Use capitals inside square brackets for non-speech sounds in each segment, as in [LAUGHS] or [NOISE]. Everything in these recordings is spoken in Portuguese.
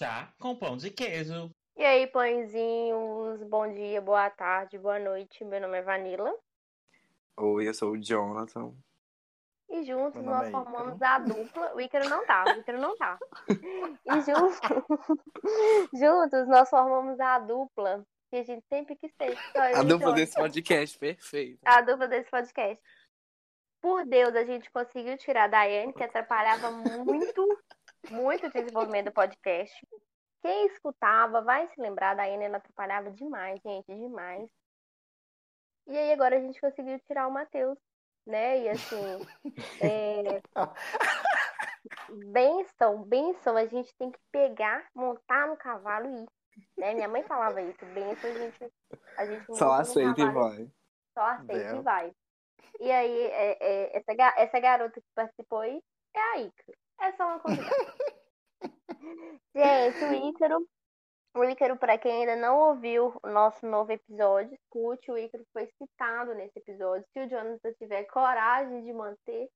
Chá com pão de queijo. E aí, pãezinhos, bom dia, boa tarde, boa noite. Meu nome é Vanilla. Oi, eu sou o Jonathan. E juntos nós é formamos a dupla. O Ícaro não tá, o Ícaro não tá. E juntos, [LAUGHS] juntos nós formamos a dupla que a gente sempre quis ter. A dupla desse podcast, perfeito. A dupla desse podcast. Por Deus, a gente conseguiu tirar a Daiane, que atrapalhava muito, muito o desenvolvimento do podcast. Quem escutava vai se lembrar, a Daiane ela atrapalhava demais, gente, demais. E aí agora a gente conseguiu tirar o Matheus, né? E assim, [LAUGHS] é... benção, benção, a gente tem que pegar, montar no cavalo e ir. Né? Minha mãe falava isso, benção, a gente, a gente Só aceita e vai. só aceita e Bel. vai. E aí, é- é- essa, essa garota que participou aí é a Ícaro. É só uma convidada. Gente, o Ícaro, o Ícaro, pra quem ainda não ouviu o nosso novo episódio, escute, o Ícaro foi citado nesse episódio. Se o Jonathan tiver coragem de manter,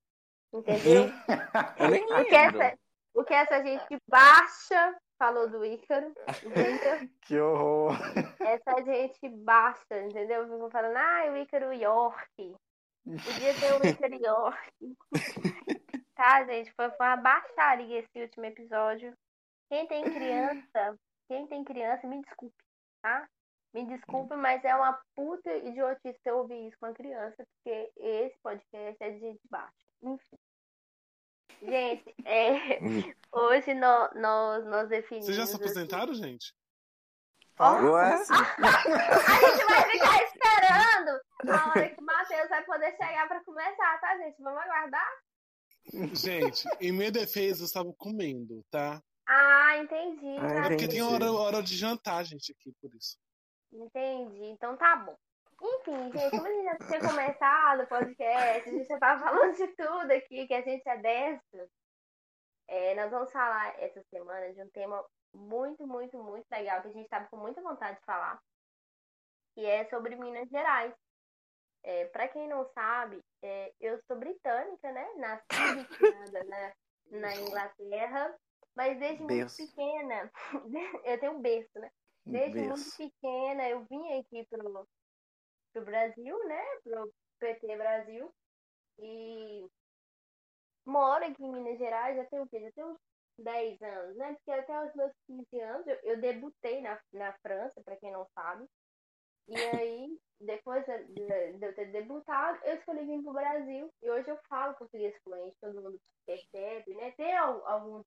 entendeu? [LAUGHS] Eu nem O que essa, o que essa gente baixa falou do Ícaro, entendeu? [LAUGHS] Que horror. Essa gente baixa, entendeu? Ficam falando, ah, o Ícaro York. Podia ter o Ícaro York. [LAUGHS] tá, gente? Foi, foi uma baixaria esse último episódio. Quem tem criança, quem tem criança, me desculpe, tá? Me desculpe, mas é uma puta idiotice você ouvir isso com a criança, porque esse podcast é de gente baixa. Enfim. Gente, é, [LAUGHS] hoje nó- nós, nós definimos. Vocês já se assim- aposentaram, gente? Ué? [LAUGHS] A gente vai ficar esperando a hora que o Matheus vai poder chegar pra começar, tá, gente? Vamos aguardar? Gente, em minha defesa, eu estava comendo, tá? Ah, entendi. Ah, tá. É porque Entendi. tem hora, hora de jantar, gente, aqui, por isso. Entendi. Então tá bom. Enfim, gente, como a gente já tinha começado o podcast, a gente já tava falando de tudo aqui, que a gente é dessa. É, nós vamos falar essa semana de um tema muito, muito, muito legal, que a gente tava com muita vontade de falar, que é sobre Minas Gerais. É, para quem não sabe, é, eu sou britânica, né? Criada na, na Inglaterra, mas desde muito Berço. pequena, [LAUGHS] eu tenho um berço, né? Desde muito Berço. pequena, eu vim aqui pro, pro Brasil, né? Pro PT Brasil. E moro aqui em Minas Gerais, já tem o quê? Já tem uns 10 anos, né? Porque até os meus 15 anos eu, eu debutei na, na França, pra quem não sabe. E aí, [LAUGHS] depois de, de- de eu ter debutado, eu escolhi vir pro Brasil. E hoje eu falo português fluente, todo mundo percebe, né? Tem al- alguns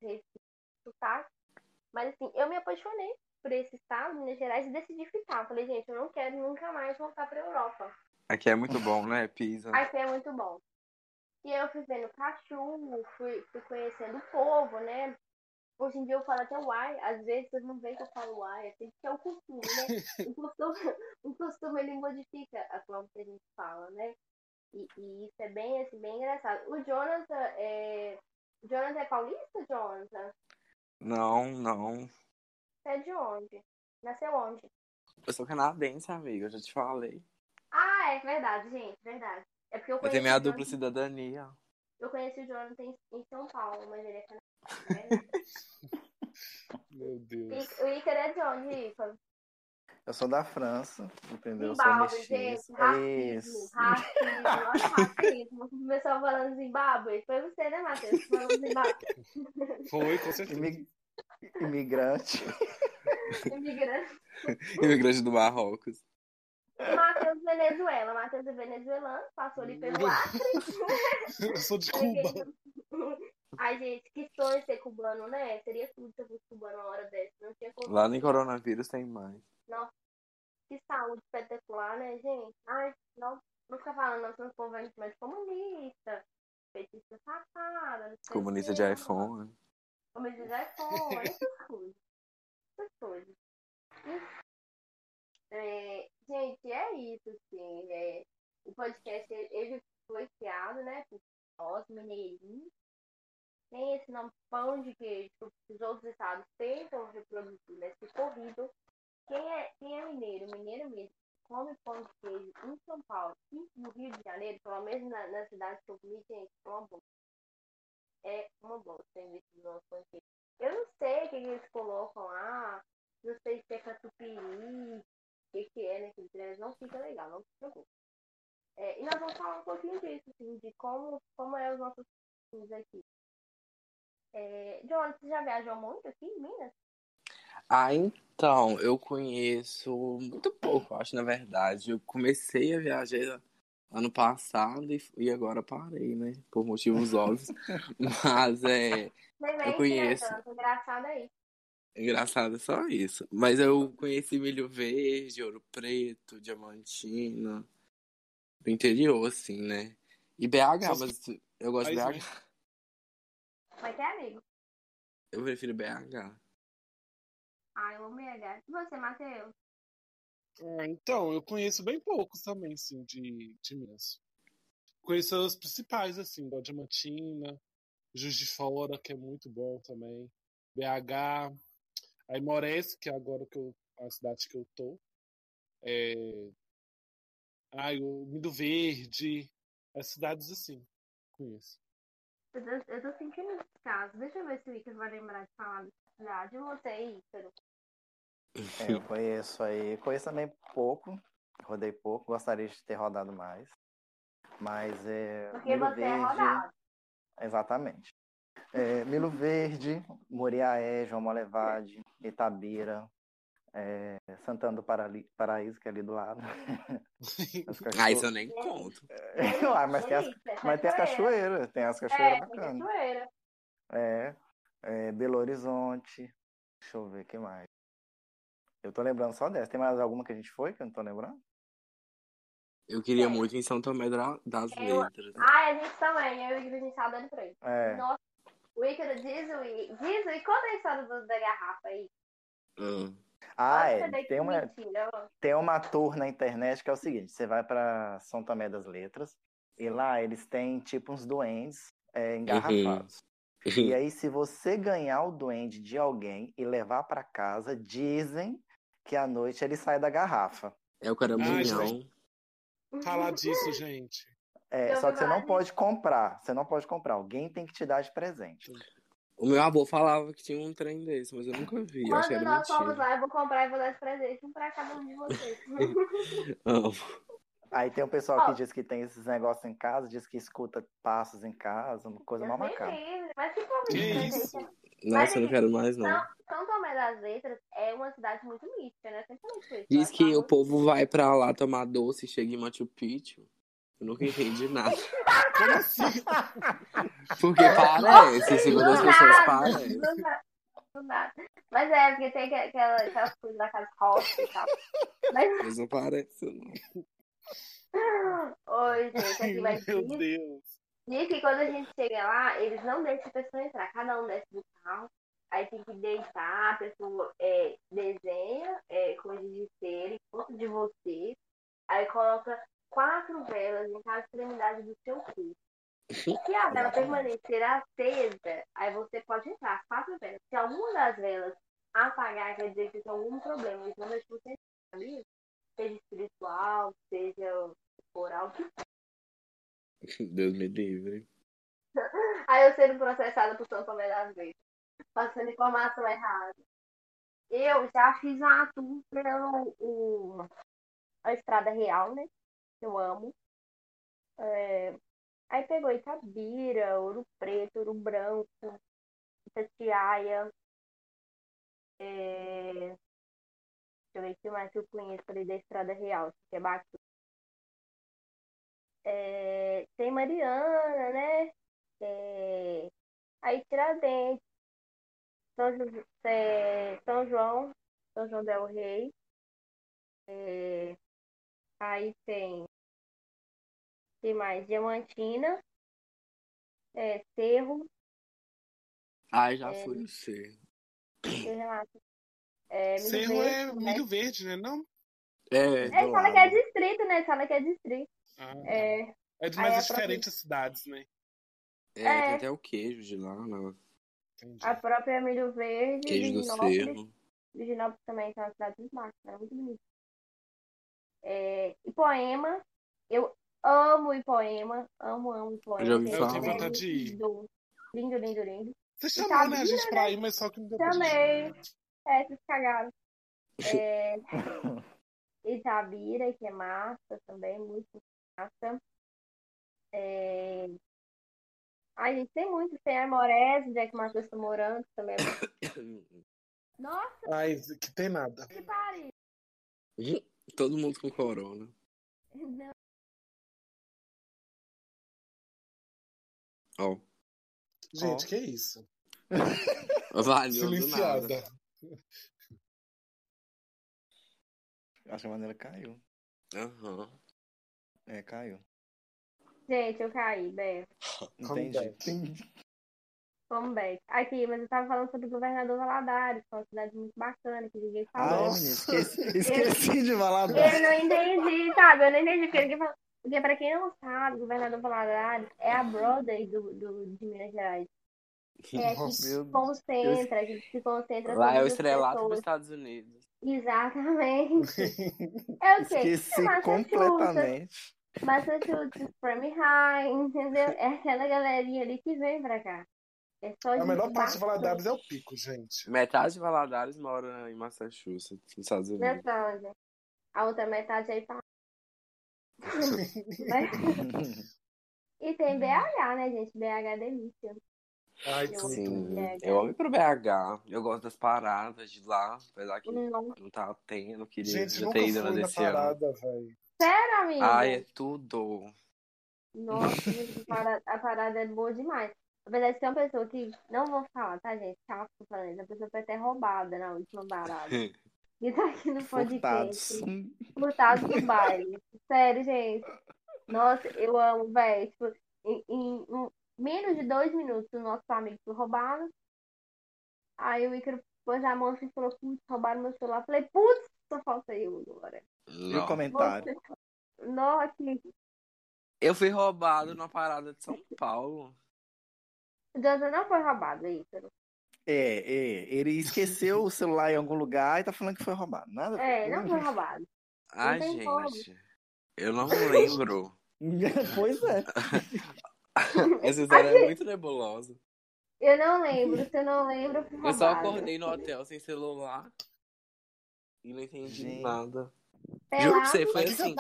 sotaques. Mas assim, eu me apaixonei por esse estado, Minas Gerais, e decidi ficar. Falei, gente, eu não quero nunca mais voltar pra Europa. Aqui é muito bom, né? Pisa. Aqui é muito bom. E eu fui vendo cachorro, fui, fui conhecendo o povo, né? Hoje em dia eu falo até uai, às vezes vocês não veem que eu falo uai, assim, porque é um costume, né? [LAUGHS] Um costume, um costume ele modifica a forma que a gente fala, né? E, e isso é bem, assim, bem engraçado. O Jonathan é. O Jonathan é paulista, Jonathan? Não, não. Você é de onde? Nasceu onde? Eu sou canadense, amiga. Eu já te falei. Ah, é verdade, gente, verdade. É porque eu Eu tenho minha o dupla cidadania. Eu conheci o Jonathan em, São Paulo, mas ele é canadense. [LAUGHS] Meu Deus. né? O Ícaro é de onde, Ícaro? Eu sou da França, entendeu? Eu sou Zimbábue, gente. Racismo, Isso. racismo, racismo. Começou falando Zimbábue. Foi você, né, Matheus? Falando Zimbábue. [LAUGHS] Foi, com certeza. Imi- Imigrante. [LAUGHS] Imigrante. Imigrante do Marrocos. Matheus Venezuela. Matheus é venezuelano, passou ali pelo Acre. Eu sou de [LAUGHS] Cuba. Ai, gente, que sonho ser cubano, né? Seria tudo se eu fosse cubano uma hora dessa. Não tinha como. Lá no coronavírus tem mais. Que saúde espetacular, né, gente? Ai, não, não fica falando, não, senão o povo de comunista, petista safada, Comunista de iPhone. Comunista de iPhone, essas coisas. Essas coisas. É, gente, é isso, assim. É, o podcast, ele- foi criado, né, por nós, mineirinhos. Tem esse nome pão de queijo que os outros estados tentam reproduzir, mas ficou. Quem é, quem é mineiro, mineiro mesmo, come pão de queijo em São Paulo e no Rio de Janeiro, pelo menos na, na cidade que eu comi, gente, é uma boa. É uma boa investir no pão de queijo. Eu não sei o que eles colocam lá. Não sei se é catupiry, o que, é naquele trem. Não fica legal, não se preocupe. É, e nós vamos falar um pouquinho disso, assim, de como, como é os nossos costumes aqui. É, John, você já viajou muito aqui em Minas? Ah, então, eu conheço muito pouco, acho, na verdade. Eu comecei a viajar ano passado e, e agora parei, né? Por motivos óbvios. [LAUGHS] Mas é Eu conheço. Engraçado aí. Engraçado só isso. Mas eu conheci Milho Verde, Ouro Preto, Diamantina, do interior, assim, né? E BH, mas eu gosto de [LAUGHS] Mas, BH. Vai ter amigo. Eu prefiro BH. Ah, eu amo BH. E você, Matheus? Ah, então, eu conheço bem poucos também, sim, de, de Minas. Conheço os principais, assim, da Diamantina, Juiz de Fora, que é muito bom também, BH, aí Moreste, que é agora que eu, a cidade que eu tô, é... ai, o Milho Verde, as cidades assim, conheço. Eu tô, eu tô sentindo esse caso. Deixa eu ver se o Icas vai lembrar de falar dessa cidade. Você, Ícaro? É, eu conheço aí. Conheço também pouco. Rodei pouco. Gostaria de ter rodado mais. Mas é. Porque Milho você é Verde. rodado. Exatamente. É, Milo Verde, Moriaé, João Molevade, Itabira, é, Santana do Parali- Paraíso, que é ali do lado. [LAUGHS] As Ah, isso eu nem conto. [LAUGHS] Ah, mas tem as, mas tem as cachoeira. cachoeiras, tem as cachoeiras É, tem bacanas. cachoeira. É, é, Belo Horizonte. Deixa eu ver o que mais. Eu tô lembrando só dessa. Tem mais alguma que a gente foi que eu não tô lembrando? Eu queria É. muito em São Tomé das Eu- Letras. Ah, a gente também. Eu e o Ícaro, a gente tava dando pra ele. É, Nossa, o Ícaro diz o diz o- e conta a história do, da garrafa aí. Ah. ah, é. Tem uma, mentira. tem uma tour na internet que é o seguinte: você vai pra São Tomé das Letras e lá eles têm tipo uns duendes é, engarrafados. E aí, se você ganhar o duende de alguém e levar pra casa, dizem que à noite ele sai da garrafa. É o caramunhão. Falar disso, gente. É, Eu só que você não pode comprar. Você não pode comprar. Alguém tem que te dar de presente. O meu avô falava que tinha um trem desse, mas eu nunca vi. Eu acho que Quando era nós fomos mentira. lá, eu vou comprar e vou dar esse presente um pra cada um de vocês. [LAUGHS] Aí tem o pessoal Ó. que diz que tem esses negócios em casa, diz que escuta passos em casa, uma coisa mal Deus me macabra. Mas Que presente, Nossa, eu não quero mais, não. São, Tomé das Letras é uma cidade muito mística, né? Sempre. Diz que o povo vai pra lá tomar doce e chega em Machu Picchu. Eu nunca entendi nada. Como assim? Porque parece, segundo as pessoas, parece. do nada, do nada. Mas é, porque tem aquela- aquela- aquelas coisas da casa roça e tal. Mas, Mas não parece, não. oi, gente, aqui vai Meu Deus. diz que quando a gente chega lá, eles não deixam a pessoa entrar. Cada um desce do carro, aí tem que deitar, a pessoa é, desenha é, coisas de cera em de você, aí coloca quatro velas em cada extremidade do seu corpo. Se a vela permanecer acesa, aí você pode entrar, as quatro velas. Se alguma das velas apagar, quer dizer que tem algum problema, eles não deixam você entrar? Seja espiritual, seja oral, o que Deus me livre. [LAUGHS] Aí eu sendo processada por São Tomé das Letras, passando informação errada. Eu já fiz uma tour pelo o, a Estrada Real, né? Eu amo. É, aí pegou Itabira, Ouro Preto, Ouro Branco, Itatiaia. É, deixa eu ver que mais que eu conheço ali da Estrada Real, que é bacana. É, tem Mariana, né? É, aí Tiradentes, São, Ju- é, São João, São João del Rei. É, aí tem que mais? Diamantina, é, Cerro, Ai, já É. fui no C. Cerro. É, Cerro Verde, é né? milho verde, né? Não? É, É, fala que é lado. distrito, né? Fala que é distrito. Ah, É, é de mais a é diferente as cidades, né? É, É. tem até o queijo de lá, né? Entendi. a própria Milho Verde, Queijo do cerro. Virginópolis também tem uma cidade muito baixa, é muito bonita. É, Ipoema, eu amo Ipoema, amo, amo Ipoema. Já ouvi falar. Eu tenho vontade de ir. lindo, lindo, lindo, lindo. Você chamou, né, a gente pra ir, mas só que não deu pra gente. Chamei. É, vocês cagaram. [LAUGHS] É... Itabira, que é massa também, muito massa. É... Ai, gente, tem muito. Tem Amores, Jack Matheus tá morando também. [COUGHS] Nossa, Ai, que tem nada. que pariu. Todo mundo com corona. Não, Ó. Gente, Ó. que isso? [LAUGHS] Valeu do nada. Silenciada. Acho que a maneira caiu. Aham. É, caiu. Gente, eu caí, Bé. Entendi. Entendi. Vamos back. Aqui, mas eu tava falando sobre o governador Valadares, que é uma cidade muito bacana, que ninguém Ah, falou. é, menino. Esqueci, esqueci de dela. Eu não entendi, sabe? Eu não entendi porque ninguém falou. Porque pra quem não sabe, o governador Valadares é a Broadway do, do, de Minas Gerais. É que Nossa. Meu Deus. concentra, que se concentra Lá é o estrelato dos. Estados Unidos. Exatamente. [LAUGHS] É o quê? Esqueci Massachusetts, completamente. Massachusetts, Framingham, entendeu? É aquela galerinha ali que vem pra cá. É só A gente melhor parte de. Valadares é o pico, gente. Metade de Valadares mora em Massachusetts, nos Estados Unidos. Verdade. A outra metade aí pra. [LAUGHS] [LAUGHS] E tem BH, né, gente? BH é delícia. Ai, Eu tudo. Sim, eu amo ir pro BH. Eu gosto das paradas de lá, apesar que Não. não tá tendo. Queria Gente, já nunca ter ido na na desse ano. parada, velho. Sério, amigo? Ai, é tudo. Nossa, a a parada é boa demais. Apesar de ser uma pessoa que. Não vou falar, tá, gente? Calma, tô falando. isso. A pessoa foi até roubada na última parada. [LAUGHS] E tá aqui no podcast. Furtados [LAUGHS] do baile. Sério, gente. Nossa, eu amo, velho. Tipo, em, em um- menos de dois minutos, o nosso amigo foi roubado. Aí o Ícaro pôs a mão assim e falou: Putz, roubaram meu celular. Falei: Putz, só falta eu agora. E o comentário? Nossa, Eu fui roubado na parada de São Paulo. O não foi roubado, Ícaro. É, é. Ele esqueceu o celular em algum lugar e tá falando que foi roubado. Nada. É, não foi roubado. Ai, tem como. gente. Eu não lembro. [LAUGHS] pois é. [LAUGHS] Essa história é muito nebulosa. Eu não lembro. Se eu não lembro, eu fui Eu só roubado. acordei no hotel sem celular. E não entendi Gente. nada. Juro pra Pelado, você, foi assim,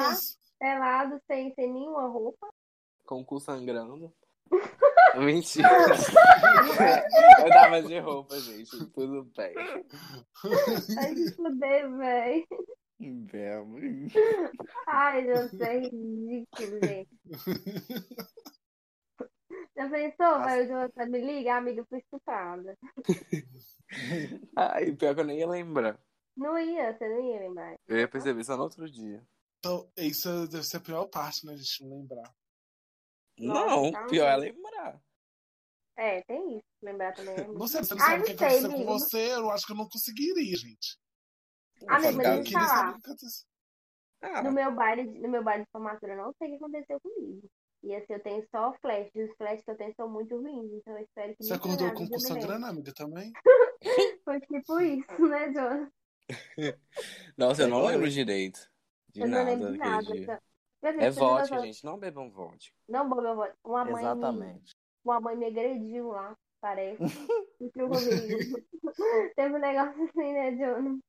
pelado sem, sem nenhuma roupa. com o cu sangrando. [LAUGHS] Mentira. [LAUGHS] eu tava de roupa, gente. Tudo bem. Vai se fuder, véi. Belo. Ai, Deus, isso é ridículo, gente. Já pensou, vai o Jonathan me liga, amiga, eu fui estuprada. [LAUGHS] Ai, pior que eu nem ia lembrar. Não ia, você não ia lembrar. Eu ia perceber só no outro dia. Então, isso deve ser a pior parte, né? A gente não lembrar. Nossa, não, tá pior é lembrar. É, tem isso. Lembrar também é muito. Não sei, você não sabe o não que aconteceu com você, eu acho que eu não conseguiria, gente. Amigo, mas eu deixa eu falar. saber o que aconteceu. Ah, No meu baile, de- no meu baile de formatura, eu não sei o que aconteceu comigo. E assim, eu tenho só flash. E os flashes que eu tenho são muito ruins. Então eu espero que Você acordou com o lembre. sangrando, amiga, também? [LAUGHS] Foi tipo isso, né, Jonathan? [LAUGHS] Nossa, eu não lembro direito. De Eu não nada lembro de nada. dia. Dizer, É vodka, gente. Não bebam vodka. Não, boba, boba. Uma mãe, me, Exatamente. uma mãe me agrediu lá, parece. [LAUGHS] Ficou comigo. [LAUGHS] Teve um negócio assim, né, Jonathan?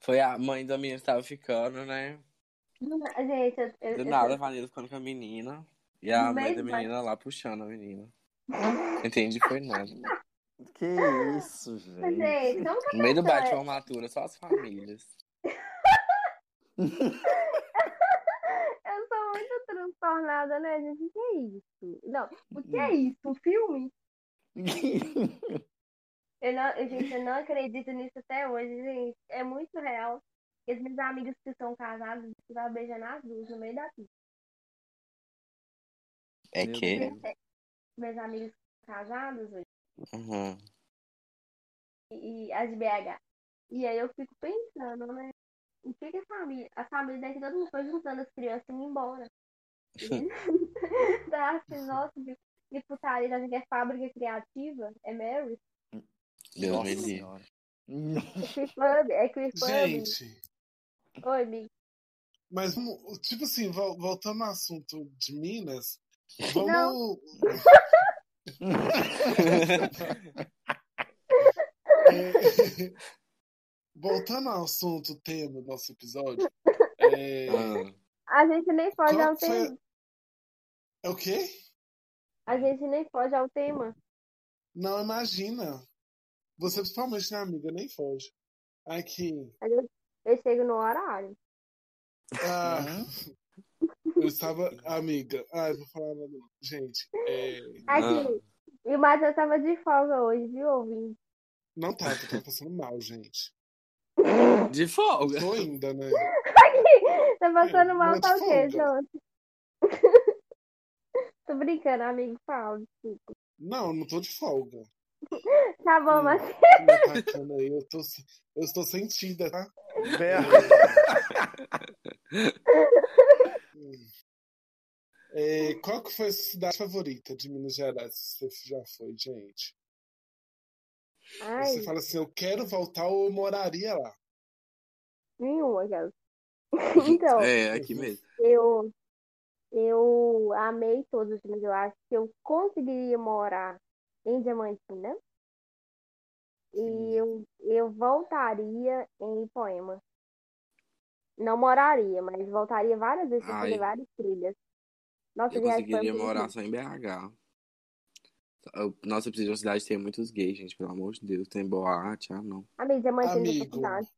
Foi a mãe da menina que tava ficando, né? Gente, eu, eu, Do eu- nada, a Vanilla ficando com a menina. E a mãe da menina lá puxando a menina. [LAUGHS] Entendi, foi nada. Que isso, gente. gente, No meio do pessoa baile de é- formatura, só as famílias. Muito transtornada, né, gente? O que é isso? Não, o que é isso? Um filme? [LAUGHS] Eu não, gente, eu não acredito nisso até hoje, gente. É muito real. E os meus amigos que são casados estavam beijando as duas no meio da pista. É que. Deus. Meus amigos casados hoje. Uhum. e, e as de BH. E aí eu fico pensando, né? O que, que a família. A família daqui todo mundo foi juntando as crianças e indo embora. [LAUGHS] tá assim, nossa, que, que putaria, achando que é fábrica criativa? É Mary? Deus Nossa me livre. É Pub? É Pub? Gente, Oi, amigo. mas tipo assim, vol- voltando ao assunto de Minas, vamos. É, [LAUGHS] Voltando ao assunto, tema do nosso episódio. [LAUGHS] É, Ah, A gente nem foi- tema. É o quê? A gente nem foge ao tema. Não, imagina. Você principalmente, né, amiga? Nem foge. Aqui. Eu, eu chego no horário. Ah, [LAUGHS] eu estava. Amiga. Ah, eu vou falar. Gente, é, Aqui. E o Matheus tava de folga hoje, viu, ouvindo? não tá, eu tô passando mal, gente. de folga. Tô ainda, né? [LAUGHS] Tá passando É, mal, tá o quê, folga. Jonathan? Tô brincando, amigo, fala. desculpa. Não, não tô de folga. Tá bom, mas eu, tô, eu estou sentida, tá? É, qual que foi a sua cidade favorita de Minas Gerais? Você já foi, gente? Ai, Você fala assim, eu quero voltar ou eu moraria lá. nenhuma, aquela. [LAUGHS] Então, É, aqui mesmo. eu, eu amei todos, mas eu acho que eu conseguiria morar em Diamantina. E eu, eu voltaria em Poema. Não moraria, mas voltaria várias vezes para fazer várias trilhas. Nossa, Eu conseguiria morar só em BH. Nossa, eu preciso de uma cidade que tenha muitos gays, gente, pelo amor de Deus. Tem boate, ah, não. Amiga, Diamantina de Amigo, faculdade.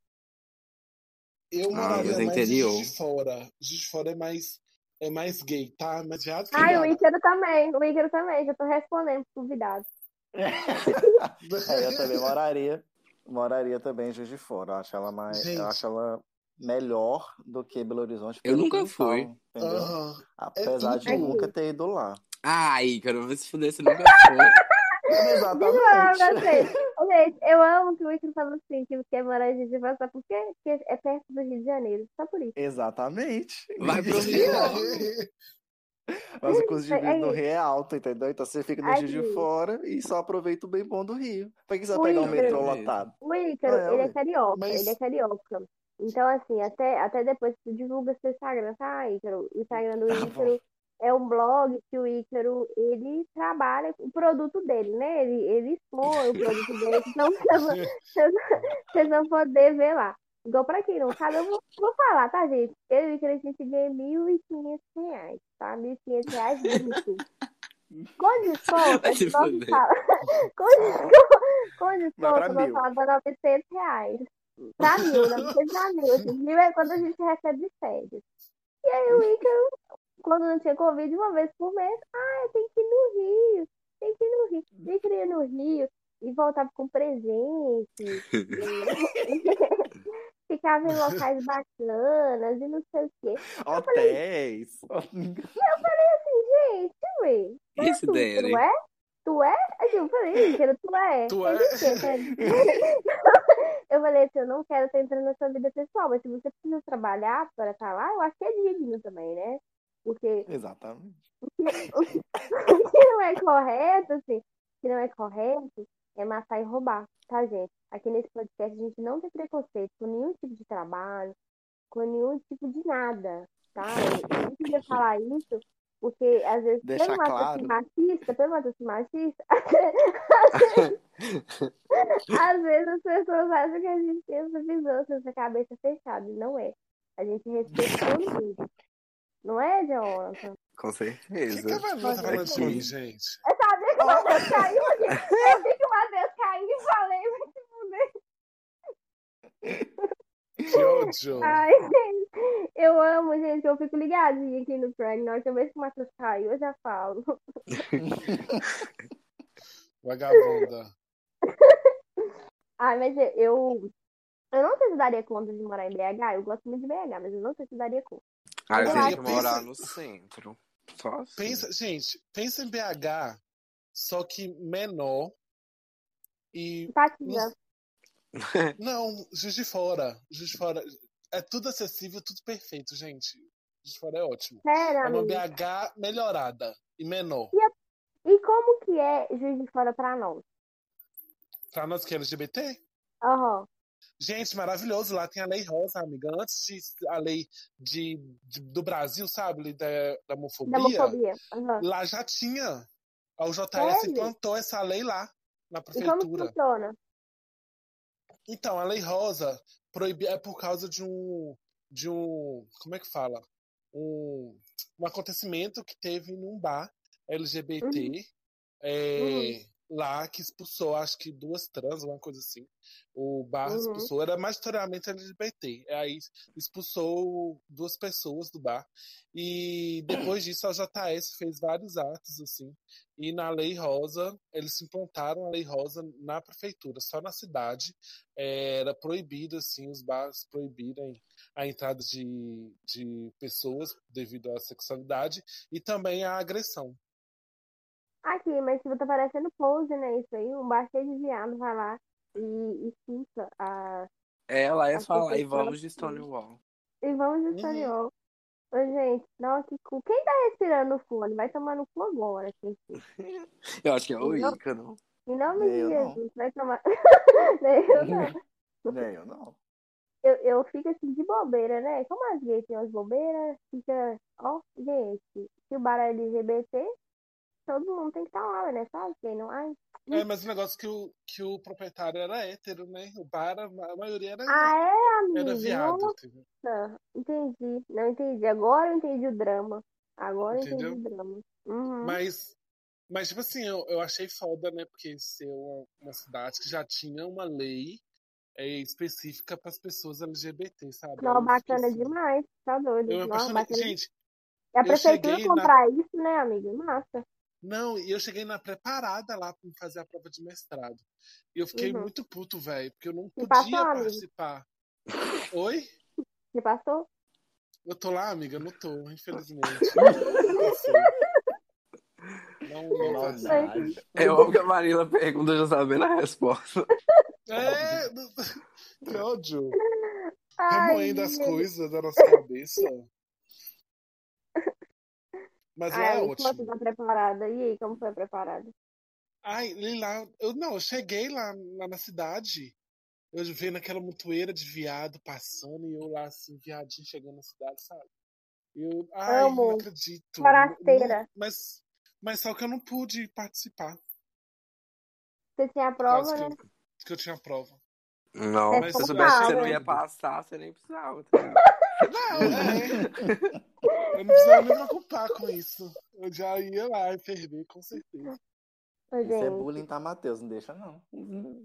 Eu Ah, moraria é mais interior. de Fora. De Fora é mais, é mais gay, tá? Viado que Ai, o. Ícaro também, o Ícaro também, já tô respondendo pro convidado. É, [LAUGHS] eu também moraria. Moraria também em Juiz de Fora. Eu acho ela mais. Gente. Eu acho ela melhor do que Belo Horizonte. Eu nunca fui. falam. Apesar de tudo. nunca ter ido lá. Ai, cara, vai se fuder, você nunca foi. Exatamente. Gente, eu amo que o Ícaro falou assim, que quer morar em Juiz de Fora, sabe por quê? Porque é perto do Rio de Janeiro, só por isso. Exatamente. Vai pro [LAUGHS] Rio. Mas o custo de É vida no isso. Rio é alto, entendeu? Então você fica no Juiz de. Fora e só aproveita o bem bom do Rio. Pra que você vai pegar um metrô lotado? O Ícaro, Ah, é, ele é carioca, Mas- ele é carioca. Então, assim, até, até depois tu divulga seu Instagram, tá, Ícaro? O Instagram do Tá. Ícaro é um blog que o Ícaro, ele trabalha com o produto dele, né? Ele, ele expõe o produto dele, então [LAUGHS] vocês vão- vocês poder ver lá. Igual pra quem não sabe, eu vou, vou falar, tá, gente? Eu e o Ícaro, a gente ganha 1.500 reais, tá? 1.500 reais bruto. Com desconto, a. [LAUGHS] Com desconto, com desconto, pra nós mil. falamos 900 reais. Pra mil, 900 pra mil. Assim, mil é quando a gente recebe de férias. E aí o Ícaro, quando não tinha Covid, uma vez por mês, ah, eu tenho que ir no Rio, tem que ir no Rio. O Ícaro ia no Rio e voltava com presente. [LAUGHS] [LAUGHS] Ficava em locais bacanas e não sei o quê. Hotéis. Gente, ué, é Isso, tu, tu Dani. não é? Tu é? Aí eu falei, Ícaro, tu é. Tu é? [LAUGHS] Eu falei assim, eu não quero estar entrando na sua vida pessoal, mas se você precisa trabalhar para estar lá, eu acho que é digno também, né? Porque Exatamente. o que [LAUGHS] o que não é correto, assim, o que não é correto é matar e roubar, tá, gente? Aqui nesse podcast a gente não tem preconceito com nenhum tipo de trabalho, com nenhum tipo de nada, tá? Eu não queria falar isso, porque às vezes, Deixar pelo claro. machista, pelo ser machista, [LAUGHS] às vezes as pessoas acham que a gente tem essa visão, essa cabeça fechada, não é. A gente respeita todo mundo. Não é, Jonathan? Com O que, certeza. que a Vanusa tá falando mim, gente? Eu sabia que o Matheus caiu aqui. Eu vi que o Matheus caiu e falei, vai se fuder. Que ódio. Ai, gente, eu amo, gente. Eu fico ligadinha aqui no Prank. Na hora que eu vejo que o Matheus caiu, eu já falo. [LAUGHS] Vagabunda. Ai, mas eu, eu, eu não sei se daria conta de morar em BH. Eu gosto muito de BH, mas eu não sei se daria conta. Acho que que- morar no centro. Só assim. Pensa, gente, pensa em BH, só que menor e Empatia. [LAUGHS] Não, Juiz de Fora. Juiz de Fora. É tudo acessível, tudo perfeito, gente. Juiz de Fora é ótimo. Sério, É uma amigo. BH melhorada e menor. E como que é Juiz de Fora pra nós? Pra nós que é LGBT? Aham. Gente, maravilhoso. Lá tem a Lei Rosa, amiga. Antes de a lei de, de- do Brasil, sabe? Da, da homofobia. Da homofobia. Aham. Lá já tinha. A UJS implantou essa lei lá, na E como prefeitura. funciona? Então, a Lei Rosa proibi é por causa de um. De um. Como é que fala? Um, um acontecimento que teve num bar LGBT. Uhum. é, Uhum. Lá que expulsou, acho que duas trans, uma coisa assim. O bar Uhum. expulsou, era majoritariamente LGBT. Aí expulsou duas pessoas do bar. E depois disso a JS fez vários atos, assim. E na Lei Rosa, eles implantaram a Lei Rosa na prefeitura, só na cidade. eh, Era proibido, assim, os bares proibirem a entrada de, de pessoas devido à sexualidade e também à agressão. Aqui, mas tipo, tá parecendo pose, né? Isso aí, um bar cheio de viado vai lá e, e fica a. Ela é falar, e vamos de. Stonewall. E vamos de Uhum. Stonewall. Ô, gente, nossa, que cu. Quem tá respirando no fone? Vai tomar no cu agora, gente. [LAUGHS] Eu acho que é o Não. Ica, não? Em nome Nem de não. Jesus, vai tomar. [LAUGHS] Nem eu não. [LAUGHS] Nem eu não. Eu, eu fico assim de bobeira, né? Como as gays têm as bobeiras, fica. Ó, gente, se o bar é LGBT, todo mundo tem que estar lá, né? Sabe? Quem não. Ai. É, mas o negócio que o, que o proprietário era hétero, né? O bar, a maioria era, Ah, é, amigo? era viado. Nossa, entendi. Não entendi. Agora eu entendi o drama. Agora eu Entendeu? entendi o drama. Uhum. Mas, mas, tipo assim, eu, eu achei foda, né? Porque ser uma, uma cidade que já tinha uma lei é, específica para as pessoas LGBT, sabe? Não, Eu bacana demais. Tá doido. Eu Não, apaixonei. Gente, E a eu prefeitura cheguei na- comprar isso, né, amigo? Massa. Não, e eu cheguei na preparada lá para fazer a prova de mestrado. E eu fiquei Uhum. muito puto, velho, porque eu não podia passou, participar. Oi? Você passou? Eu tô lá, amiga? Não tô, infelizmente. [LAUGHS] Não, não passei. Maldade. Eu amo que a Marila pergunta já sabendo a resposta. É, [LAUGHS] que ódio. Remoendo as coisas da nossa cabeça. Mas lá Ai, é como ótimo. você tá preparada? E aí, como foi a preparada? Ai, lá. Eu, não, eu cheguei lá, lá na cidade. Eu vi naquela mutueira de viado passando e eu lá, assim, viadinho chegando na cidade, sabe? Eu, ai, Amo. não acredito. Forasteira. Não- mas, mas só que eu não pude participar. Você tinha a prova, que, né? eu, que eu tinha prova. Não, mas se como você soubesse que você não ia passar, você nem precisava. tá? Não, [LAUGHS] é. Eu não precisava nem me preocupar com isso. Eu já ia lá e ferver, com certeza. Ô, Isso é bullying, tá, Matheus? Não deixa, não.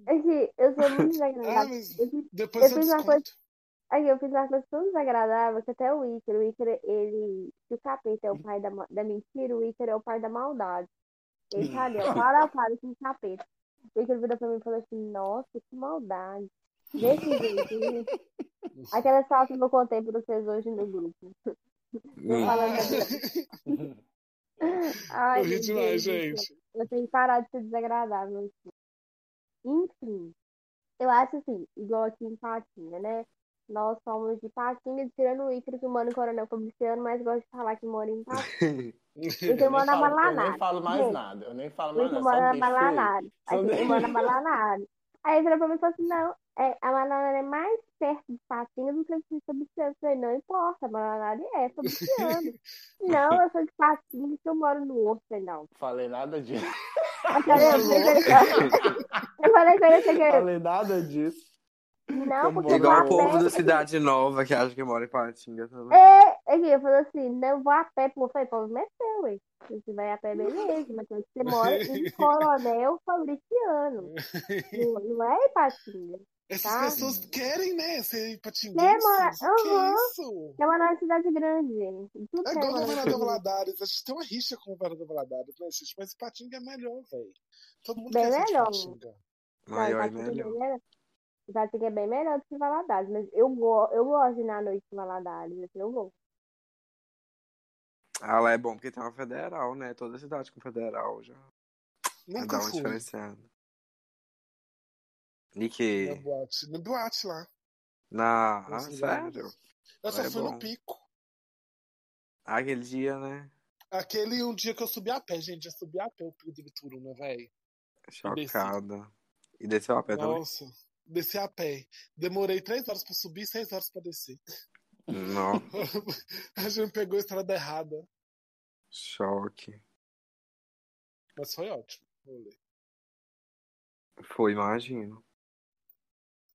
É que eu sou muito [LAUGHS] Ah, desagradável. fiz- depois eu eu fiz uma desconto. Aqui, eu fiz uma coisa tão desagradável que até o Ícaro, o Ícaro, ele. Se o capeta é o pai da, da mentira, o Ícaro é o pai da maldade. Ele tá ali, ó, para, para com o capeta. O Ícaro virou pra mim e falou assim: Nossa, que maldade. Desse jeito. gente. Aquela história que eu contei pra vocês hoje no grupo. Eu falando da- Ai, Eu ri demais, gente. Eu tenho que parar de ser desagradável. assim. Enfim, eu acho assim, igual aqui em Patinga, né? Nós somos de Patinga, tirando o Ícaro, que mora em Coronel Fabriciano, mas gosto de falar que mora em [LAUGHS] Patinga. Ícaro Eu nem, mora na falo, eu nem falo mais Gente, nada. Eu nem falo mais nada. mora na. Malanada. Só Aí ele deixa- mora na. Aí ele pra mim e falou assim, não, é, a Malanada é mais perto de Patinga do que de Fabriciano. Eu falei, não importa, a Malanada é Fabriciano. não, eu sou de Patinga, que eu moro no Horto. Não. Falei nada disso. Eu falei, eu falei, eu falei falei, nada disso. não, porque Igual o povo pé. da Cidade Nova que acha que mora em Patinga também. É, aqui, eu falei assim, não, vou a pé, pô, eu falei, pô, não é ué. Você vai a pé, beleza, mas você mora em Coronel Fabriciano. Não, não é Ipatinga. Essas Tá. pessoas querem, né? Ser Quer patinguenses. morar- O que é isso? É uma cidade grande, gente. Tudo É igual o governador Valadares. A gente tem uma rixa com o governador Valadares, né, gente? Mas Patinga é melhor, velho. Todo mundo Bem quer melhor. Patinga. Não, Maior e Ipatinga é bem melhor. melhor. Ipatinga é bem melhor do que Valadares, mas eu, go eu gosto de ir na noite em Valadares, assim, eu vou. Ah, lá é bom porque tem uma federal, né? Toda cidade com federal já. Já Nunca dá uma fui diferenciada. E na boate. Na boate lá. Na. Ah, sério? Eu só É fui bom. no pico. Aquele dia, né? Aquele um dia que eu subi a pé, gente. Eu subi a pé o pico do Bituruna, velho. Chocada. E desceu a pé também? Nossa. Desci a pé. Demorei três horas pra subir e seis horas pra descer. Não, [LAUGHS] a gente pegou a estrada errada. choque. Mas foi ótimo. Foi, imagino.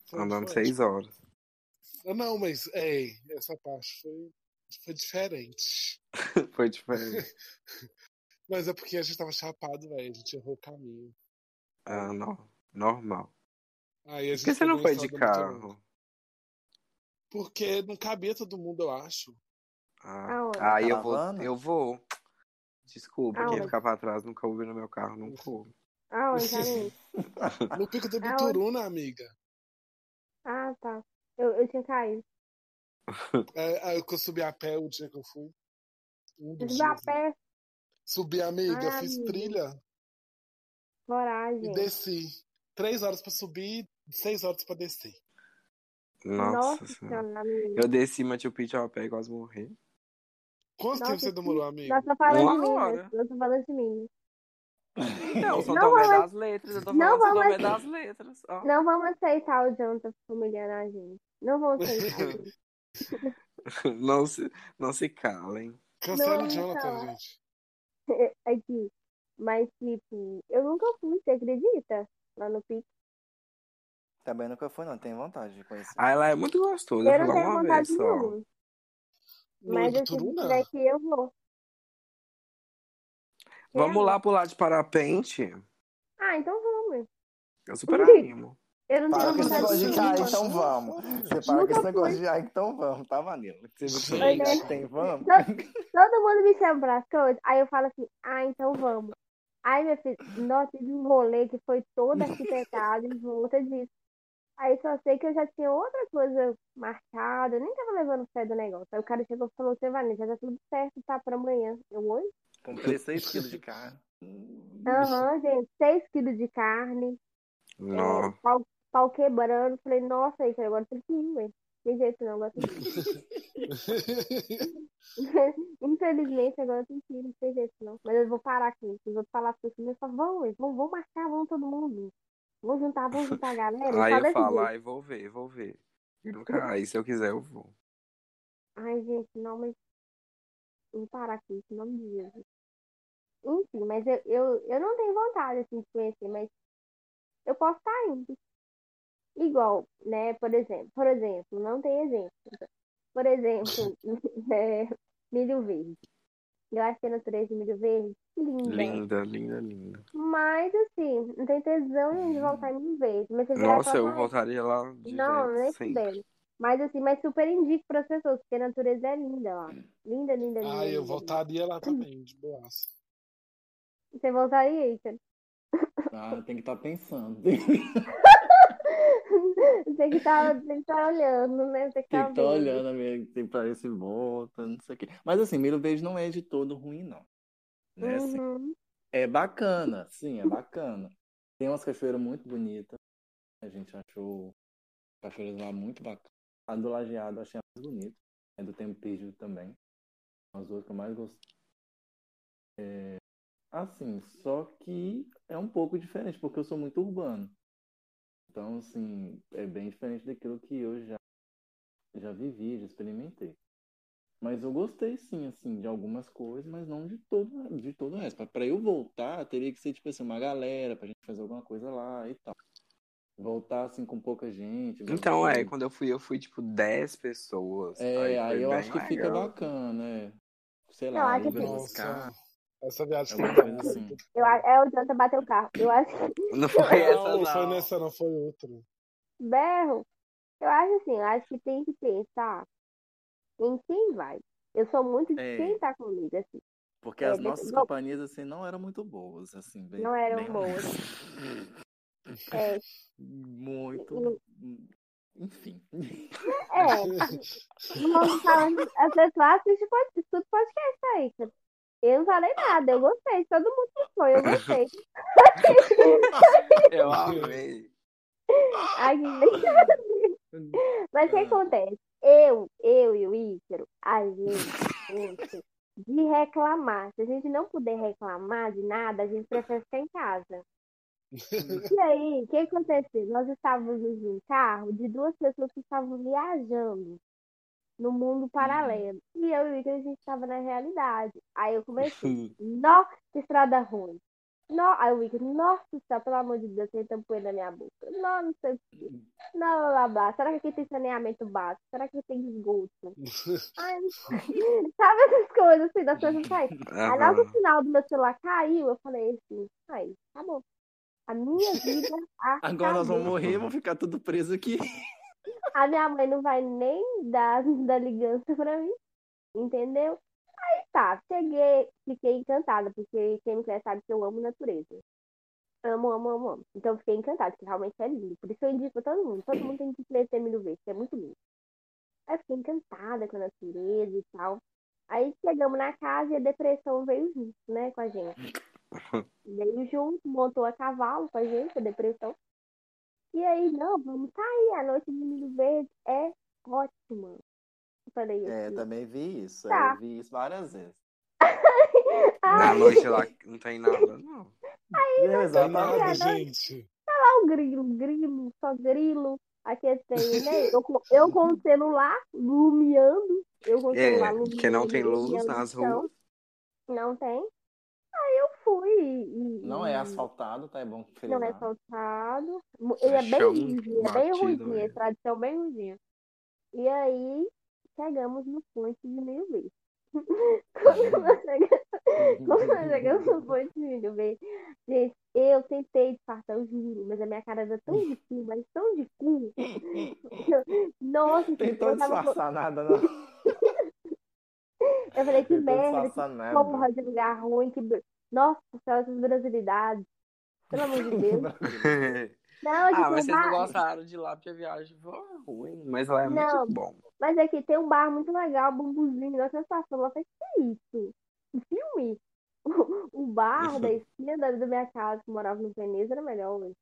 Foi Andando seis horas. Ah, Não, mas, ei, essa parte foi, foi diferente. [LAUGHS] Foi diferente. [LAUGHS] Mas é porque a gente tava chapado, velho. A gente errou o caminho. Ah, não. Normal. Aí a Por que você não foi de carro? Porque não cabia todo mundo, eu acho. Ah, aí eu vou. Eu vou. Desculpa, quem Aonde? ficar pra trás nunca ouviu no meu carro, não coube. Aonde? No pico do? Bituruna, amiga. Ah, tá. Eu, eu tinha caído. [LAUGHS] É, que eu subi a pé o dia que eu fui. Um Eu subi a né? pé, Subi, amiga, Ah, fiz amiga. trilha e coragem. desci. Três horas pra subir, seis horas pra descer. Nossa, Nossa senhora. Eu desci Machu Picchu a pé e quase morri. Quanto Nossa, tempo você demorou, amigo? Nós estamos falando Uma de Minas. hora. Nós estamos falando de Minas. Não, São Não vamos- das Letras. Eu tô não falando vamos- das Letras. ó. Não vamos aceitar o Jonathan humilhando a gente. Não vamos aceitar. [LAUGHS] Não se, não se calem. Cancela o Jonathan, gente. [LAUGHS] Aqui. Mas, tipo, eu nunca fui, você acredita? Lá no Pico. Também nunca fui, não. Tenho vontade de conhecer. Ah, ela é muito gostosa. Eu Eu não tenho vontade vez só. nenhuma. No Mas se tiver aqui, eu vou. Vamos Quer? lá pular de parapente. Ah, então vamos. Eu super animo. Eu não Para tenho com esse negócio de cair, então vamos. Você para com esse negócio de ah, então vamos, tá, Vanilla? Você viu que tem, é- vamos? Todo mundo me chama para as coisas, aí eu falo assim, ah, então vamos. Aí, meu filho, nossa, tive um rolê que foi todo arquitetado em volta disso. Aí só sei que eu já tinha outra coisa marcada, eu nem tava levando fé do negócio. Aí o cara chegou e falou, você vai, já tá tudo certo, tá pra amanhã. Eu, oi? Comprei 6 quilos de carne. Aham, gente, 6 quilos de carne, Não. é, pau, pau quebrando. Falei, nossa, aí, agora tem que ir, ué. Tem jeito não, agora tem que ir. Infelizmente, agora tem que ir, não tem jeito não. Mas eu vou parar aqui. Os outros falar assim, eu falo, vamos, ué, vamos, vamos marcar, vamos todo mundo. Vamos juntar, vamos [LAUGHS] juntar a galera. Aí eu falo, aí vou ver, vou ver. Nunca, aí se eu quiser eu vou. Ai, gente, não, mas. Vou parar aqui, em nome de Jesus. Enfim, mas eu, eu, eu não tenho vontade, assim, de conhecer, mas eu posso estar indo. Igual, né, por exemplo, por exemplo, não tem exemplo. Por exemplo, [LAUGHS] é, Milho Verde. Eu acho que a natureza de Milho Verde, linda. Linda, linda, linda. Mas, assim, não tem tesão de voltar em Milho Verde. Mas Nossa, eu "Ai, voltaria lá direto, não, nem sempre. fudendo. Mas assim, mas super indico para as pessoas, porque a natureza é linda lá. Linda, linda, linda. Ah, eu linda, voltaria lá [CLEARS THROAT] também, de boaça. Você voltaria, Ita? Ah, tem que estar pensando. [LAUGHS] Você que tá, você que tá olhando, né? Que Tem tá que estar vendo. olhando, amigo. Tem parece volta, não sei o quê. Mas assim, Milo Verde não é de todo ruim, não. Né? Assim, Uhum. é bacana, sim, é bacana. Tem umas cachoeiras muito bonitas. A gente achou cachoeiras lá muito bacanas. A do Lajeado achei a mais bonita. É do Tempo Perdido também. As duas que eu mais gostei. É, Assim, só que é um pouco diferente, porque eu sou muito urbano. Então, assim, é bem diferente daquilo que eu já, já vivi, já experimentei. Mas eu gostei sim, assim, de algumas coisas, mas não de todo, de todo o resto. Para eu voltar, teria que ser, tipo assim, uma galera pra gente fazer alguma coisa lá e tal. Voltar, assim, com pouca gente. Então, é, quando eu fui, eu fui tipo 10 pessoas. É, aí, foi eu acho que fica legal. bacana, é. Sei Não, lá, acho aluga que- Nossa, carros. essa viagem foi boa. assim. Eu, é o Janta bater o carro. Eu acho que Não foi essa, Não, não. foi nessa, não foi outra. berro. Eu acho assim, eu acho que tem que pensar em quem vai. Eu sou muito de É. quem tá comigo, assim. Porque É, as nossas companhias, assim, não eram muito boas, assim. Bem, Não eram bem boas. É, [LAUGHS] Muito. Enfim. é. Vamos falar, as pessoas assistem escutam podcast aí. Eu não falei nada, eu gostei. Todo mundo que foi, eu gostei. [LAUGHS] Eu amei. Ai, Mas o que acontece? Eu, eu e o Ícaro, a gente, gente, de reclamar. Se a gente não puder reclamar de nada, a gente prefere ficar em casa. [LAUGHS] E aí, o que aconteceu? Nós estávamos em um carro de duas pessoas que estavam viajando no mundo paralelo. E eu e o Ícaro, a gente estava na realidade. Aí eu comecei, [LAUGHS] nossa, que estrada ruim. No, aí o Ícaro, nossa, céu, pelo amor de Deus, tem tampoeira na minha boca. Não, não sei o quê. Não, blá, blá. Será que aqui tem saneamento básico? Será que aqui tem esgoto? Ai, [LAUGHS] sabe essas coisas assim, das coisas saem. Aí na hora que o sinal do meu celular caiu, eu falei assim, aí, acabou. A minha vida Agora nós vamos morrer, vamos ficar tudo preso aqui. A minha mãe não vai nem dar, dar ligança pra mim, entendeu? Aí tá, cheguei, fiquei encantada, porque quem me conhece sabe que eu amo natureza. Amo, amo, amo, amo. Então eu fiquei encantada, porque realmente é lindo. Por isso eu indico pra todo mundo. Todo mundo tem que conhecer Milho Verde, que é muito lindo. Aí fiquei encantada com a natureza e tal. Aí chegamos na casa e a depressão veio junto, né, com a gente. Veio junto, montou a cavalo com a gente, a depressão. E aí, não, vamos sair. A noite de Milho Verde é ótima. Eu falei É, assim. também vi isso. Tá. Eu vi isso várias vezes. [LAUGHS] Na noite lá não tem nada, não. Viu, Tem exatamente. nada, gente. o grilo, grilo, só grilo. Aqui tem, né? Eu, com- eu com o celular lumiando. Eu com o celular É, lumiando. porque não tem luz nas ruas. Não tem. Aí eu fui. e- Não é e- asfaltado, tá? É bom Não é frisar. asfaltado. Ele é bem ruimzinho, é bem ruimzinho, é tradição bem ruimzinha. E aí, chegamos no ponte de meio. [LAUGHS] Quando nós chegamos- quando nós chegamos no ponte de meio verde, gente, eu tentei disfarçar, eu juro, mas a minha cara era tão de cu, mas tão de cu. [LAUGHS] [LAUGHS] Nossa, Tentou eu tava. disfarçar nada, não. Eu falei, que merda, que porra de lugar ruim, que. Nossa, senhora, essas brasilidades. Pelo amor de Deus. [LAUGHS] Não, ah, tipo, mas um vocês não bar... gostaram de lá porque a viagem foi ruim, mas lá é Não. muito bom. Mas aqui tem um bar muito legal, bambuzinho, nós passamos lá, falei, que é isso? Um filme? O [LAUGHS] bar da [LAUGHS] esquina da, da minha casa, que morava no Veneza, era melhor, velho.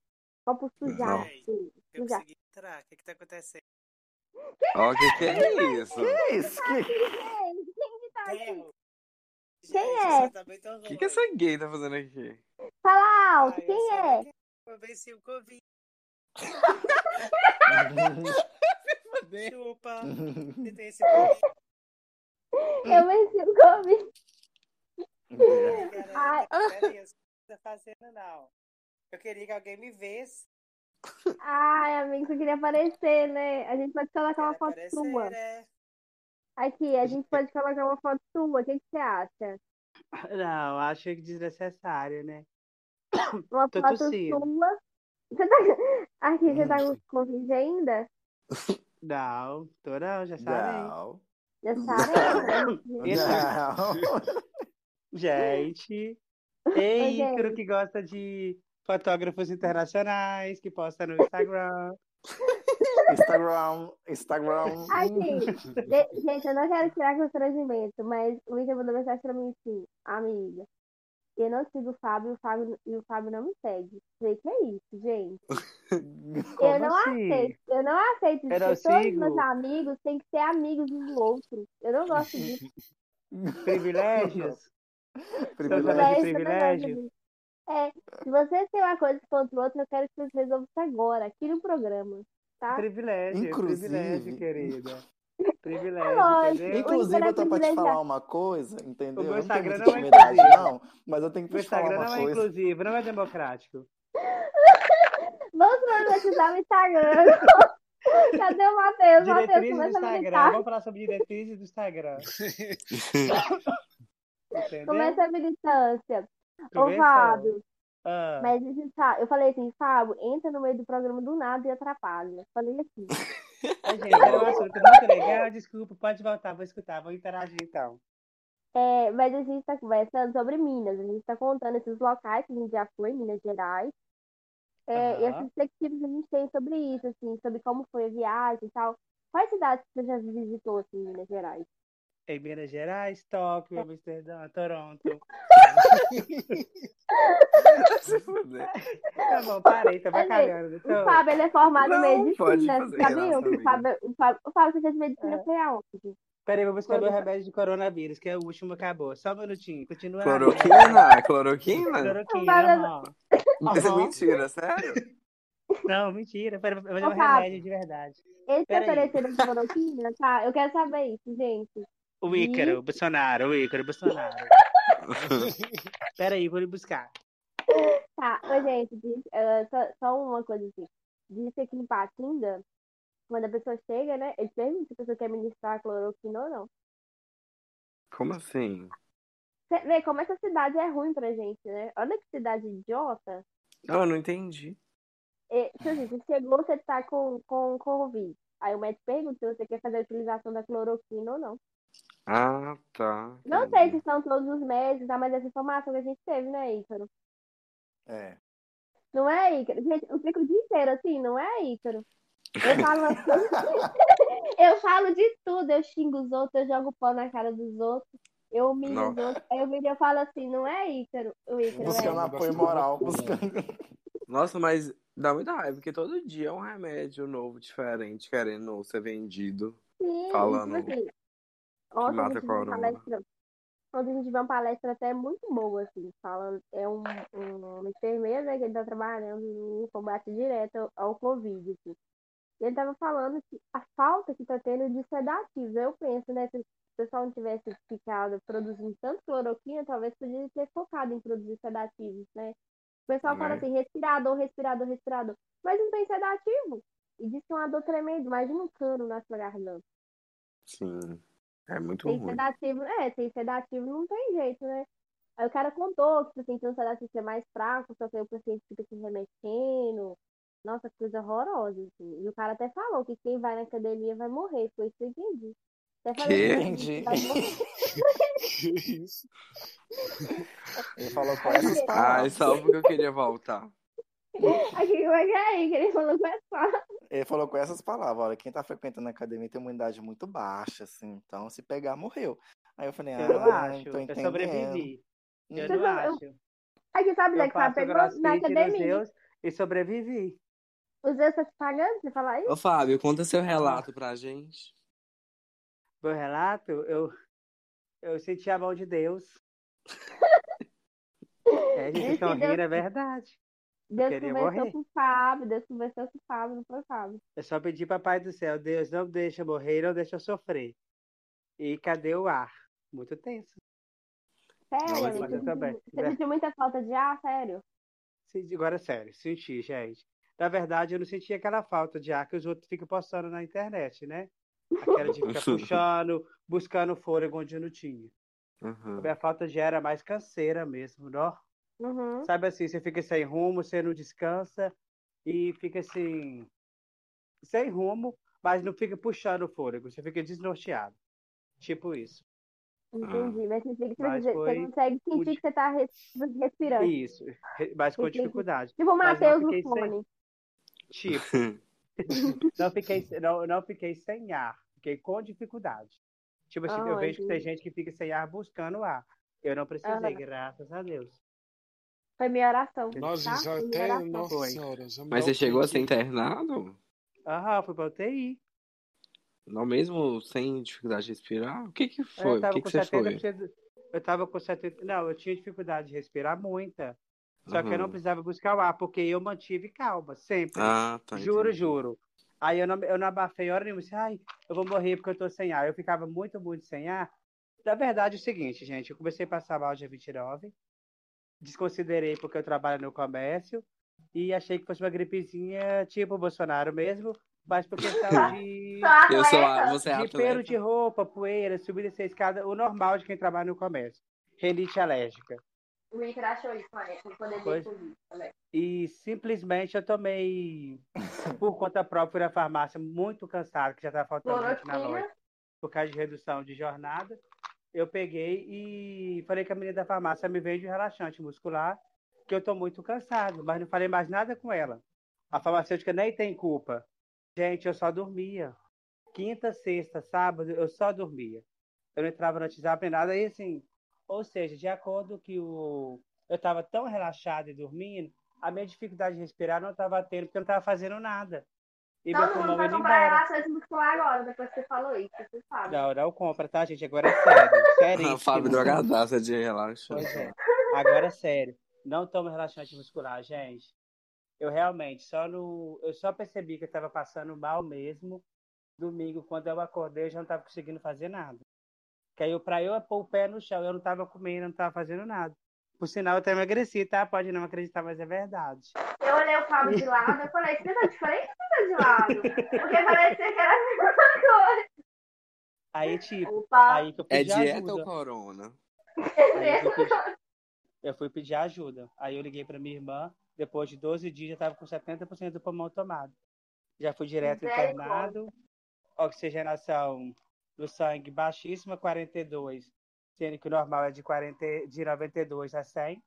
Só por sujar, Não. assim, Eu consegui entrar. O que que tá acontecendo? O que, que é isso? Que isso? Que... Quem que tá aqui? Quem é? tá O que, que essa gay tá fazendo aqui? Fala alto, quem é? Eu venci o Covid. [LAUGHS] Chupa. Você [LAUGHS] tem esse Covid, Eu venci o Covid. Ai. não tô fazendo, não. Eu queria que alguém me visse. Ai, amigo, você queria aparecer, né? A gente pode colocar uma foto aparecer, sua. né? Aqui, a gente pode colocar uma foto sua. O que, que você acha? Não, acho que desnecessário, né? [COUGHS] Uma Tô foto tossindo. sua. Você tá... [LAUGHS] Aqui, você tá com Covid ainda? Não, tô não, já sarei. Não. Já sabe? [LAUGHS] Não. Gente, Oi, ei, gente. Ícaro que gosta de fotógrafos internacionais, que posta no Instagram. Instagram, Instagram. De- [LAUGHS] gente, eu não quero tirar constrangimento, mas o Ika mandou mensagem pra mim assim, amiga. Eu não sigo o Fábio, o Fábio e o Fábio não me segue. Falei, que é isso, gente? [LAUGHS] Como eu não assim? aceito, eu não aceito Eu isso. não Todos sigo. meus amigos têm que ser amigos um do outro. Eu não gosto disso. Privilégios? [LAUGHS] Privilégio. Zona É, se você tem uma coisa contra o outro, eu quero que vocês resolvam isso agora, aqui no programa, tá? Privilégio, Inclusive- [LAUGHS] privilégio, querida. Privilégio, entendeu? Inclusive, eu tô pra te falar uma coisa, entendeu? O meu não Instagram muita não é inclusivo. não, mas eu tenho que te falar Instagram uma não é coisa. inclusivo, não é democrático. [LAUGHS] Vamos problematizar o Instagram. [LAUGHS] Cadê o Matheus? Matheus, Diretrizes do começa a Instagram. Vamos falar sobre diretrizes do Instagram. Começa a militância. Ô. Fábio, Ah, mas eu falei assim, Fábio, entra no meio do programa do nada e atrapalha. Falei assim. [LAUGHS] Ai, gente, era um assunto muito legal. Desculpa, pode voltar, vou escutar, vou interagir então. É, mas a gente está conversando sobre Minas. A gente está contando esses locais que a gente já foi, Minas Gerais. É, E as perspectivas que a gente tem sobre isso, assim, sobre como foi a viagem e tal. Quais cidades você já visitou, assim, em Minas Gerais? Em Minas Gerais, Tóquio, Amsterdã, Toronto. Se [LAUGHS] fuder. Tá bom, parei, Olha aí, bacalhando. O. Fábio, ele é formado Não, em medicina. fazer, que o. Fábio, o Fábio, o Fábio, fez medicina É. foi aonde? Peraí, vou buscar meu Cloro- remédio de coronavírus, que é o último, acabou. Só um minutinho, continua. aí. Cloroquina? Cloroquina? Cloroquina, Fábio- aham. Isso é mentira, sério? Não, mentira. Pera, Mas é um remédio de verdade. Ele Peraí. ofereceram de cloroquina? Tá, eu quero saber isso, gente. O Ícaro, o Bolsonaro, o Ícaro, o Bolsonaro. [LAUGHS] Peraí, vou lhe buscar. Tá, ô, gente, diz, ah, só, só uma coisa assim. Diz que aqui em Patinga, quando a pessoa chega, né? Eles perguntam se a pessoa quer ministrar cloroquina ou não. Como assim? Você vê como essa cidade é ruim pra gente, né? Olha que cidade idiota. Não, eu não entendi. E, tipo assim, você chegou, você tá com, com Covid. Aí o médico pergunta se você quer fazer a utilização da cloroquina ou não. Ah, tá. Não sei se são todos os médicos, tá? mas essa informação que a gente teve, né, Ícaro? É. Não é, Ícaro? Gente, eu fico o dia inteiro assim, não é, Ícaro? Eu [LAUGHS] falo, [LAUGHS] eu falo de tudo, eu xingo os outros, eu jogo pó na cara dos outros, eu humilho os outros. Aí eu vídeo eu falo assim, não é, Ícaro? O Ícaro Buscando é. apoio moral, buscando. Nossa, mas dá muita raiva, porque todo dia é um remédio novo, diferente, querendo ser vendido. Sim, falando tipo assim, ontem a gente viu uma palestra, ontem a gente viu uma palestra até muito boa, assim, falando, é um, um, uma enfermeira, né, que ele tá trabalhando no combate direto ao, Covid, assim. E ele tava falando que a falta que tá tendo de sedativos, eu penso, né, se o pessoal não tivesse ficado produzindo tanto cloroquina, talvez podia ter focado em produzir sedativos, né. O pessoal fala Né? assim, respirador, respirador, respirador, mas não tem sedativo. E diz que é uma dor tremenda, imagina um cano na sua garganta. Sim. É muito Tem ruim. sedativo, é, tem sedativo, não tem jeito, né? Aí o cara contou que assim, tem um sedativo que é mais fraco, só que aí o paciente fica se remexendo. Nossa, coisa horrorosa, assim. E o cara até falou que quem vai na academia vai morrer, foi isso que eu entendi. Até falei Entendi. [LAUGHS] Que isso? [LAUGHS] Ele falou com essas Ai, palavras. só porque eu queria voltar. [LAUGHS] Aqui, como é que é aí? Que ele falou com essa. Ele falou com essas palavras, olha, quem tá frequentando a academia tem uma imunidade muito baixa, assim, então se pegar, morreu. Aí eu falei, Eu não ah, acho. tô Eu entendendo. sobrevivi. Eu não Eu- acho. Aqui, sabe é Eu que tá? faço Pegou na academia. E sobrevivi. Os Zeus tá te pagando? Você fala isso? Ô, Fábio, conta seu relato pra gente. Meu relato, eu, eu senti a mão de Deus. [LAUGHS] É, gente, estão rindo, é verdade. Deus queria conversou morrer. com o Fábio, Deus conversou com o Fábio, não foi o Fábio. Eu só pedi para Pai do Céu, Deus, não deixa morrer, não deixa eu sofrer. E cadê o ar? Muito tenso. Sério, Não, eu também. sentiu, você sentiu muita falta de ar, sério? Agora, sério, senti, gente. Na verdade, eu não senti aquela falta de ar que os outros ficam postando na internet, né? Aquela de ficar puxando, buscando fôlego onde não tinha. Uhum. A minha falta de ar era mais canseira mesmo, não? Uhum. Sabe assim, você fica sem rumo, você não descansa e fica assim, sem rumo, mas não fica puxando o fôlego, você fica desnorteado. Tipo isso. Entendi. Mas você, fica, tipo, Mas você, você consegue sentir que você tá res- respirando. Isso, mas com Entendi. dificuldade. Tipo o Matheus no fiquei sem- fone. Tipo, [LAUGHS] não fiquei, não, não fiquei sem ar, fiquei com dificuldade. Tipo assim, Ah, eu vejo que tem entendi. gente que fica sem ar buscando ar. Eu não precisei, Aham. graças a Deus. Foi minha oração. Nossa, tá? Foi até. oração. Nossa Foi. senhora. Mas você chegou a ser internado? Aham, fui pra UTI. Não mesmo sem dificuldade de respirar? O que que Eu foi? O tava que com que você foi? 70%. Eu tava com 70%. Não, eu tinha dificuldade de respirar muita. Só que eu não Uhum. precisava buscar o ar, porque eu mantive calma, sempre. Ah, tá. juro, entendi. juro. Aí eu não, eu não abafei hora nenhuma. Disse, ai, eu vou morrer porque eu tô sem ar. Eu ficava muito, muito sem ar. Na verdade, é o seguinte, gente. Eu comecei a passar mal dia 29. Desconsiderei porque eu trabalho no comércio. E achei que fosse uma gripezinha tipo o Bolsonaro mesmo. Mas por questão [LAUGHS] de, Só Eu sou a... Você é de pelo atleta? de roupa, poeira, subir e descer a escada. O normal de quem trabalha no comércio. Renite alérgica. O Icaro achou isso, né? Poder de também. E simplesmente eu tomei, [LAUGHS] por conta própria, fui na farmácia muito cansado, que já estava faltando gente na loja, por causa de redução de jornada. Eu peguei e falei que a menina da farmácia me vende um relaxante muscular, que eu estou muito cansado, mas não falei mais nada com ela. A farmacêutica nem tem culpa. Gente, eu só dormia. Quinta, sexta, sábado, eu só dormia. Eu não entrava no WhatsApp nem nada, e assim, ou seja, de acordo que o eu estava tão relaxado e dormindo, a minha dificuldade de respirar não estava tendo, porque eu não estava fazendo nada. E Todo mundo vai comprar relações muscular agora, depois que você falou isso, você sabe. Não, não compra, tá, gente? Agora é sério. [LAUGHS] Sério. Fábio drogadaça de relaxa. Pois é. Agora é sério. Não tomo relaxante muscular, gente. Eu realmente só no. Eu só percebi que eu estava passando mal mesmo. Domingo, quando eu acordei, eu já não estava conseguindo fazer nada. Que aí, eu- pra eu pôr o pé no chão, eu não estava comendo, eu não estava fazendo nada. Por sinal, eu até emagreci, tá? Pode não acreditar, mas é verdade. Eu olhei o Fábio de lado, eu falei, você tá diferente ou tá de lado? Porque parecia que era a mesma coisa. Aí, tipo, Opa, aí que eu É pedi dieta ajuda. ou corona? Aí eu fui, pedir, eu fui pedir ajuda. Aí eu liguei pra minha irmã. Depois de 12 dias, já tava com 70% do pulmão tomado. Já fui direto Misericórdia. internado. Oxigenação do sangue baixíssima, 42. Sendo que o normal é de, 40, de 92 a 100.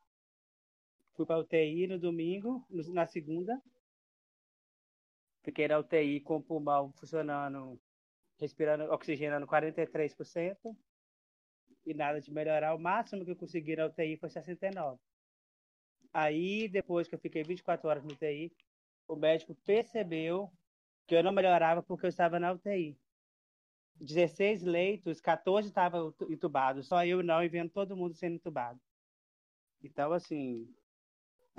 Fui pra UTI no domingo, na segunda. Fiquei na UTI com o pulmão funcionando, respirando, oxigenando 43% e nada de melhorar. O máximo que eu consegui na UTI foi 69. Aí, depois que eu fiquei 24 horas no UTI, o médico percebeu que eu não melhorava porque eu estava na UTI. 16 leitos, 14 estavam entubados, só eu não, e vendo todo mundo sendo entubado. Então, assim,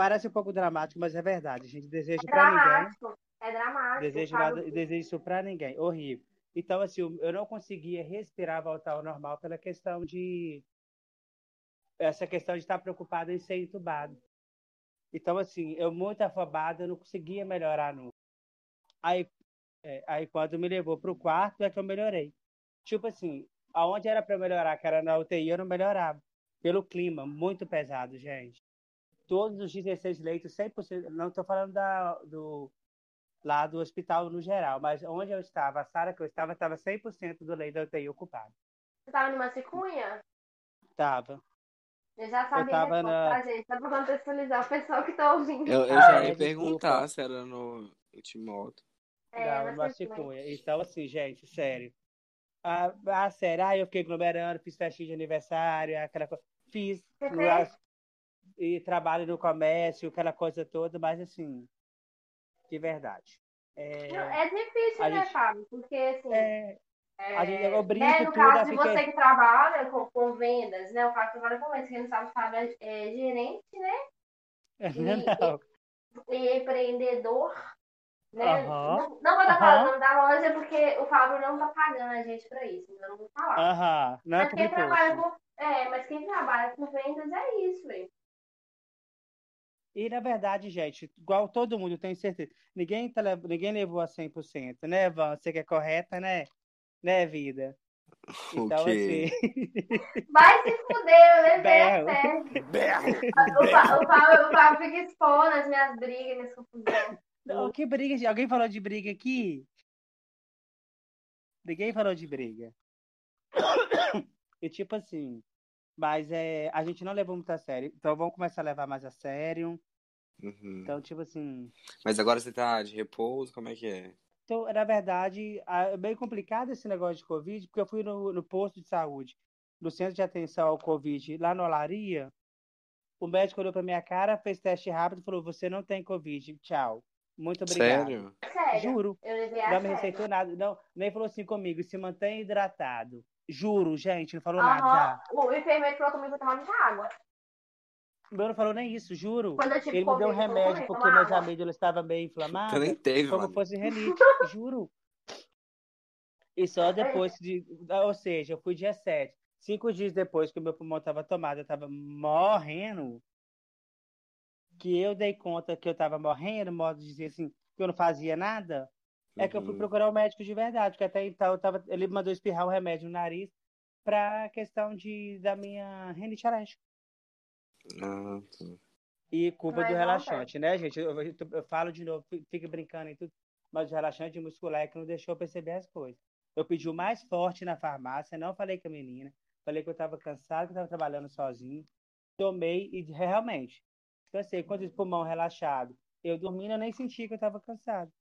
parece um pouco dramático, mas é verdade. A gente deseja é para ninguém. dramático. É dramático. Desejo, desejo isso pra ninguém. Horrível. Então, assim, eu não conseguia respirar, voltar ao normal pela questão de. Essa questão de estar preocupado em ser entubado. Então, assim, eu muito afobado, eu não conseguia melhorar nunca. Aí, é, aí quando me levou pro quarto, é que eu melhorei. Tipo assim, aonde era eu melhorar, que era na UTI, eu não melhorava. Pelo clima, muito pesado, gente. Todos os 16 leitos, 100%. Não estou falando da, do, lá do hospital no geral, mas onde eu estava, a sala que eu estava, estava 100% do leito da UTI ocupado. Você tava numa cicunha? Tava. Eu já sabia tava a resposta, na- tá, gente? Só pra contextualizar o pessoal que tá ouvindo. Eu, eu Ah, já é, ia desculpa. perguntar se era no, Timóteo. É, Não, na uma cicunha. Então, assim, gente, sério. Ah, ah, sério, ah, eu fiquei aglomerando, fiz festinha de aniversário, aquela coisa. Fiz. Você fez? E trabalho no comércio, aquela coisa toda, mas assim, de verdade. É, é difícil, né, gente- Fábio? Porque, assim, é, é, a gente- eu brinco né, no tudo, caso de fiquei- você que trabalha com, com vendas, né? O Fábio trabalha com vendas, quem não sabe, o Fábio é, é gerente, né? [LAUGHS] não, E empreendedor, né? Aham. Não, não vou falando o nome da loja porque o Fábio não tá pagando a gente pra isso, então eu não vou falar. aham, não é mas quem trabalha com, é, mas quem trabalha com vendas é isso, velho. E na verdade, gente, igual todo mundo, tenho certeza, ninguém, tá, ninguém levou a 100%, né, Van? Você que é correta, né? Né, vida? O Então, quê? assim, [LAUGHS] Vai se fuder, eu levei a Berro. sério. Berro! O, Fá- o, Fábio, o fica expondo as minhas brigas, minhas confusões. Não, que briga, gente? Alguém falou de briga aqui? Ninguém falou de briga. [COUGHS] E tipo assim, mas é, a gente não levou muito a sério. Então vamos começar a levar mais a sério. Uhum. Então, tipo assim, Mas agora você tá de repouso, como é que é? Então, na verdade, é bem complicado esse negócio de Covid, porque eu fui no, no posto de saúde, no centro de atenção ao Covid, lá na Olaria. O médico olhou pra minha cara, fez teste rápido e falou: Você não tem Covid, tchau. Muito obrigado. Sério? Sério, Juro. Não me receitou nada. Não, nem falou assim comigo: se mantém hidratado. Juro, gente, não falou nada. Aham, o enfermeiro falou comigo pra tomar muita água. O meu não falou nem isso, juro. Quando eu tive Ele me deu um remédio porque água. amígdalas estavam meio Tu nem inflamadas. teve, como mano. fosse renite, [LAUGHS] juro. E só depois de. Ou seja, eu fui dia 7. Cinco dias depois que o meu pulmão estava tomado, eu estava morrendo. Que eu dei conta que eu estava morrendo, modo de dizer assim, que eu não fazia nada. É que eu fui Uhum. procurar o médico de verdade, porque até então eu tava, ele me mandou espirrar um remédio no nariz para questão de, da minha rinite alérgica. Ah, tá. E culpa Mas do não, relaxante, né, gente? Eu, eu- eu falo de novo, fi- fica brincando e tudo, mas o relaxante muscular é que não deixou eu perceber as coisas. Eu pedi o mais forte na farmácia, não falei com a menina, falei que eu estava cansado, que eu estava trabalhando sozinho. Tomei e realmente, eu sei, quando o pulmão relaxado, eu dormindo, eu nem senti que eu estava cansado.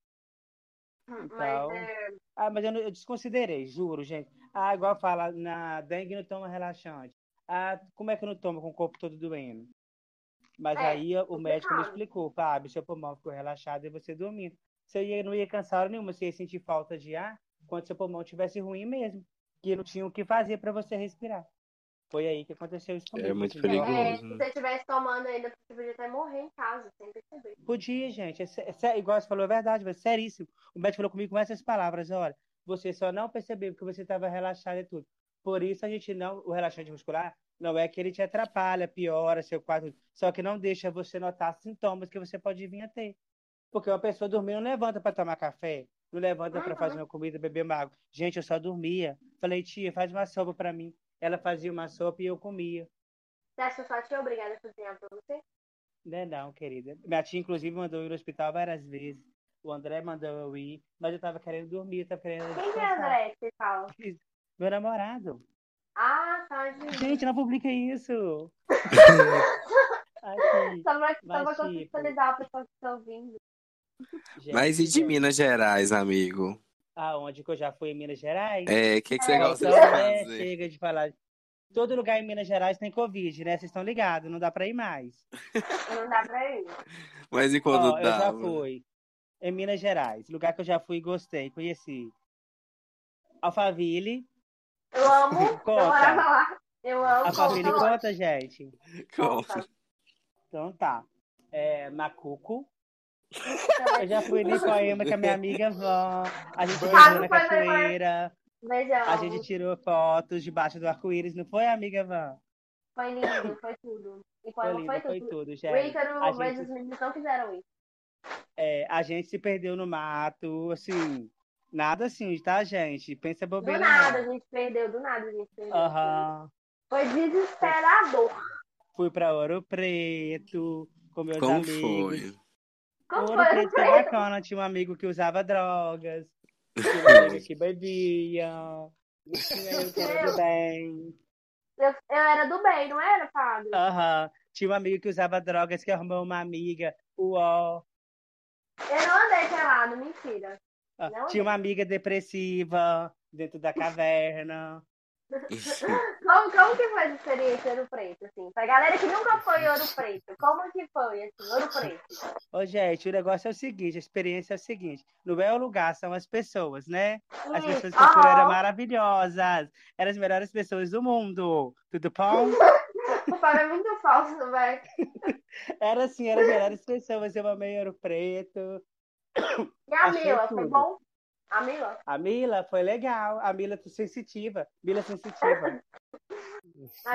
Então, Mas é, Ah, mas eu, eu desconsiderei, juro, gente. Ah, igual fala, na dengue não toma relaxante. Ah, como é que eu não tomo com o corpo todo doendo? Mas É, aí o médico me explicou, Fábio, seu pulmão ficou relaxado e você dormindo. Você ia, não ia cansar nenhuma, você ia sentir falta de ar quando seu pulmão estivesse ruim mesmo. Que não tinha o que fazer para você respirar. Foi aí que aconteceu isso comigo. muito entendeu? perigoso. é, se né? você estivesse tomando ainda, você podia até morrer em casa, sem perceber. Podia, gente. É, é igual você falou, é verdade, mas seríssimo. O médico falou comigo com essas palavras: olha, você só não percebeu porque você estava relaxado e tudo. Por isso a gente não. O relaxante muscular não é que ele te atrapalha, piora seu quadro, só que não deixa você notar sintomas que você pode vir a ter. Porque uma pessoa dormindo não levanta para tomar café, não levanta para fazer uma comida, beber uma água. Gente, eu só dormia. Falei, tia, faz uma sopa para mim. Ela fazia uma sopa e eu comia. Você sua tia é obrigada a cozinhar pra você? Não, não, querida. Minha tia, inclusive, mandou eu ir no hospital várias vezes. O André mandou eu ir, mas eu tava querendo dormir, eu tava querendo Quem que é descansar. André que você fala? [LAUGHS] Meu namorado. Ah, tá, gente. Gente, não publica isso. [LAUGHS] Aqui. Só pra, só Mas, pra tipo- a pessoa que tá ouvindo. Gente, Mas e de Minas Gerais, amigo? Aonde que eu já fui em Minas Gerais? É, o que, que você É, gosta Então, de né, fazer? chega de falar. Todo lugar em Minas Gerais tem Covid, né? Vocês estão ligados, não dá pra ir mais. [LAUGHS] Não dá pra ir. Mas e quando Ó, eu já fui em Minas Gerais, lugar que eu já fui e gostei, conheci. Alphaville. Eu amo. [LAUGHS] Eu Conta. morava lá. Eu amo. Alphaville conta. conta, gente. Conta. Então tá. É, Macuco. Eu já fui em Ipoema com a minha amiga Van. A gente Ah, na foi legal. cachoeira. Beijão. A gente tirou fotos debaixo do arco-íris, não foi, amiga Van? Foi lindo, foi tudo. E Foi foi, lindo, foi foi tudo. tudo, O gente. Ícaro, A mas gente- os meninos não fizeram isso. É, a gente se perdeu no mato, assim, nada assim, tá, gente? Pensa Do bobeira nada a não. gente perdeu, do nada a gente perdeu. Aham. Foi desesperador. Fui pra Ouro Preto com meus Como amigos. foi? Ouro foi? Preto foi bacana, tinha um amigo que usava drogas, [LAUGHS] tinha uma amiga que bebia, tinha eu que era do bem. Eu, eu era do bem, não era, Fábio? Aham. Tinha um amigo que usava drogas que arrumou uma amiga, uó. Eu não andei pelado, mentira. Ah, Tinha uma amiga depressiva dentro da caverna. [LAUGHS] Como, como que foi a experiência Ouro Preto, assim? Pra galera que nunca foi Ouro Preto, como que foi, assim, Ouro Preto? Ô, gente, o negócio é o seguinte, a experiência é o seguinte, não é o lugar, são as pessoas, né? As pessoas que eu fui eram maravilhosas, eram as melhores pessoas do mundo, tudo bom? [LAUGHS] O Fábio é muito falso, velho. [LAUGHS] Era assim, eram as melhores pessoas, eu amei Ouro Preto. E a Mila, foi bom? A Mila? A Mila foi legal, a Mila sensitiva, Mila sensitiva.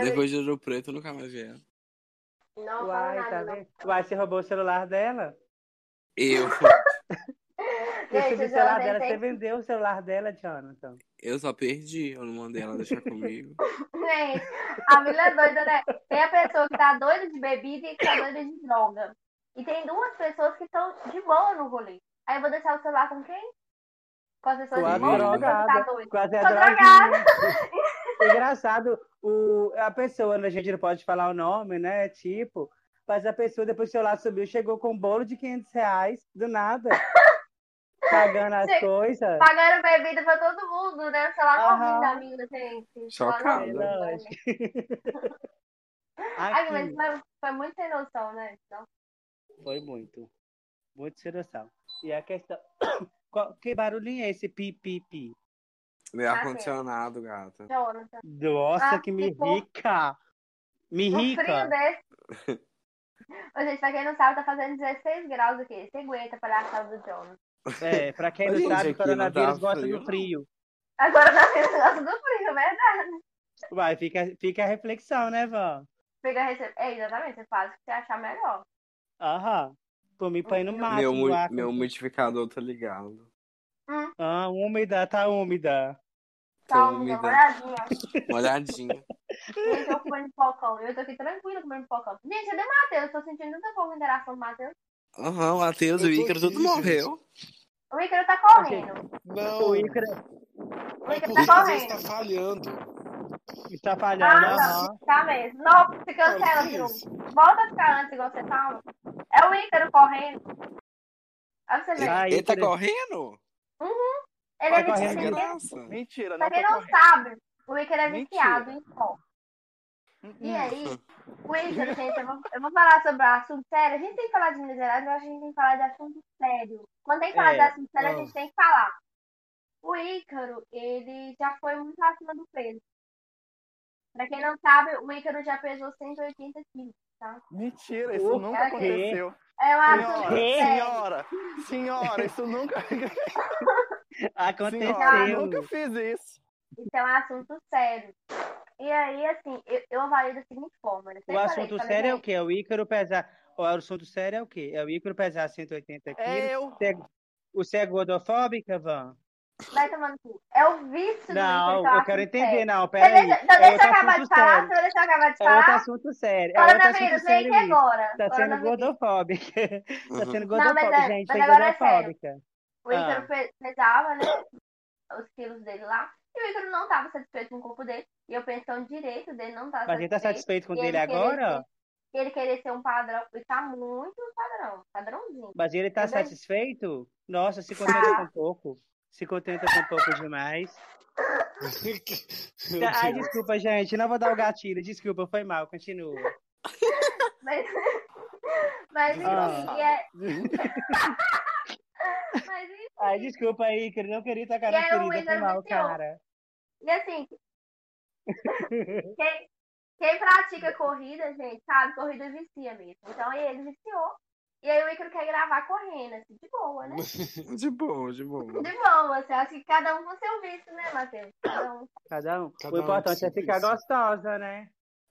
Depois de Ouro Preto, nunca mais vieram. Não fala Uai, nada, tá não. vendo? Uai, você roubou o celular dela? Eu, [LAUGHS] Eu Gente, o celular dela, tentei- você vendeu o celular dela, Jonathan. eu só perdi. Eu não mandei ela deixar comigo. [LAUGHS] Gente, a Mila é doida, né? Tem a pessoa que tá doida de bebida e que tá doida de droga. E tem duas pessoas que estão de boa no rolê. Aí eu vou deixar o celular com quem? Com as pessoas Com a de com drogada, doida? com a Zé Tô Droguinha. Engraçado, o, a pessoa, né, a gente não pode falar o nome, né? Tipo, mas a pessoa, depois que o celular subiu, chegou com um bolo de 500 reais, do nada. [LAUGHS] Pagando as coisas. Pagando bebida pra todo mundo, né? O celular Aham. novinho da gente. Chocada. É. [LAUGHS] Ai, mas foi, foi muito sem noção, né? Então, foi muito. Muito sem noção. E a questão. Qual- Que barulhinho é esse pi, pi, pi? Meu Tá ar-condicionado, gata. Nossa, Ah, que me bom. rica! Me Um rica! [LAUGHS] Ô, gente, pra quem não sabe, tá fazendo 16 graus aqui. Você aguenta pra a casa do Jonas. É, pra quem não sabe, o coronavírus gosta frio, do não. frio. Agora tá vendo o negócio do frio, é verdade. Vai, fica, fica a reflexão, né, Van? Pega a receita. É, exatamente, você faz o que você achar melhor. Aham. Por mim, põe no mato. Meu, ar, meu com- umidificador tá ligado. Ah, úmida, tá úmida. Tá, Tô úmida. molhadinha. Uma [LAUGHS] olhadinha. Gente, eu comendo pipocão. Eu tô aqui tranquila comendo pipocão. Gente, cadê o Matheus? Tô sentindo tanta pouca interação do Matheus. Aham, o Matheus e Eu o tô Ícaro, tudo morreu. O Ícaro tá correndo. Não, O Ícaro O é Ícaro tá às vezes correndo. tá falhando. está falhando. Ah, não. Tá mesmo. Não, se cancela, isso. Volta a ficar antes, igual você tava. É o Ícaro correndo. Pra você ver. Ah, Ele tá Ícaro. correndo? Ele é vai correndo. viciado. Mentira, Pra não quem tô não correndo. sabe, o Ícaro é Mentira. viciado em pó. Hum, E aí, o Ícaro, gente, eu vou, eu vou falar sobre o assunto sério. A gente tem que falar de Minas Gerais, mas a gente tem que falar de assunto sério. Quando tem que falar É, de assunto sério, a não. gente tem que falar. O Ícaro, ele já foi muito acima do peso. Pra quem não sabe, o Ícaro já pesou 180 quilos, tá? Mentira, isso O nunca aconteceu. É um assunto Senhora, senhora, senhora, isso nunca. [LAUGHS] Senhora, Aconteceu. eu nunca fiz isso. isso é um assunto sério. E aí, assim, eu, eu avalio da seguinte forma. Eu O falei, assunto falei, sério é o gente, quê? É o Ícaro pesar. O assunto sério é o quê? É o Ícaro pesar 180 quilos. É eu. Você é- Você é gordofóbica, Van? Vai tomando cu. É o vício do Não, eu quero entender, sério. não, peraí. deixa, então É deixa eu acabar de falar, sério. você vai deixar eu acabar de É outro falar? assunto sério. É outro assunto Coronavírus, vem sério aqui agora. Tá sendo gordofóbica. [LAUGHS] Tá Uhum. sendo Não, mas gordofóbica, é- gente. agora é sério. gordofóbica. O Ícaro Ah. pe- pesava, né? Os quilos dele lá. E o Ícaro não estava satisfeito com o corpo dele. E eu é um direito dele não estar Mas ele tá satisfeito com o dele agora? E ele querer ser um padrão. E tá muito padrão. Padrãozinho. Mas ele tá Eu vejo- satisfeito? Nossa, se contenta com pouco. Se contenta com pouco demais. Ai, Deus. desculpa, gente. Não vou dar o gatilho. Desculpa, foi mal. Continua. Mas, mas enfim, Ah. e é... [LAUGHS] mas enfim, Ai, desculpa aí, que ele não queria tocar E na aí o ferida. Foi mal, cara. e assim, [LAUGHS] quem, quem pratica corrida, gente, sabe, corrida vicia mesmo. Então ele viciou. E aí o Ícaro quer gravar correndo, assim, de boa, né? [LAUGHS] De boa, de boa. De boa, você acha que cada um com seu vício, né, Matheus? Cada um. Cada um. Cada o um importante com é ficar gostosa, né?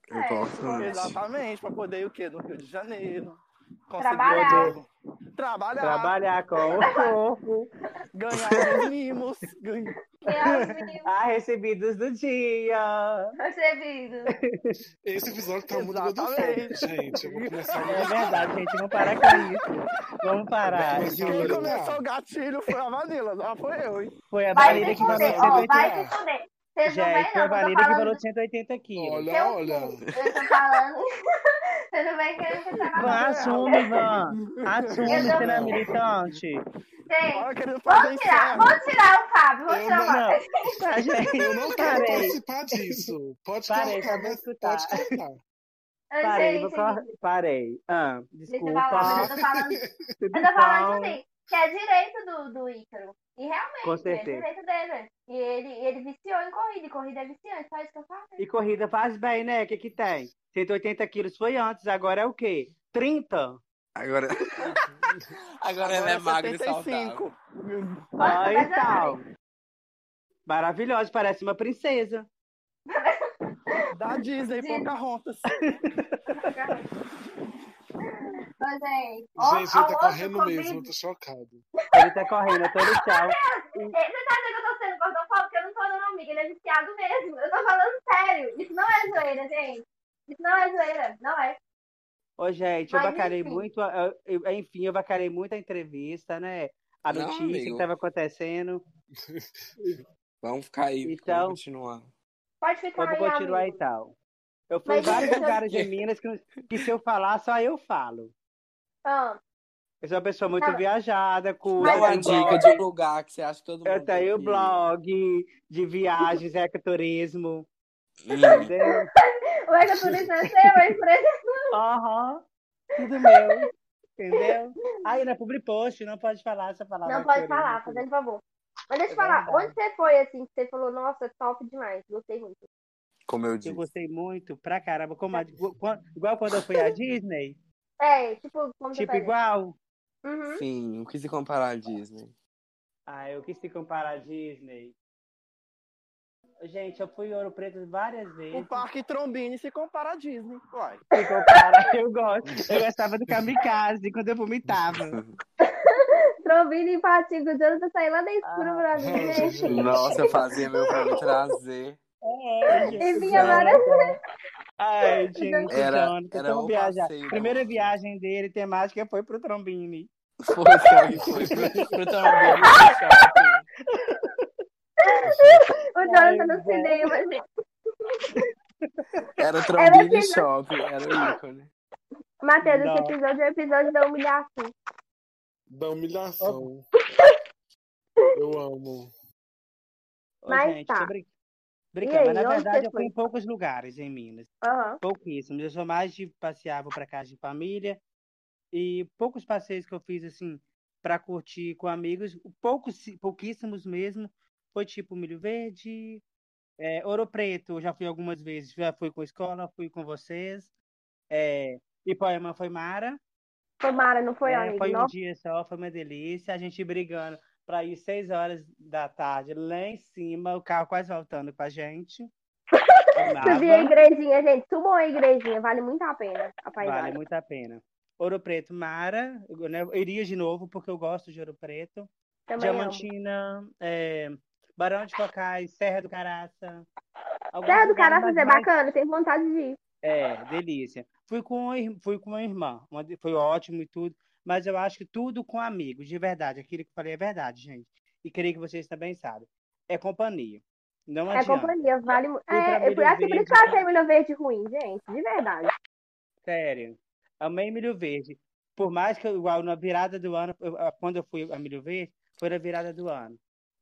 Importante. Exatamente, pra poder ir o quê? No Rio de Janeiro. Trabalhar. Trabalhar. Trabalhar com o corpo. Ganhar os [LAUGHS] mimos. ganhar- Ah, recebidos do dia. recebido. Esse episódio tá muito Exatamente. gordofóbico, gente. Eu vou começar a É verdade, gente. Vamos parar com isso. Vamos parar. Quem começou o gatilho foi a Vanilla, não foi eu, hein? Foi a se que 180 vai se fuder. Vocês não veem, a não, tô Valíria que falou falando de 180 quilos. Olha, olha. Eu tô falando. Você não vem querendo que eu Van, assume, Van. Assume, Eu você não é não. militante. Gente, vamos tirar, vamos tirar o Fábio, vamos Eu tirar o não- Fábio. Tá, gente. Eu não quero Parei. participar disso. Pode Parei, vou mas escutar. pode cortar. Parei, vou Gente, cor... Parei. Ah, Deixa eu desculpa. falar, mas eu tô falando, [LAUGHS] Tudo eu tô falando assim, que é direito do, do Ícaro. E realmente, Com é certeza. direito dele. E ele, ele viciou em corrida, e corrida é viciante, só isso que eu falo. E corrida faz bem, né? O que que tem? 180 quilos foi antes, agora é o quê? 30? [LAUGHS] Agora. Agora ela é magra e 75. saudável. Ah, mas então. Maravilhosa, parece uma princesa. Da Disney, Disney. Pocahontas. [LAUGHS] Gente, ó, Gente, ele tá correndo mesmo, eu tô chocado. Ele tá correndo, eu tô no tchau. É, Você tá achando que eu tô sendo gordofóbica? Eu não tô dando amiga, ele é viciado mesmo. Eu tô falando sério. Isso não é zoeira, gente. Isso não é zoeira, não é. Ô, gente, eu Mas, bacalhei enfim. muito, eu- eu- enfim, eu bacalhei muito a entrevista, né? A Não, notícia que amigo. tava acontecendo. [LAUGHS] Vamos ficar aí, Então- vamos continuar. Pode ficar Vamos aí, continuar amigo. e tal. Eu fui em Mas, vários eu- lugares de Minas que, que se eu falar, só eu falo. Ah, Eu sou uma pessoa muito Tá. viajada, culta. Dá uma tenho dica blog, de um lugar que você acha que todo mundo. Eu tenho tem que ir. blog de viagens, ecoturismo, Hum, entendeu? [LAUGHS] o ecoturismo é seu, a empresa Aham, tudo meu, entendeu? Aí na public post não pode falar essa palavra. Não pode ecoturismo. falar, fazendo favor. Mas deixa eu É falar, verdade. onde você foi assim, que você falou, nossa, top demais, gostei muito. Como eu Eu disse. gostei muito, pra caramba. Como a- igual igual quando eu fui à [LAUGHS] Disney, É, tipo, como tipo igual. Uhum. Sim, não quis se comparar à Disney. Ah, eu quis se comparar à Disney. Gente, eu fui em Ouro Preto várias O vezes. Parque Trombini se compara à Disney. Uai. Se comparar, [LAUGHS] eu gosto. Eu gostava do kamikaze quando eu vomitava. [LAUGHS] Trombino e Patinho, o Jonathan saiu lá da escura Ah. pra mim, gente. Nossa, eu fazia meu pra me trazer. É, E vinha várias Ai, gente, Era- Jonathan, era vamos viajar. passeio Primeira do- viagem dele, temática, foi pro Trombini. Foi, foi, foi. Pro, pro shopping. O Jonathan no cinema, gente. Era Trombini assim, Shopping, era o ícone. Matheus, Não. esse episódio é o episódio da humilhação. Da humilhação. Eu amo. Ô, Mas gente, tá. tô brin- E brincando, aí, mas na verdade eu fui em poucos lugares em Minas. Aham. Pouquíssimos. Eu sou mais de passear, vou pra casa de família. E poucos passeios que eu fiz, assim, pra curtir com amigos, poucos, pouquíssimos mesmo, foi tipo Milho Verde, é, Ouro Preto, eu já fui algumas vezes, já fui com a escola, fui com vocês. É, Ipoema foi Mara, Foi Mara, não foi, né? amigo? Foi um Nossa, dia só, foi uma delícia, a gente brigando. Pra ir seis horas da tarde lá em cima, o carro quase voltando com a gente. [LAUGHS] Subir a igrejinha, gente. Subam a igrejinha, vale muito a pena a paisagem. Vale muito a pena. Ouro Preto, Mara, eu, né, eu iria de novo porque eu gosto de Ouro Preto. Também. Diamantina, é, Barão de Cocais, Serra do Caraça. Serra do Caraças mais- é mais- bacana, tenho vontade de ir. É, delícia. Fui com, fui com uma irmã, uma foi ótimo e tudo, mas eu acho que tudo com amigos, de verdade. Aquilo que eu falei é verdade, gente. E creio que vocês também sabem. É companhia. Não É adianta. companhia, vale muito. É, eu acho que por isso que eu achei Milho Verde ruim, gente. De verdade. Sério. Amei Milho Verde. Por mais que, eu- igual na virada do ano, eu- quando eu fui a Milho Verde, foi na virada do ano.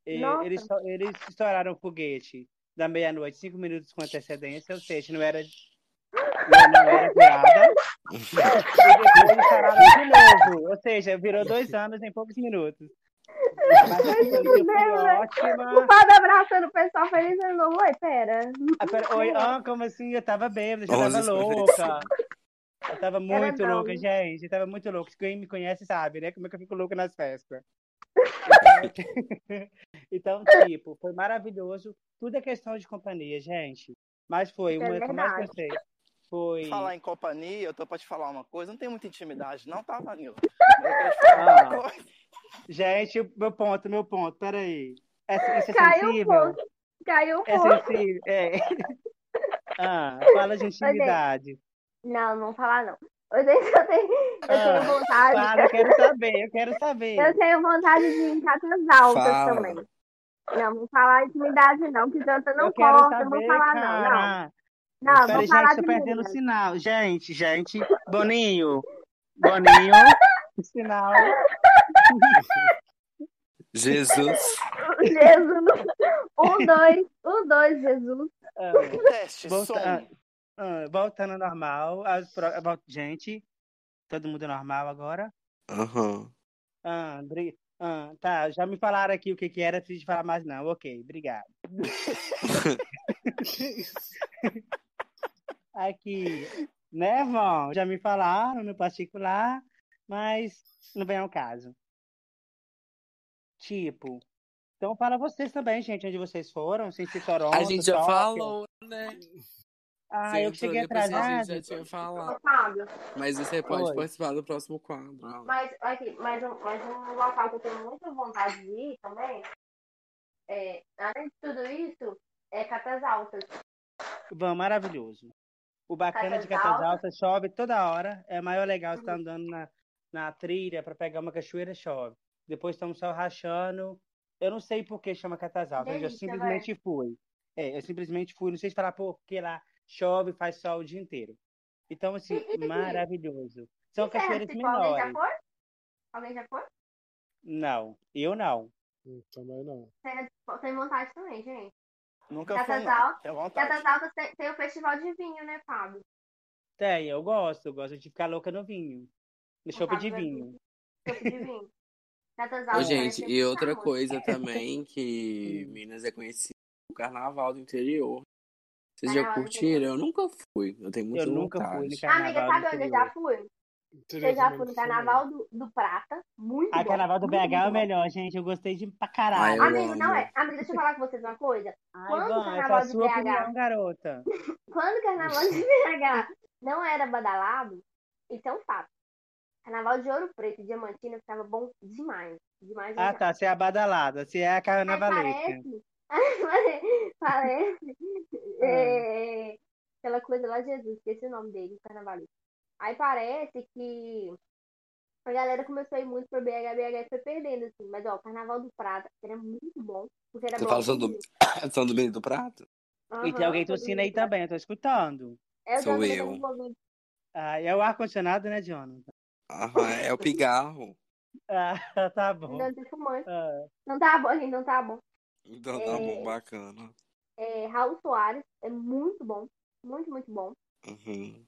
E eles, eles estouraram o foguete da meia-noite, cinco minutos com antecedência, ou seja, não era, não, não era virada. E depois eles de novo. Ou seja, virou dois anos em poucos minutos. Mas assim, eu fui né? O ótima. padre abraçando o pessoal feliz ano novo. Oi, pera. Ah, pera, Oi, ah, como assim? Eu tava bêbada, já tava 11 louca. Eu tava muito louca, gente. Eu tava muito louca. Quem me conhece sabe, né? Como é que eu fico louca nas festas. [LAUGHS] Então, então, [LAUGHS] tipo, foi maravilhoso. Tudo é questão de companhia, gente. Mas foi é uma que eu mais gostei. Foi. Falar em companhia, eu tô pra te falar uma coisa, não tem muita intimidade, não, tá, falar Ah. Gente, meu ponto, meu ponto, peraí. É, isso é Caiu um sensível? pouco. Caiu um É pouco. sensível? É. [LAUGHS] Ah, fala de intimidade. Não, não vou falar não. Eu tenho, eu tenho, eu tenho Ah, vontade. Fala, eu quero saber, eu quero saber. Eu tenho vontade de ir em Catas Altas Fala. também. Não, vou falar intimidade não, que Janta não eu quero corta, saber, não vou falar não. Não, cara. Não, Peraí, vou gente, falar tô de perdendo o sinal. Gente, gente, Boninho, Boninho, [LAUGHS] sinal. Jesus. Jesus. Um, dois, um, dois, Jesus. Ah, Teste, volta- ah, ah, voltando ao normal. as Gente, todo mundo normal agora? Aham. Ah, André, ah, tá, já me falaram aqui o que que era, não preciso falar mais não. Ok, obrigado. [LAUGHS] [LAUGHS] Aqui, né, vão? Já me falaram no particular, mas não vem ao caso. Tipo, então fala vocês também, gente, onde vocês foram, sem ser Toronto, A gente já Tóquio. falou, né? Ah, Você eu cheguei atrasado. gente já tinha falado. Mas você pode Oi. participar do próximo quadro. Mas aqui, mais um, mais um local que eu tenho muita vontade de ir também. É, além de tudo isso, é Catas Altas. Vão, maravilhoso. O bacana de Catas Altas. Chove toda hora. É maior legal estar andando na, na trilha para pegar uma cachoeira, chove. Depois estamos só rachando. Eu não sei por que chama Catas Altas. Eu simplesmente fui. É, eu simplesmente fui. Não sei se falar por que lá chove, faz sol o dia inteiro. Então, assim, [LAUGHS] maravilhoso. São E Serra cachoeiras do Cipó, Alguém já menores. foi? Alguém já foi? Não, eu não. Hum, Também não. Tem vontade também, gente. Nunca Catas fui, não. Tem, tem o festival de vinho, né, Fábio? Tem, eu gosto. Eu gosto de ficar louca no vinho. No chope de é vinho. Chope de vinho. [LAUGHS] Ô, Altas. gente, e outra coisa [LAUGHS] também que Minas é conhecido o carnaval do interior. Vocês já curtiram? Eu nunca fui. Eu tenho muita Eu nunca fui no carnaval. Amiga, sabe onde eu já fui? Eu já fui no. Carnaval do, do Prata. Muito A bom. carnaval do BH é o bom. melhor, gente. Eu gostei de pra Ah, caralho. eu Amigo, não é. Amigo, deixa eu falar com vocês uma coisa. Ai, Quando o é carnaval a de sua BH? opinião, garota. [LAUGHS] Quando o Carnaval de BH não era badalado, é um fato. Carnaval de Ouro Preto e Diamantina ficava bom demais. Demais, Ah, demais. tá. Você é a badalada. Você é a carnavalesca. parece, [LAUGHS] parece é, aquela coisa lá, Jesus, esqueci o nome dele, carnavalista. Aí parece que a galera começou a ir muito pro BH, BH foi perdendo, assim. Mas, ó, o Carnaval do Prata era muito bom, porque era Você bom. fala São [COUGHS] do, São do Benito Prato? E tem alguém tossindo aí também, eu tô escutando. É o Sou eu. Ah, é o ar-condicionado, né, Jonathan? Aham, é o pigarro. [LAUGHS] Ah, tá bom. Não tem fumante. Ah, Não tá bom, gente, não tá bom. Então tá É. bom, bacana. É, Raul Soares é muito bom. Muito, muito bom. Uhum.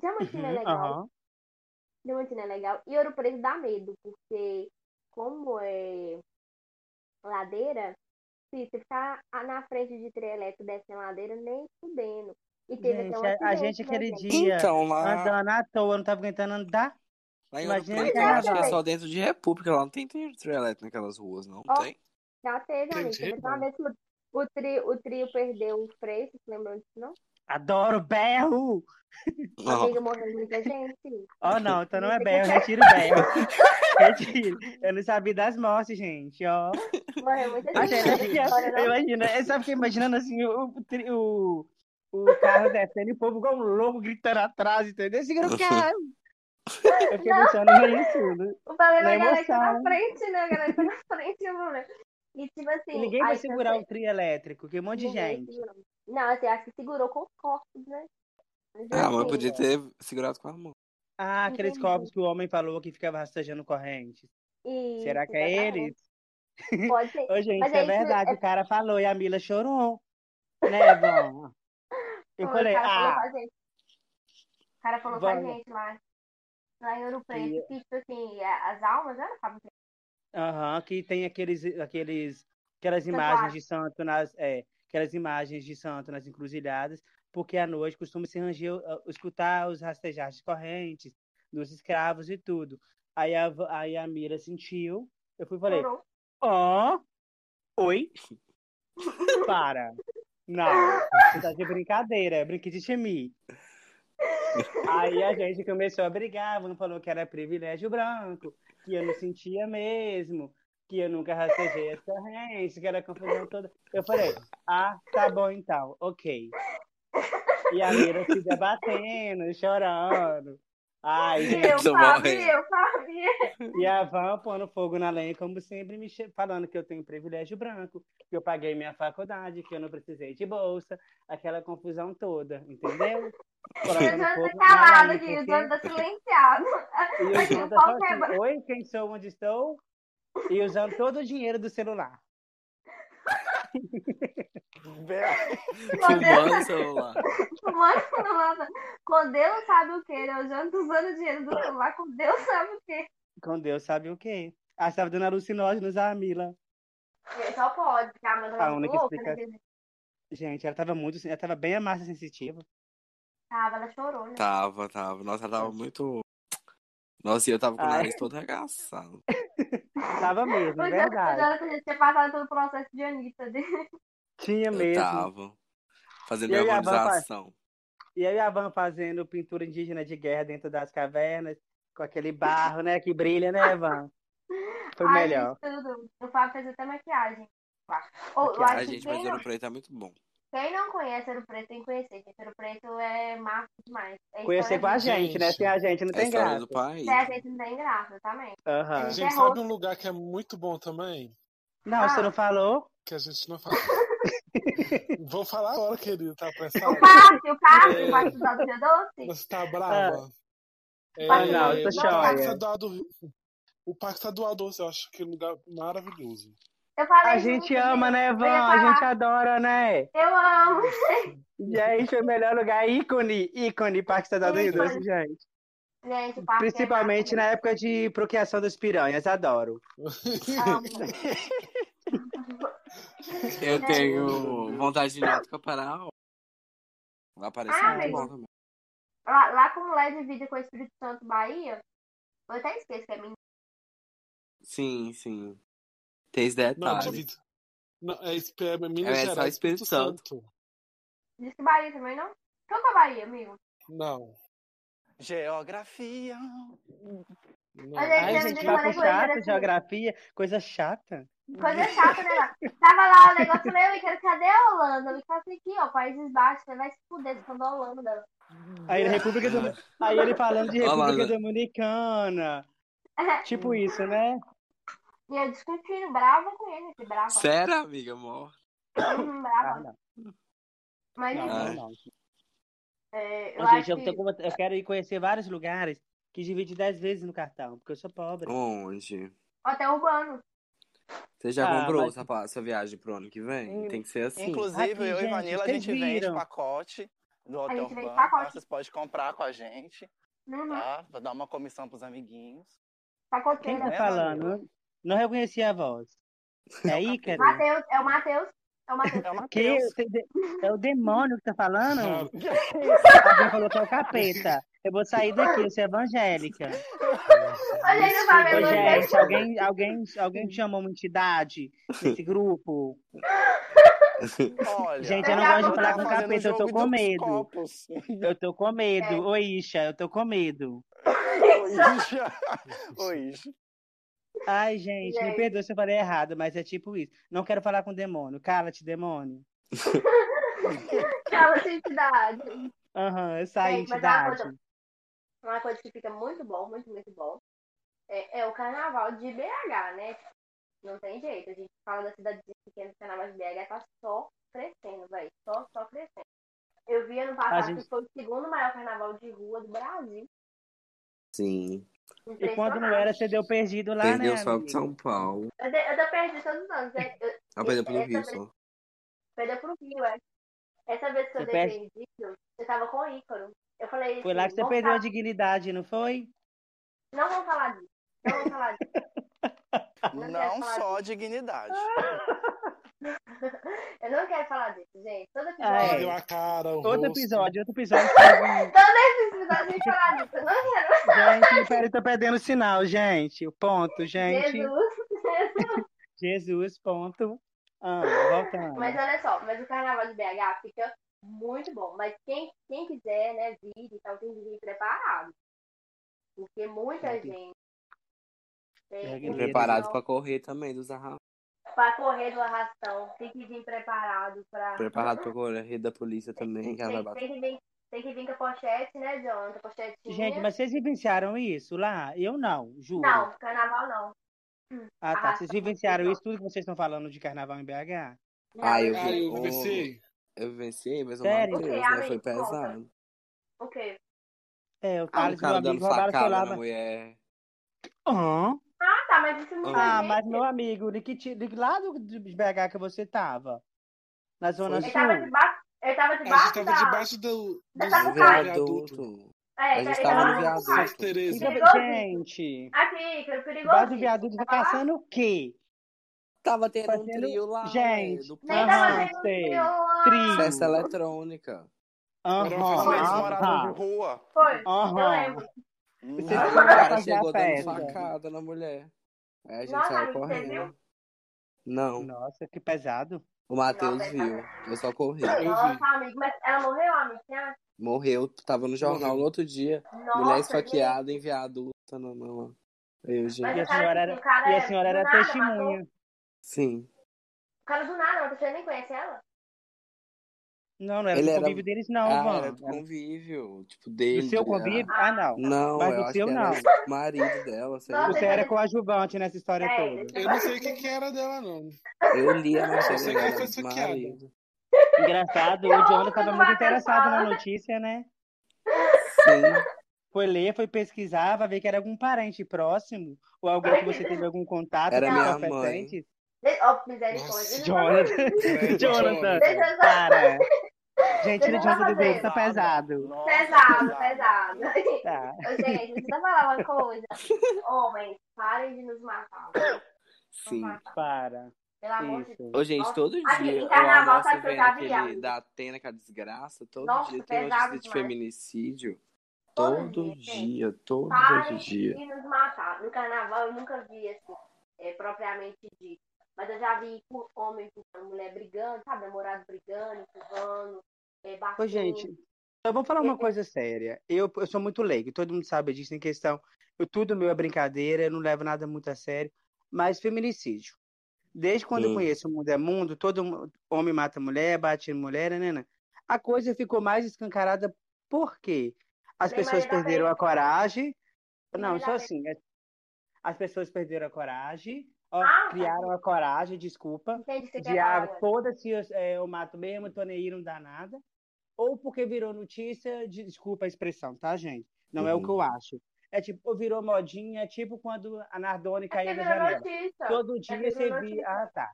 Diamantina é uhum, legal. aham. Diamantina é legal. E Ouro Preto dá medo, porque como é ladeira, se você ficar na frente de trio elétrico descendo a ladeira, nem fudendo. E teve Gente, até um a, gente aquele dia Então lá. andando à toa, não tava aguentando andar. Lá em Ouro Imagina Preto, que eu acho que é só dentro de República. Lá não tem trio elétrico naquelas ruas, não Ó. tem? Já teve, amigo. Teve uma vez que o, o, trio, o trio perdeu o freio, vocês lembram disso, não? Adoro berro! Não. Amiga, morreu muita gente. Oh, não, então não é berro, retiro o berro. [LAUGHS] Retiro. Eu não sabia das mortes, gente, ó. Morreu muita gente. nessa história, não? imagina, eu só fiquei imaginando assim, o, o, o, carro descendo e o povo igual um louco gritando atrás, entendeu? Segura o carro! Eu fiquei rir tudo. O problema é a galera que tá na frente, né? A galera que tá na frente, mano. E tipo assim. E ninguém vai aí segurar o trio elétrico, que um monte de gente. segurou. Não, assim, acho que segurou com os corpos, né? Mas, Ah, mas podia ter segurado com a mão. Ah, aqueles Entendi. copos que o homem falou que ficava rastejando correntes. isso, Será que é eles? Pode ser. [LAUGHS] Ô, gente, Mas é aí, verdade, é- o cara falou e a Mila chorou. Né, Vão? [LAUGHS] Eu o falei, cara falou ah. O cara falou com a Vamos. gente lá. Lá em Ouro Preto, E- que, tipo assim, as almas, né? Sabe? aham, que tem aqueles, aqueles, aquelas imagens de santo nas, é, aquelas imagens de santo nas encruzilhadas, porque à noite costuma se ranger, uh, escutar os rastejar de correntes dos escravos e tudo. Aí a, aí a Mira sentiu, eu fui e falei, ó, oi, [LAUGHS] para, não, você tá de brincadeira, é brinquedo de chemi. Aí a gente começou a brigar, não falou que era privilégio branco, que eu não sentia mesmo, que eu nunca rastejei as correntes, que era confusão toda. Eu falei, ah, tá bom então, ok. E a Mira se debatendo, chorando. Ai, gente, Eu sabia, eu sabia. e a Van pondo fogo na lenha, como sempre, me falando que eu tenho privilégio branco, que eu paguei minha faculdade, que eu não precisei de bolsa, aquela confusão toda, entendeu? E o calado aqui, o silenciado. E o tá assim, oi, quem sou, onde estou? E usando todo o dinheiro do celular. Fumando o celular. Mano, nossa, com Deus sabe o que, né? O João tá usando o dinheiro do celular, com Deus sabe o que. Com Deus sabe o quê? Ah, você tava dando alucinógenos à Mila. Só pode, porque a Amanda A única louca, explicação- né? Gente, ela tava muito. Ela tava bem a massa sensitiva. Tava, ela chorou, né? Tava, tava. Nossa, ela tava muito. Nossa, e eu tava com o nariz todo arregaçado. [LAUGHS] Tava mesmo, O é o verdade. João já tinha passado pelo processo de Anitta dele. Tinha Eu mesmo. tava. Fazendo E eu e. E aí a Van fazendo pintura indígena de guerra dentro das cavernas, com aquele barro, né? Que brilha, né, Van? Foi Ai, melhor. tudo. O Fábio fez até maquiagem. Ou, eu Maquiagem. acho A que gente, mas Ouro Preto é muito bom. Quem não conhece Ouro Preto tem que conhecer. gente. Ouro Preto é massa demais. É Conhecer com a história gente, né? Gente, Sem a gente não É a tem graça. do país. É, a gente não tem graça, também. Aham. Gente, Terror. sabe um lugar que é muito bom também? Não, você Ah. não falou? Que a gente não fala. [LAUGHS] Vou falar agora, querido, tá apressado? O Cássio, o Cássio, É. o Cássio do Rio Doce. Você tá brava? É, Ah, não, eu tô o. Parque Estadual do O Parque Estadual Doce, eu acho que é um lugar maravilhoso. Eu falei A gente ama, né, Van? A gente adora, né? Eu amo. Gente, é o melhor lugar, ícone, ícone, Parque Estadual do Rio. Doce, gente. Gente, parque Principalmente é na época de procriação das piranhas, adoro. Eu tenho vontade de ir lá Capará. Vai aparecer Ah, muito bom também. Lá, lá como lá divide com o Espírito Santo Bahia, eu até esqueço que é mentira. Sim, sim. Tem esse Não, detalhe. divide. Não, é, é Minas É, só Gerais, Espírito Santo. Diz que Bahia também não? Qual que é Bahia, amigo? Não. Geografia. não. Ai, gente, digo, papo ele, chato, assim, geografia, coisa chata. Coisa chata, né? Tava lá o negócio, eu falei, eu quero, cadê a Holanda? Eu falei aqui, ó, Países Baixos, você vai se fuder, você falou Holanda. Aí, República do... Aí ele falando de República. Dominicana. Tipo isso, né? E eu discutindo, brava com ele, aqui, brava. Sério, amiga, amor? Uhum, Ah, brava. não. Mas Não, enfim, não, é, eu Ô, gente, eu, que... tô eu quero ir conhecer vários lugares que divide 10 vezes no cartão, porque eu sou pobre. Onde? Hotel Urbano. Você já Ah, comprou mas- essa, essa viagem pro ano que vem? Hum, Tem que ser assim. Inclusive, Aqui, eu e gente, Vanilla, a gente vende viram? pacote do Hotel vende Urbano. pacote. Tá? Vocês podem comprar com a gente, Uhum. tá? Pra dar uma comissão pros amiguinhos. Quem Pacoteira. tá né, falando? Não, reconheci a voz. É [LAUGHS] é o Matheus. É o Matheus. É o? Matheus. Você- É o demônio que tá falando? Cara, [LAUGHS] Alguém falou que é o capeta. Eu vou sair daqui, eu sou evangélica. A gente Ô, alguém, alguém, alguém chamou uma entidade nesse grupo? Olha, Gente, eu não gosto de falar com capeta, eu tô com medo. copos. Eu tô com É. medo. Ô, Isha, eu tô com medo. Oi, Isha. Oi, Isha. Ai, gente, me perdoa se eu falei errado, mas é tipo isso. Não quero falar com demônio. Cala-te, demônio. [LAUGHS] Cala essa entidade. Aham, eu saí, Gente, é uma entidade. coisa, uma coisa que fica muito bom, muito, muito bom, é, é o carnaval de BH, né? Não tem jeito. A gente fala da cidade pequena, o carnaval de BH tá só crescendo, velho. Só, só crescendo. Eu vi ano passado gente- que foi o segundo maior carnaval de rua do Brasil. Sim. E quando não era, você deu perdido lá, Perdeu né, só amigo? de São Paulo. Eu, de- eu tô perdido todos os anos. né? Eu, Ah, perdeu pelo Essa Rio vez- só. perdeu pro Rio, é. Essa vez que eu Você dei perde- perdido, você tava com o Ícaro. Eu falei Foi lá que você perdeu a dignidade, não foi? Não vamos falar disso. Não vamos falar disso. [LAUGHS] Não Não só dignidade. [LAUGHS] Eu não quero falar disso, gente. Todo episódio. é. A cara, o Outro rosto. episódio, outro episódio. Todo esse episódio a gente falar disso. Eu não quero. Gente, peraí, tô perdendo o sinal, gente. O ponto, gente. Jesus. Jesus, ponto. Ah, voltando. Mas olha só, mas o carnaval de BH fica muito bom. Mas quem, quem quiser, né, vir e tal, tem que vir preparado. Porque muita É, gente. Tem, preparado pra correr também dos arrastos. Pra correr do arrastão, tem que vir preparado pra. Preparado pra correr da polícia também, que ela vai Tem, tem que vir, tem que vir com a pochete, né, Jonathan? Pochetinha. Gente, mas vocês vivenciaram isso lá? Eu não, juro. Não, carnaval não. Ah, tá. Vocês vivenciaram isso tudo que vocês estão falando de carnaval em BH? Não, Ah, eu Ah, vi. eu vivenciei. Eu vivenciei, mas Sério? Matheus, Ok, né? Foi pesado. O quê? É, o Ah, Thales, meu cara dando amigo, roubaram o facada na mulher. Hã? Ah, tá, mas isso não Ah, mas meu amigo, de que, ti- de que lado de BH que você tava? Na Zona Ele Sul? tava debaixo. Ele tava A gente debaixo tava da. debaixo do, Da do Sapucaí. viaduto. Viaduto. É, A ele gente tava tava no debaixo do viaduto. Santa Teresa. Perigoso. Gente, Aqui, que é perigoso. debaixo do viaduto Tá caçando o quê? Tava tendo um Fazendo- trio lá, Gente, né, do Nem Aham, tava tendo sei. frio. Trio. Festa eletrônica. Aham, Era aham, de rua. Foi, eu aham. lembro. Você o cara fazer a chegou dando facada na mulher. Aí a gente Nossa, saiu correndo. Não, Nossa, que pesado. o Matheus viu. Eu só corri. Nossa, amigo, mas ela morreu, amigo? Você acha? Morreu, tava no jornal no outro dia. Nossa, mulher esfaqueada em viaduto. Não, não. Eu, Mas gente. E a senhora era, e a senhora era nada testemunha. Sim. O cara do nada, você nem conhece ela? Não, não era Ele do era- convívio deles, não, ah, Van. era do convívio. Tipo, Do dele. seu de- convívio? Ah, não. Não, Mas eu o acho seu que era não. marido dela. sei lá. Você era coadjuvante nessa história É, toda. Eu não sei o que, que era dela, não. Eu li a Eu matéria sei que foi do marido. Engraçado, o Eu Jonathan quando muito interessado na notícia, né? Sim. Foi ler, foi pesquisar, vai ver que era algum parente próximo, ou alguém que você teve algum contato Era com minha. De- Ó, misericórdia. Jonathan, Jonathan, eu para. Gente, tira o Deixa eu Jonathan do fazer. dedo, tá pesado. Nossa, Pesado, pesado. Tá. Ô, Gente, deixa eu falar uma coisa. Homens, parem de nos matar. Nos Sim. matar. Para. Pelo amor de. Deus. Ô, gente, Nossa, todo aqui, dia em eu carnaval, sabe que eu já vi, da Atena, é a desgraça. Todo Nossa, dia tem notícia de demais. feminicídio. Todo Todo dia, dia, todo Parem dia. de nos matar. No carnaval eu nunca vi assim, é, propriamente dito. Mas eu já vi homem empurrando mulher brigando, sabe? Namorado brigando, empurrando, é. Ô, gente, então vamos falar uma coisa séria. Eu, eu sou muito leigo, todo mundo sabe disso, em questão. Eu, tudo meu é brincadeira, eu não levo nada muito a sério. Mas feminicídio. Desde quando eu Hum. conheço o mundo é mundo, todo homem mata mulher, bate mulher, né, né? A coisa ficou mais escancarada por quê? As pessoas perderam a coragem. Não, só assim. é- As pessoas perderam a coragem, ó, Ah, criaram a coragem, desculpa, você de ah, foda-se, eu, é, eu mato mesmo, tô nem aí, não dá nada. Ou porque virou notícia, de- desculpa a expressão, tá, gente? Não é o Uhum. que eu acho. É tipo, virou modinha, é tipo quando a Nardone É caiu porque da janela. notícia. Todo dia virou você via. Ah, tá.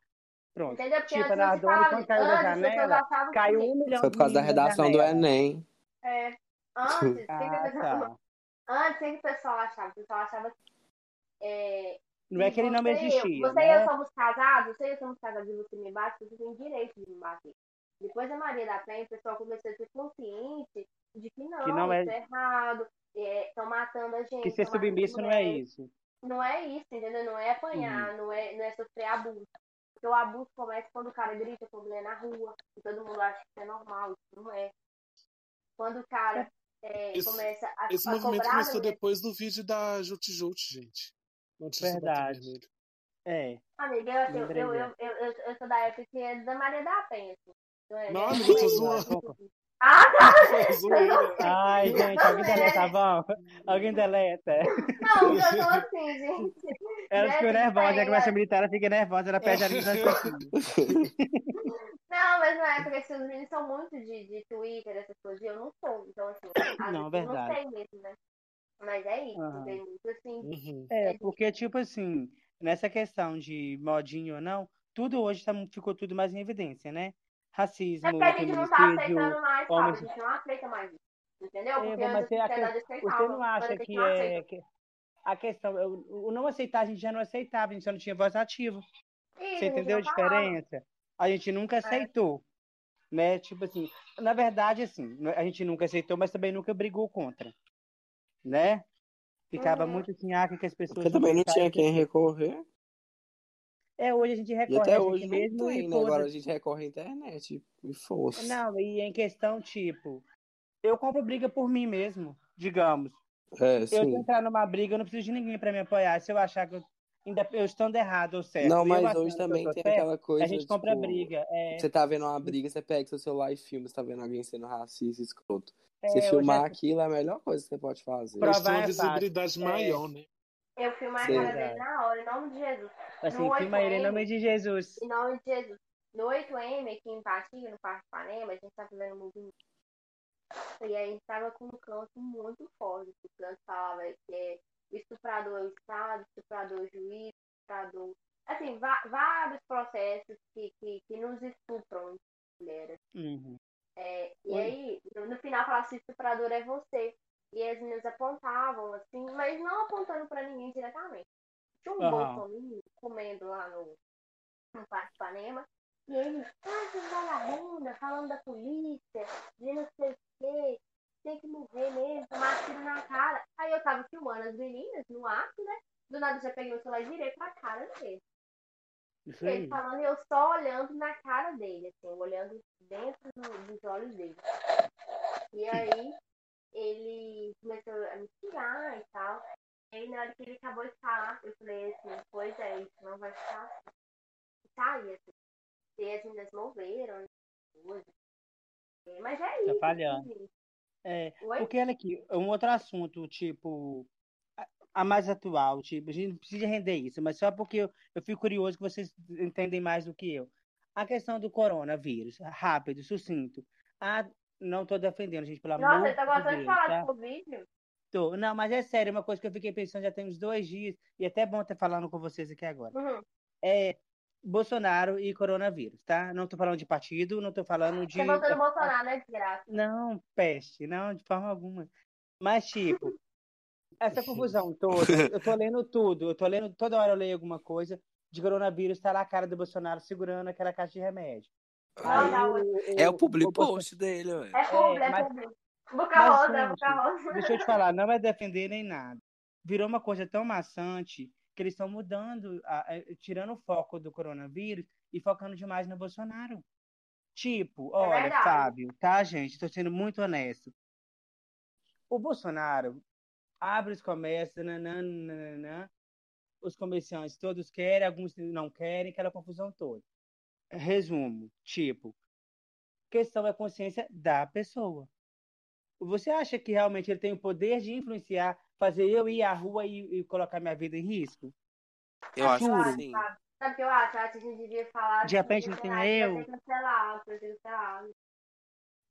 Pronto. Entendeu? Porque Tipo, a Nardone, falava quando caiu da janela, caiu um milhão Foi por causa da redação do. Enem. É. [LAUGHS] Antes, Ah, tá. antes, o que que o pessoal achava? O pessoal achava que. É, Não é que ele não existia, Você e eu né? somos casados, você e eu somos casados e você me bate, você tem direito de me bater. Depois da Maria da Penha, o pessoal começou a ser consciente de que não, Que não é- isso é errado, estão matando a gente. Que ser submisso não é isso. Não é isso, entendeu? Não é apanhar, Uhum. não, é, não é sofrer abuso. Porque o abuso começa quando o cara grita com a mulher na rua, e todo mundo acha que isso é normal, isso não é. Quando o cara é, Esse- começa a, Esse a movimento cobrar começou depois do vídeo da Jute Jute, gente. Do Verdade. É. Amiga, eu, eu, Lembrei eu, dela. eu, eu, eu sou da época que é da Maria da Penha. assim. Não, é, Não, né? amiga, eu tô zoando. Ah, tá! Ai, gente, alguém deleta, vamos. Alguém deleta. Não, eu tô assim, gente. Ela ficou nervosa, ideia. ela começa a militar, ela fica nervosa, ela perde a raciocínio. Não, mas na época que os meninos são muito de, de Twitter, essas coisas, e eu não sou. Então, assim, Não, verdade. não sei mesmo, né? Mas é isso, Aham. tem muito assim. Uhum. É, porque, tipo assim, nessa questão de modinho ou não, tudo hoje tá, ficou tudo mais em evidência, né? É Racismo, porque a gente não tá aceitando mais, sabe? A gente não aceita mais isso. Entendeu? É, Porque mas antes tem a a que- sociedade aceitava. Você não acha gente que não é. que- a questão, o o não aceitar, a gente já não aceitava, a gente só não tinha voz ativa. Isso, Você entendeu a diferença? A gente nunca aceitou. Né? Tipo assim, na verdade, assim, a gente nunca aceitou, mas também nunca brigou contra. Né? Ficava Uhum. muito assim, ah, que que as pessoas. Porque também não tinha que- quem recorrer. É, hoje a gente E recorre até a gente hoje mesmo não e tem, né? Agora a gente recorre à internet e força. Não, e em questão, tipo, eu compro briga por mim mesmo, digamos. É, Eu sim. entrar numa briga, eu não preciso de ninguém pra me apoiar. Se eu achar que eu, ainda, eu estando errado ou certo. Não, mas hoje também tem certo, aquela coisa. A gente compra tipo, briga. É, Você tá vendo uma briga, você pega seu celular e filma, você tá vendo alguém sendo racista, escroto. é, Você hoje filmar é- aquilo é a melhor coisa que você pode fazer. Provar uma é fácil. visibilidade É. maior, né? Eu filmo a cara dele na hora, em nome de Jesus. Assim, no filma ele em 8M. nome de Jesus. Em nome de Jesus. No 8M, aqui em Patinga, no Parque Panema, a gente tá fazendo um movimento. E aí a gente tava com um canto muito forte. O canto falava que é o estuprador é o Estado, o estuprador é o juiz, o estuprador. Assim, vários processos que, que, que nos estupram, mulheres. Uhum. É, e aí, no, no final falava assim, estuprador é você. E as meninas apontavam, assim, mas não apontando pra ninguém diretamente. Tinha um Aham. bolsominho comendo lá no, no Parque Panema. E ele, ah, que vagabunda, falando da polícia, de não sei o quê, tem que morrer mesmo, tomar tiro na cara. Aí eu tava filmando as meninas no ato, né? Do nada eu já peguei o celular e virei pra cara dele. Isso Ele aí. falando e eu só olhando na cara dele, assim, olhando dentro do- dos olhos dele. E aí ele começou a me tirar e tal. E aí na hora que ele acabou de falar, eu falei assim, pois é, isso não vai ficar assim. E saí, assim. E as meninas moveram, né, coisa. É, Mas é isso. falhando. assim. É, Oi? porque olha aqui, um outro assunto, tipo, a, a mais atual, tipo, a gente não precisa render isso, mas só porque eu, eu fico curioso que vocês entendem mais do que eu. A questão do coronavírus, rápido, sucinto. Ah, não tô defendendo, gente, pelo Nossa, amor você tá de gostando de Deus, falar tá? de Covid? Tô. Não, mas é sério, uma coisa que eu fiquei pensando já tem uns dois dias, e até é bom estar falando com vocês aqui agora. Uhum. É Bolsonaro e coronavírus, tá? Não tô falando de partido, não tô falando de. Você votou no Bolsonaro, né, desgraça? Não, peste, não, de forma alguma. Mas, tipo, [LAUGHS] essa confusão toda, eu tô lendo tudo, eu tô lendo, toda hora eu leio alguma coisa de coronavírus, tá lá a cara do Bolsonaro segurando aquela caixa de remédio. Não, não, o, É o public post dele, ué. É público, é, mas-. Boca mas, rosa, é gente, boca rosa. Deixa eu te falar, não é defender nem nada. Virou uma coisa tão maçante que eles estão mudando, a- a- tirando o foco do coronavírus e focando demais no Bolsonaro. Tipo, olha, verdade. Fábio, tá, gente? Estou sendo muito honesto. O Bolsonaro abre os comércios, nananana, os comerciantes todos querem, alguns não querem, aquela confusão toda. Resumo, tipo, questão é consciência da pessoa. Você acha que realmente ele tem o poder de influenciar, fazer eu ir à rua e, e colocar minha vida em risco? Eu acho que sim. Sabe o que eu acho? Eu acho que a gente devia falar. De repente não tem eu. cancelado, cancelado.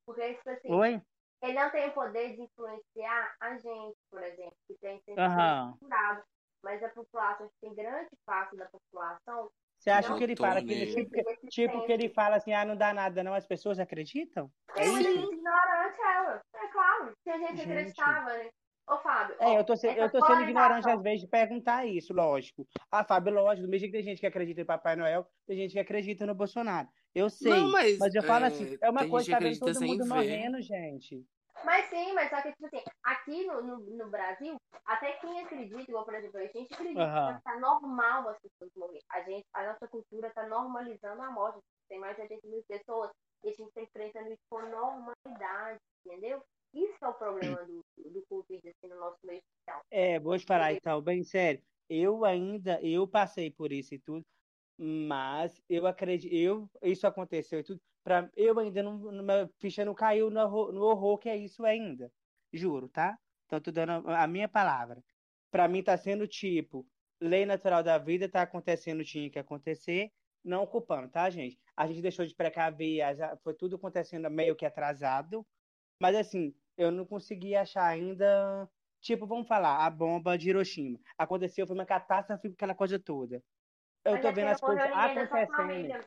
Porque, tipo assim, Oi? ele não tem o poder de influenciar a gente, por exemplo, que tem Aham. curado. Mas a população, acho que tem grande parte da população. Você acha Não que ele fala que nele. tipo, que- tipo que ele fala assim, ah, não dá nada, não, as pessoas acreditam? É isso? ignorante, ela. É claro. Se a gente, Gente. acreditava, né? Ô, Fábio. É, ó, eu tô, se- eu tô sendo ignorante às vezes de perguntar isso, lógico. Ah, Fábio, lógico, do mesmo que tem gente que acredita em Papai Noel, tem gente que acredita no Bolsonaro. Eu sei, Não, mas, mas eu falo é, assim, é uma coisa que tá vendo todo mundo ver. morrendo, gente. Mas sim, mas só que, tipo assim, aqui no, no, no Brasil, até quem acredita, igual, por exemplo, a gente acredita Aham. que tá normal as pessoas morrer. A, gente, a nossa cultura tá normalizando a morte. Tem mais de 80 mil pessoas e a gente tá enfrentando isso com normalidade, entendeu? Isso é o problema do, do Covid, assim, no nosso meio social. É, vou te falar então, bem sério. Eu ainda, eu passei por isso e tudo, mas eu acredito, eu, isso aconteceu e tudo, pra, eu ainda não, minha ficha não caiu no horror, no horror que é isso ainda. Juro, tá? Então, tô dando a minha palavra. Pra mim tá sendo tipo, lei natural da vida, tá acontecendo, tinha que acontecer, não culpando, tá, gente? A gente deixou de precaver, foi tudo acontecendo meio que atrasado, mas assim, eu não consegui achar ainda Tipo, vamos falar, a bomba de Hiroshima. Aconteceu, foi uma catástrofe, aquela coisa toda. Eu Mas tô é vendo as coisas sua acontecendo.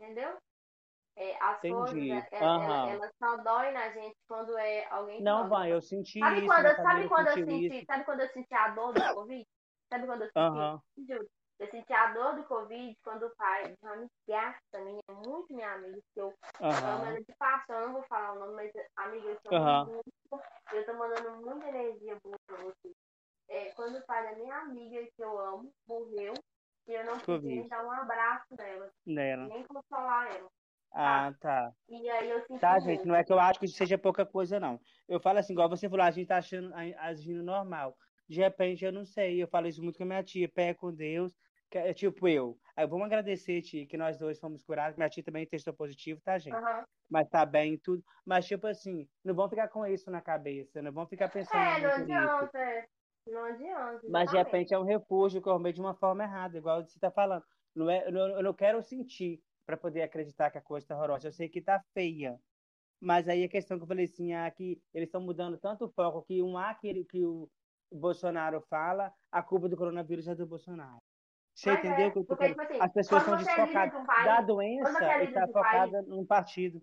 Entendeu? É, as Entendi. coisas, ela, Aham. ela, ela só dói na gente quando é alguém Não, vai, eu senti Sabe isso, quando, sabe quando eu senti, isso. sabe quando eu senti a dor do Covid? Sabe quando eu senti? Juro. Eu senti a dor do Covid quando o pai de uma amigaça minha, muito minha amiga, que eu amo Aham. ela de paixão, eu não vou falar o nome, mas amiga, eu tô Aham. muito, eu tô mandando muita energia boa pra você. É, quando o pai da minha amiga, que eu amo, morreu, e eu não consegui nem dar um abraço nela, Nela. nem consolar ela. Ah, tá. E aí eu senti Tá, muito. gente, não é que eu acho que isso seja pouca coisa, não. Eu falo assim, igual você falou, a gente tá achando, agindo normal. De repente, eu não sei, eu falo isso muito com a minha tia, pé com Deus, que é tipo eu. Aí vamos agradecer, tia, que nós dois fomos curados. Minha tia também testou positivo, tá, gente? Aham. Mas tá bem e tudo. Mas, tipo assim, não vão ficar com isso na cabeça, não vão ficar pensando É, não adianta, é. não adianta. Mas de repente é um refúgio que eu arrumei de uma forma errada, igual você está falando. Não é, eu não quero sentir para poder acreditar que a coisa está horrorosa. Eu sei que está feia. Mas aí a questão que eu falei assim, ah, que eles estão mudando tanto o foco que um A que, ele- que o Bolsonaro fala, a culpa do coronavírus é do Bolsonaro. Você Mas entendeu é, que eu tô porque, tipo assim, As pessoas estão é desfocadas de um país, da quando doença é e está um país, focada num partido.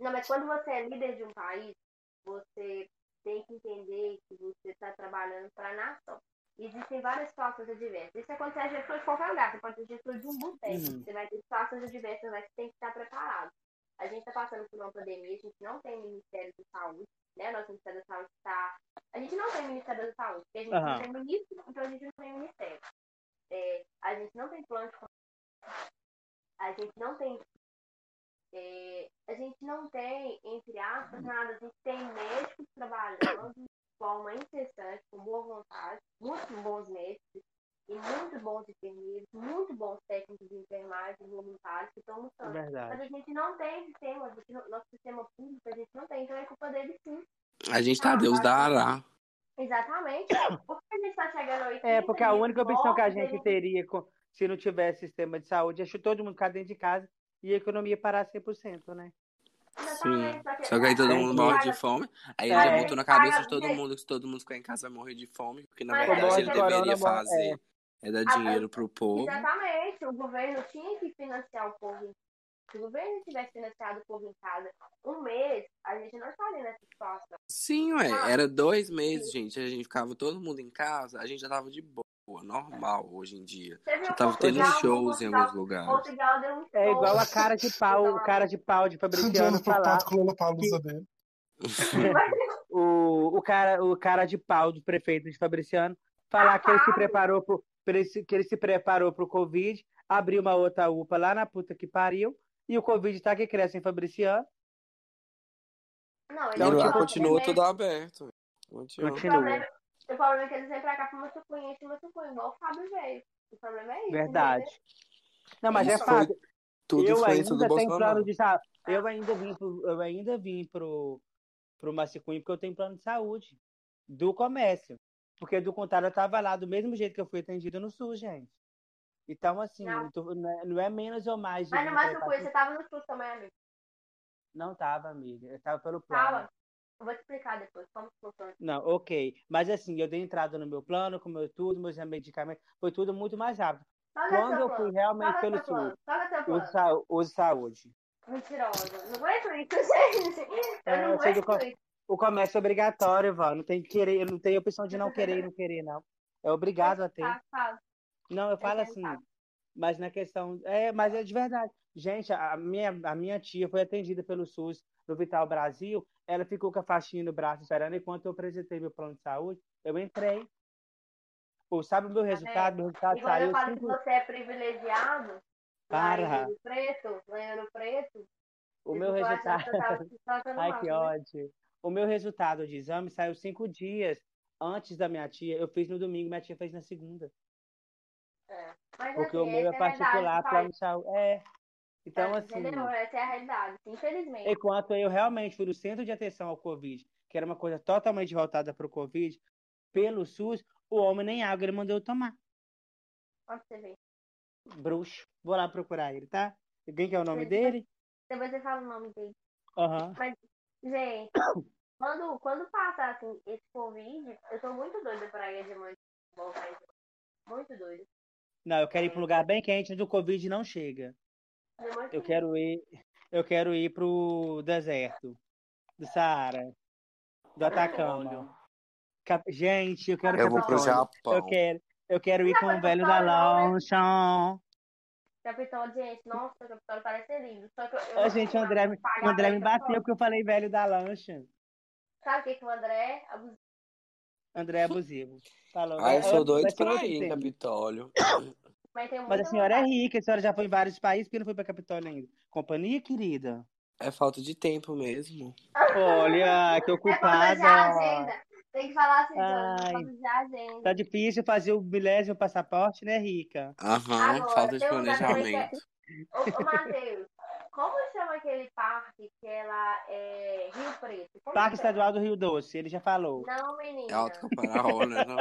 Não, mas quando você é líder de um país, você tem que entender que você está trabalhando para a nação. Existem várias situações adversas. Isso gestor de qualquer lugar. Você pode ser gestor de um boteco. Uhum. Você vai ter situações adversas, mas você tem que estar preparado. A gente está passando por uma pandemia, a gente não tem Ministério da Saúde, né? Nosso Ministério da Saúde está. A gente não tem Ministério da Saúde, porque a gente Aham. não tem ministro, então a gente não tem ministério. É, a gente não tem plano de a gente não tem é, a gente não tem, entre aspas, nada. A gente tem médicos trabalhando forma incessante, com boa vontade, muito bons médicos e muito bons enfermeiros, muito bons técnicos de enfermagem, voluntários que estão lutando. Mas a gente não tem sistema, a gente não- nosso sistema público a gente não tem, então é culpa deles sim. A gente tá, Deus dará. Exatamente. Por que a gente tá chegando aí? É, porque a única opção que a gente teria com- se não tivesse sistema de saúde é que todo mundo ficar dentro de casa e a economia parar 100%, né? Sim. Só que aí todo mundo morre de fome. Aí Mas já aí botou na cabeça de todo mundo que se todo mundo ficar em casa vai morrer de fome. Porque na Mas verdade ele deveria fazer é dar Ah, dinheiro pro povo. Exatamente, o governo tinha que financiar o povo. Se o governo tivesse financiado o povo em casa um mês, a gente não estaria nessa situação. Sim, ué. Ah. Era dois meses, gente. A gente ficava todo mundo em casa. A gente já tava de boa, normal hoje em dia. Você tava tendo Portugal? shows em alguns lugares. Portugal deu um É igual a cara de pau, o cara de pau de Fabriciano falar. com o Lollapalooza dele. [LAUGHS] O, o, cara, o cara de pau do prefeito de Fabriciano falar que ele se preparou pro, que ele se preparou pro Covid, abriu uma outra UPA lá na puta que pariu, e o Covid tá que cresce em Fabriciano. Não, E ele Então, lá continua tudo aberto. Continua. Continua. O problema é que eles vêm pra cá pra Massucunha, enche Massucunha, igual o Fábio veio. O problema é isso. Verdade. Não, mas é Isso foi fato. Tudo eu ainda tenho Bolsonaro. plano de saúde. Eu ainda vim pro, eu ainda vim pro, pro porque eu tenho plano de saúde do comércio. Porque do contrário eu tava lá do mesmo jeito que eu fui atendido no SUS, gente. Então, assim, Não. tô- não é, não é menos ou mais. de Mas no pra- você tava no SUS também, amigo. Não tava, amiga. Eu tava pelo plano. Tava. Eu vou te explicar depois como funciona. Não, ok. Mas assim, eu dei entrada no meu plano, com meu tudo, meus medicamentos, foi tudo muito mais rápido. Quando eu fui realmente pelo. SUS, uso, sa- uso saúde. Mentirosa. Não aguento isso, [LAUGHS] gente. Eu É, não aguento isso. O comércio é obrigatório, Val. Não tem que querer, não tem opção de não querer e não querer, não. É obrigado a ter. Fala. Não, eu falo assim, mas na questão. É, mas é de verdade. Gente, a minha, a minha tia foi atendida pelo SUS no Vital Brasil, ela ficou com a faixinha no braço esperando, enquanto eu apresentei meu plano de saúde, eu entrei. Pô, sabe o meu resultado? Meu resultado E quando eu saiu falo que cinco... você é privilegiado, Para. em Preto, Ouro Preto, O eu meu resultado. que eu [LAUGHS] Ai, mal, que né? ódio. O meu resultado de exame saiu cinco dias antes da minha tia. Eu fiz no domingo, minha tia fez na segunda. Mas Porque assim, o meu é a realidade, particular, plano de saúde. É. Então, É, assim, Entendeu? Essa é a realidade, infelizmente. enquanto eu realmente fui no centro de atenção ao Covid, que era uma coisa totalmente voltada para o Covid, pelo SUS, o homem nem água ele mandou eu tomar. Pra você ver. Bruxo. Vou lá procurar ele, tá? Quem que é o nome Sim. dele? Depois você fala o nome dele. Aham. Gente, [COUGHS] quando, quando passa assim, esse Covid, eu tô muito doida pra ir de manhã. Muito doida. Não, eu quero ir para um lugar bem quente onde o Covid não chega. Eu quero ir, eu quero ir pro deserto do Saara, do Atacama. Cap- Gente, eu quero Eu vou pro. Japão. Eu quero, eu quero ir com o mas velho da né? lancha. Capitólio, gente, nossa, o Capitólio parece ser lindo. Só que eu, eu gente, o André, me- o André me bateu porque eu falei velho da lancha. Sabe o que, que o André abusou? André é abusivo. Falou. Ah, eu sou doido pra ir. Capitólio. [COUGHS] Mas tem Mas a senhora é vontade. rica, a senhora já foi em vários países, porque não foi pra Capitólio ainda. Companhia, querida. É falta de tempo mesmo. Olha, que É falta de ocupada. agenda. Tem que falar assim, Ai. Falta de agenda. Tá difícil fazer o milésimo passaporte, né, rica? Aham, Agora, falta de lugar é- planejamento. Ô, ô Matheus, como chama aquele parque que é lá, é Rio Preto? Como Parque chama? Estadual do Rio Doce, ele já falou. Não, É menina. Alto Caparaó, né? Não?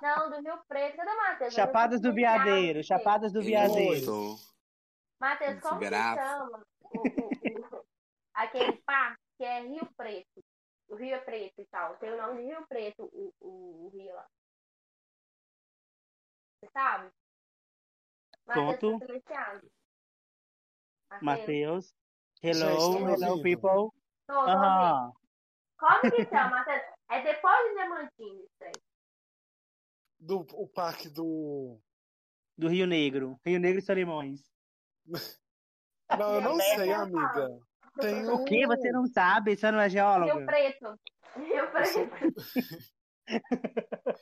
Não, do Rio Preto. Cadê o Matheus? Chapadas do Viadeiro, Chapadas do Viadeiro. Matheus, como que Desgraça. chama o, o- o- aquele parque que é Rio Preto? O Rio é preto e tal. Tem o nome de Rio Preto, o, o, o rio lá. Você sabe? Matheus, Tonto. tá. Matheus. Matheus. Hello, hello, people. Tô, tô. Aham. Como que chama, Matheus? É depois de Diamantino, isso aí. Do, o parque do. Do Rio Negro. Rio Negro e Solimões. [LAUGHS] Não, eu não Rio sei, Preto, amiga. Tem um... O que? Você não sabe? Você não é Rio geóloga? Preto. Rio Preto. [LAUGHS]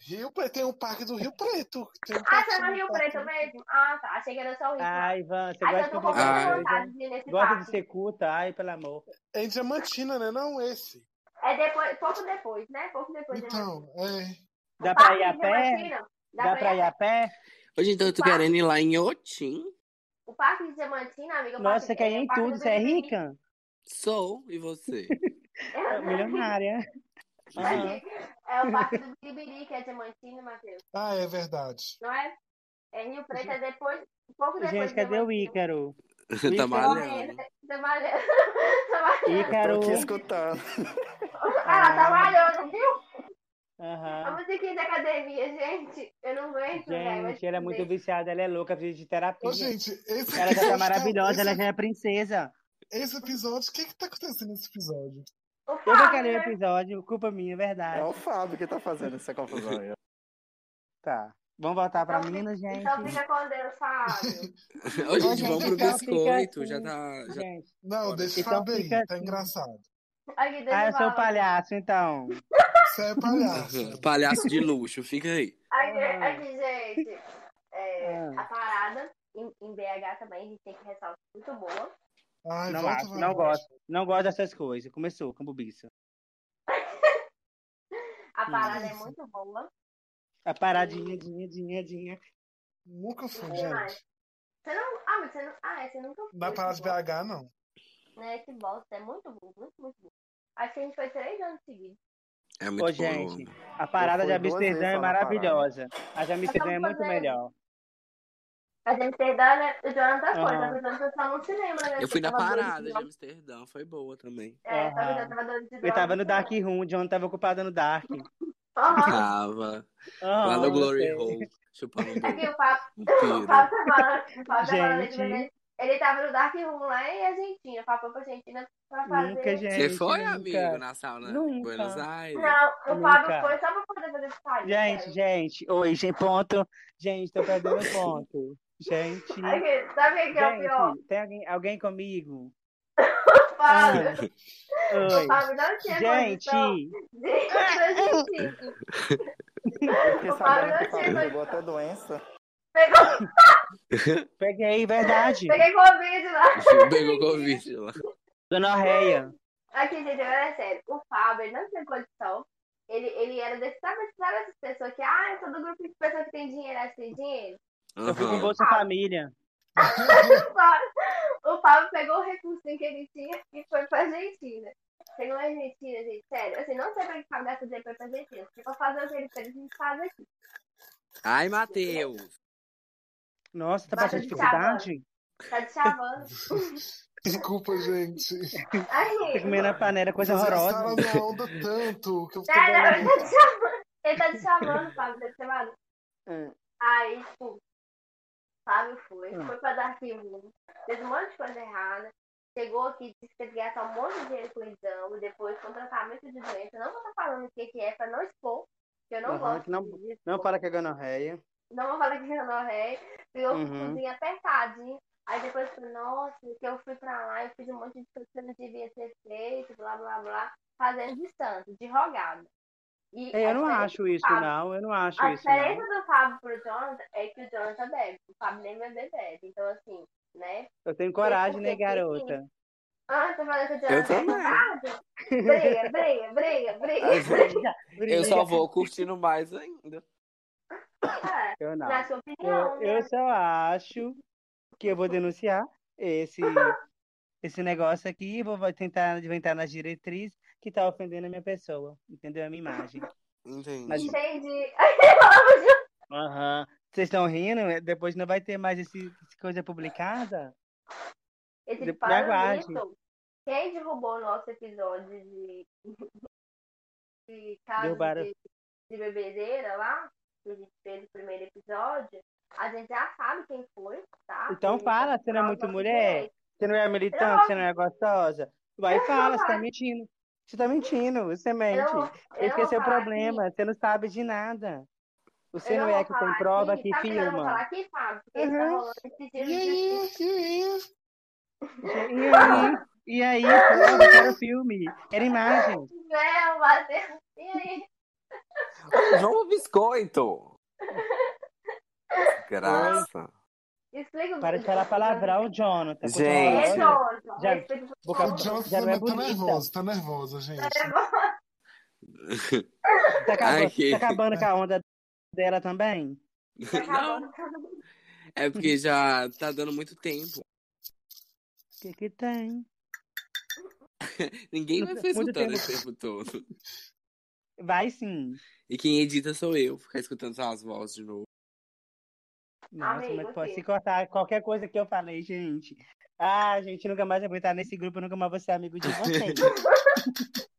Rio Preto, tem um parque do Rio Preto. Tem um Ah, parque chama do Rio parque- Preto mesmo? Ah, tá. Achei que era só o Rio. Ai, Ivan, você Ai, gosta eu tô de Ai. vontade de ir nesse Gosta de parque. ser culta? Ai, pelo amor. É em Diamantina, né? Não esse. É depois, pouco depois, né? Pouco depois de Então, é. Dá pra ir a de pé? Diamantina, Dá pra ir a pé? Hoje então eu tô Parque. querendo ir lá em Otim. O Parque de Diamantina, amiga. Nossa, você quer ir é, em o parque tudo, do você é rica? Sou, e você? [LAUGHS] [LAUGHS] É milionária. Aham. É o Parque do Biribiri, que é Diamantina, Matheus. Ah, é verdade. Não é? É Rio Preto, é depois, um pouco depois Gente, de cadê o. Ícaro? [LAUGHS] tá malhando. Tá malhando. [LAUGHS] Tá malhando. Ícaro. Tô aqui escutando. [LAUGHS] Ah, tá malhando, viu? A Aham. musiquinha da academia, gente. Eu não aguento, velho. Gente, ela é muito viciada, ela é louca, precisa de terapia. Ô, gente, esse Ela já tá maravilhosa, ela esse, já é princesa. esse episódio, o que que tá acontecendo nesse episódio? O Eu Fábio, vou querer o né? episódio, culpa minha, é É verdade. o Fábio que tá fazendo essa confusão aí. Tá. Vamos voltar pra Então fica- Minas, gente. Então fica com Deus, Fábio. [LAUGHS] Ô, gente, gente, vamos pro então biscoito. assim. Já tá. Já... Não, deixa o Então Fábio aí, fica tá assim. engraçado. Aqui, deixa Ah, eu sou o palhaço, então. Você é palhaço. [LAUGHS] Palhaço de luxo, fica aí. Aqui, Ah. aqui, gente. É, Ah. A parada em, em BH também, a gente tem que ressaltar muito boa. Ai, Não volta, acho, vai, não gosto. Não gosto dessas coisas. Começou com bubiça. [LAUGHS] A parada é Isso. muito boa. A paradinha, dinha, dinha, dinha. Nunca fui, E mais? gente. Você não. Ah, mas você não. Ah, é, você nunca foi. Não é parada bosta, BH, não. Né? Esse bosta é muito bom, muito, muito bom. Acho que a gente foi três anos seguidos. É muito Ô, bom. gente, a parada de Amsterdã é na maravilhosa. A de Amsterdã é muito fazendo. melhor. A gente dado, né? O Jonathan foi, tá pensando que eu só não se lembra, né? Eu fui na parada de. Amsterdã, foi boa também. É, tá? Eu tava doido de Eu tava no Dark. Room, o John tava ocupado no Dark. [LAUGHS] Aham. Tava lá Aham, no Glory sei. Hole, chupando um Aqui o um o. Fábio tá falando, [LAUGHS] o tá falando Gente. de verdade. Ele tava no Dark Room lá em Argentina. O foi pra Argentina pra fazer. Nunca, gente. Você foi, nunca. amigo, na sauna Nunca. Buenos Aires? Não, o Nunca. Fábio foi só pra poder fazer esse país. Gente, gente. Oi, gente, ponto. Gente, tô perdendo ponto. Gente. Aqui, sabe o que é o pior? Gente, tem alguém, alguém comigo? O Fábio, o Oi. Fábio não tinha Gente, condição transmitir. Eu fiquei O Fábio sabendo que não o Fábio pegou até doença. Pegou, [LAUGHS] peguei, verdade. peguei Covid lá. [LAUGHS] Pegou Covid lá. Gonorreia. Aqui, gente, agora é sério. O Fábio, ele não tinha condição. Ele, ele era desse, sabe, sabe essas pessoas que, ah, eu sou do grupo de pessoas que tem dinheiro, acho que tem dinheiro? Eu fui com. Bolsa Família. [LAUGHS] O Fábio pegou o recursinho que ele tinha e foi pra Argentina. Chegou na Argentina, gente, sério. Assim, não sei pra que o Fábio dinheiro pra ir pra Argentina. Porque pra fazer o que ele fez, a gente faz aqui. Ai, Matheus. Nossa, tá Baixa passando de dificuldade? Tá de chavando. [LAUGHS] Desculpa, gente. Tô Aí, comendo a panela, coisa Vocês horrorosa. gostaram da minha onda tanto que eu fiquei não, [LAUGHS] ele tá te chamando. Ele tá te chamando, Fábio, tá te chamando. Hum. Aí, tipo, Fábio foi, Hum. foi pra Dark Room, fez um monte de coisa errada. Chegou aqui, disse que gastar um monte de dinheiro com exame, depois com tratamento de doença. Não vou estar falando o que, que é pra não expor, que eu não Aham, gosto não-. Não fala que é gonorreia. Não vou falar que não rei. Ficou Uhum. cozinha apertadinho. Aí depois falei, nossa, que eu fui pra lá, eu fiz um monte de coisa que não devia ter feito, blá blá blá, fazendo de santo, de rogada. E É, a eu não diferença acho isso, Fábio- não. Eu não acho A isso, não. diferença do Fábio pro Jonathan é que o Jonathan bebe, o Fábio nem bebe bebe. Então, assim, né? Eu tenho coragem, né, garota? Ah, tá falando que o Eu Jonathan é também. safado? Briga, briga, briga, briga. [LAUGHS] Eu só vou curtindo mais ainda. É, Eu não. na sua opinião, Eu, né? eu só acho que eu vou denunciar esse, [LAUGHS] esse negócio aqui vou tentar inventar nas diretrizes que tá ofendendo a minha pessoa, entendeu? A minha imagem. Entendi. Mas- Entendi. [LAUGHS] Aham. Vocês estão rindo? Depois não vai ter mais esse, essa coisa publicada? Esse De- falando aguarde. nisso, quem derrubou o nosso episódio de, [LAUGHS] de caso Derrubaram. de, de bebedeira lá, que a gente fez o primeiro episódio, a gente já sabe quem foi, tá? Então fala, você não é muito mulher? Você não é militante, você não é gostosa? Vai e fala, você tá mentindo. Você tá mentindo, você mente. Eu, não- eu Esse não é falar problema, você não sabe de nada. Você não é que tem falar prova aqui, que que eu não vou falar filma. aqui, Fábio? Porque tá Uhum. E aí, e aí? E aí? E aí, prova, quero filme, quero imagem. Não, Matheus. E aí? João Biscoito. [LAUGHS] Graça. Explica Para de falar palavrão, Jonathan. Gente. É. Jonathan. Já- Boca- O Jonathan já não é tá [LAUGHS] nervoso, tá nervosa, gente. Tá acabando, Ai, que- tá acabando com a onda dela também? Tá Não, é porque já tá dando muito tempo. O que que tem? [LAUGHS] Ninguém vai ficar escutando tempo. esse tempo todo. Vai sim. E quem edita sou eu, ficar escutando suas vozes de novo. Nossa, Amigo, mas pode se cortar qualquer coisa que eu falei, gente. Ah, gente, nunca mais eu vou estar nesse grupo, eu nunca mais vou ser amigo de vocês. [LAUGHS]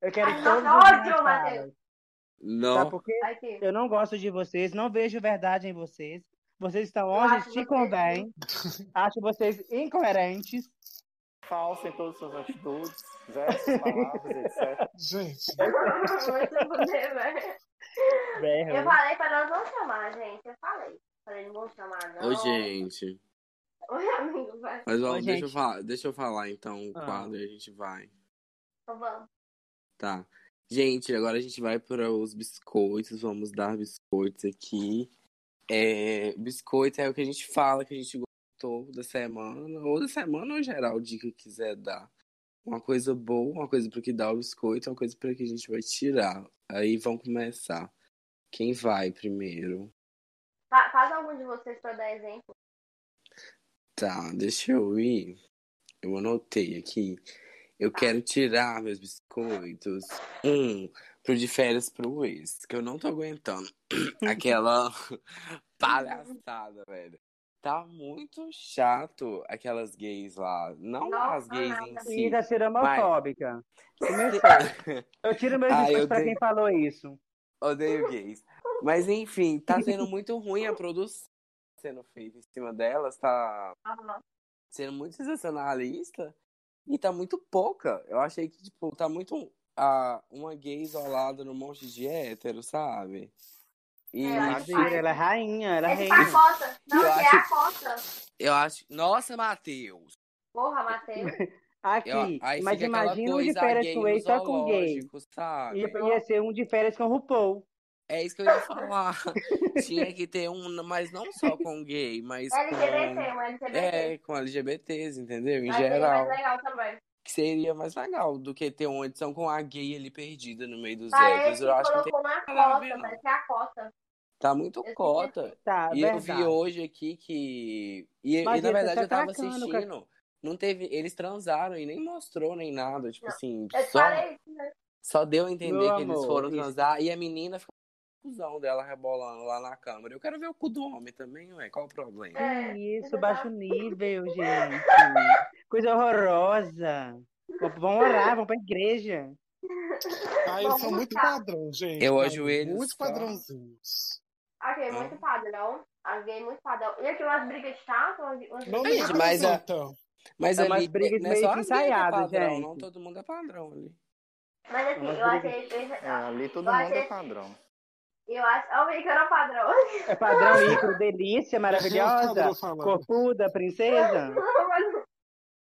eu quero Ai, que todos nossa, os ódio, Matheus. Não. Sabe por quê? Eu não gosto de vocês, não vejo verdade em vocês. Vocês estão Eu onde acho te convém. [LAUGHS] Acho vocês incoerentes. Falso em todas as suas atitudes, [LAUGHS] gestos, palavras, etc. Gente, Muito poder, velho. Berro. Eu falei pra nós não chamar, gente. Eu falei. Falei, não vou chamar, não. Ô, gente. Oi, amigo, vai. Mas ó, Ô, deixa, eu falar, deixa eu falar então o Ah. quadro e a gente vai. Então vamos. Tá. Gente, agora a gente vai para os biscoitos. Vamos dar biscoitos aqui. É, biscoito é o que a gente fala, que a gente gostou da semana. Ou da semana ou geral, dica que quiser dar. Uma coisa boa, uma coisa para que dá o biscoito, uma coisa para que a gente vai tirar. Aí vamos começar. Quem vai primeiro? Fa- faz algum de vocês pra dar exemplo. Tá, deixa eu ir. Eu anotei aqui. Eu quero tirar meus biscoitos. Um, pro de férias pro ex, que eu não tô aguentando. [CLEARS THROAT] Aquela [LAUGHS] palhaçada, velho. Tá muito chato aquelas gays lá. Não Nossa, as gays em nada. si. Tá sendo homofóbica. [LAUGHS] Começou. Eu tiro meus Ah, biscoitos eu pra dei- quem falou isso. Odeio gays. Mas enfim, tá sendo muito ruim a produção sendo feita em cima delas. Tá sendo muito sensacionalista e tá muito pouca. Eu achei que, tipo, tá muito ah, uma gay isolada no monte de hétero, sabe? E É, ela é rainha, ela é Esse reina. é a cota. Não, Eu é acho- a cota. eu acho. Nossa, Matheus! Porra, Matheus. [LAUGHS] Aqui, Eu- mas imagina um de férias com ex só com gay. sabe? Ia, ia ser um de férias com o RuPaul. É isso que eu ia falar. [LAUGHS] Tinha que ter um, mas não só com gay, mas LGBT, com. um LGBT. É, com LGBTs, entendeu? Em Mas seria geral. mais legal também. Que seria mais legal do que ter uma edição com a gay ali perdida no meio dos. Parece Eu que acho que tem colocou uma cota, não. parece que é a cota. Tá muito Eu cota. Tá, E eu verdade. vi hoje aqui que. E, e, na tá verdade se eu tava atacando, cara. assistindo. Não teve. Eles transaram e nem mostrou nem nada. Tipo Não. assim, Eu só, falei isso, né? só deu a entender Meu que eles amor, foram isso- transar e a menina ficou cuzão dela rebolando lá na câmera. Eu quero ver o cu do homem também, ué. Qual o problema? É, Que isso, baixo nível, gente. Coisa horrorosa. V- Vamos orar, vamos pra igreja. Ah, eles são muito padrão, gente. Eu ajoelho Muito só. padrãozinhos. Ah. muito padrão. Alguém muito padrão. E aqui umas brigas de tato, umas Não Gente, mas apresentam. Mas É umas brigas não é meio só as é ensaiadas, padrão, gente. não todo mundo é padrão ali. Mas assim, eu achei. É, ali todo Eu mundo achei- é padrão. Eu acho. Ó, o americano padrão. É padrão ícaro, [LAUGHS] delícia, maravilhosa, corpuda, princesa.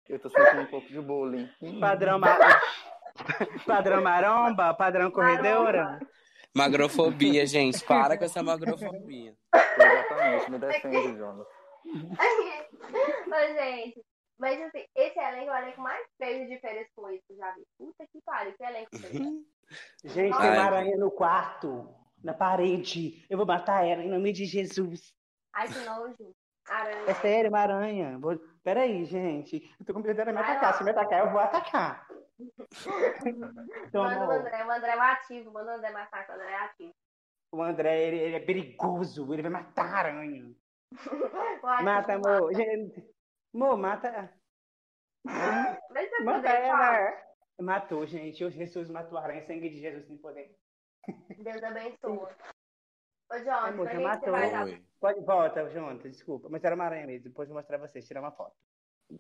Eu tô sentindo um pouco de bullying. Padrão, ma... [LAUGHS] padrão maromba, padrão corredora. Magrofobia, [LAUGHS] gente. Para com essa magrofobia. Exatamente, me defende, Jonas. Mas, gente. Mas assim, esse elenco é o elenco mais feio de férias com isso, que eu já vi. Puta que pariu, que elenco feio. Gente, tem uma aranha no quarto, na parede. Eu vou matar ela em nome de Jesus. Ai, que nojo. Aranha. É sério, uma aranha. Vou... Peraí, gente. Eu tô com medo dela me Vai atacar. lá. Se me atacar, eu vou atacar. Então, Manda o André, o André é um ativo, manda o André matar, o André é ativo. o André, ele, ele é perigoso. Ele vai matar a aranha. [LAUGHS] Mata, amor. Gente, amor, mata. Mata ela. Matou, gente. O Jesus matou a aranha. Sangue de Jesus tem poder. Deus abençoa. Ô, quem que você matou. vai dar? Pode, volta, Jonathan, desculpa. Mas era uma aranha mesmo. Depois eu vou mostrar pra vocês, tirar uma foto.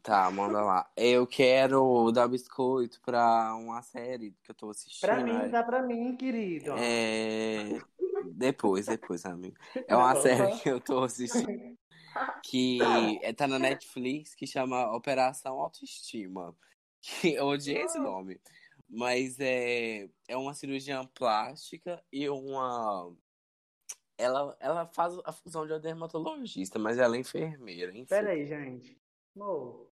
Tá, manda lá. Eu quero dar biscoito pra uma série que eu tô assistindo. Pra mim, né? dá pra mim, querido. É... Depois, depois, amigo. [LAUGHS] É uma série que eu tô assistindo [LAUGHS] que é- tá na Netflix que chama Operação Autoestima. [LAUGHS] Que eu odiei esse nome. Mas é, é uma cirurgiã plástica e uma. Ela, ela faz a função de uma dermatologista, mas ela é enfermeira. Enfim. Pera aí, gente. Amor.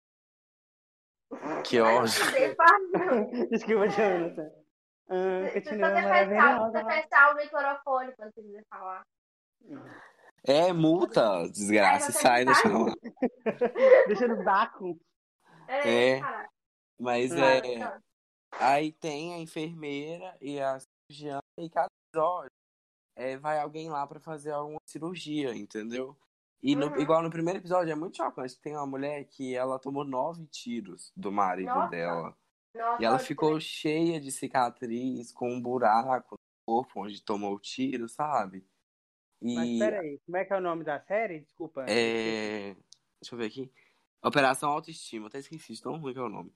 Que ódio. Faz- [LAUGHS] Desculpa, Jonathan. Ah, Você continua maravilhosa. você fechar o microfone quando você quiser falar. É multa, desgraça. É, Sai sai. chamada. [LAUGHS] Deixa no vácuo. É, É. caralho. Mas Ah, é. Então, Aí tem a enfermeira e a cirurgiã, e cada episódio é, vai alguém lá pra fazer alguma cirurgia, entendeu? E no- Uhum. igual no primeiro episódio é muito chocante. Tem uma mulher que ela tomou nove tiros do marido Nossa. dela. Nossa, E ela ficou crer. cheia de cicatriz, com um buraco no corpo onde tomou o tiro, sabe? Mas E pera aí, como é que é o nome da série? Desculpa. é. Deixa eu ver aqui. Operação Autoestima, até esqueci tão ruim que é o nome.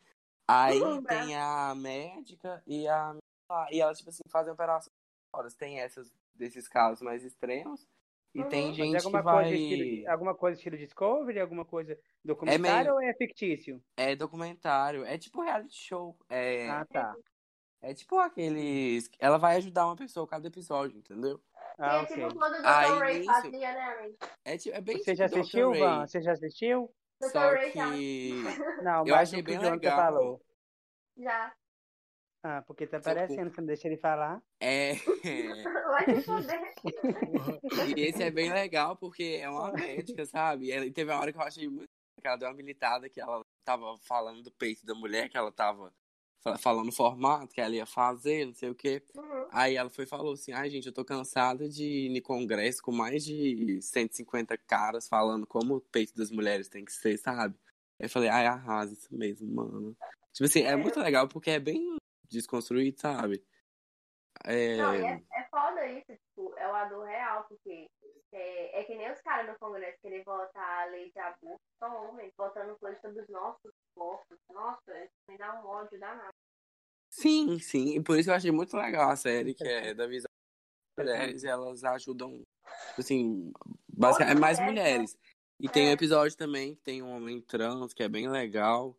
Aí Uhum, tem a médica e a. E elas, tipo assim, fazem operações horas. Tem essas desses casos mais extremos. E Uhum. tem é gente alguma que vai. coisa, estilo, alguma coisa estilo Discovery? Alguma coisa documentário meio- ou é fictício? É documentário. É tipo reality show. É, Ah, tá. é tipo aqueles. Ela vai ajudar uma pessoa cada episódio, entendeu? Ah, é ok. tipo quando o Dr. Aí, Ray fazia, né, amigo? É, ti- é bem Você tipo já assistiu, Ray, Van? Você já assistiu? Só que. Não, Eu achei bem legal. falou. Já. Ah, porque tá aparecendo, você não deixa ele falar. É. [LAUGHS] E esse é bem legal porque é uma médica, sabe? E teve uma hora que eu achei muito. que ela deu uma militada que ela tava falando do peito da mulher, que ela tava falando o formato que ela ia fazer, não sei o quê. Uhum. Aí ela foi e falou assim: ai, gente, eu tô cansada de ir em congresso com mais de 150 caras falando como o peito das mulheres tem que ser, sabe? Aí eu falei: ai, arrasa isso mesmo, mano. Tipo assim, é muito legal porque é bem desconstruído, sabe? É. Não, é, é foda isso, tipo, é uma dor real, porque é, é que nem os caras no Congresso querer votar a lei de aborto, são homens, votando coisas sobre os nossos Nossa, isso me dá um ódio danado. Sim, sim. E por isso eu achei muito legal a série, que é da visão das mulheres, e elas ajudam, assim, basicamente, é mais mulheres, mulheres. E tem um É. episódio também que tem um homem trans, que é bem legal.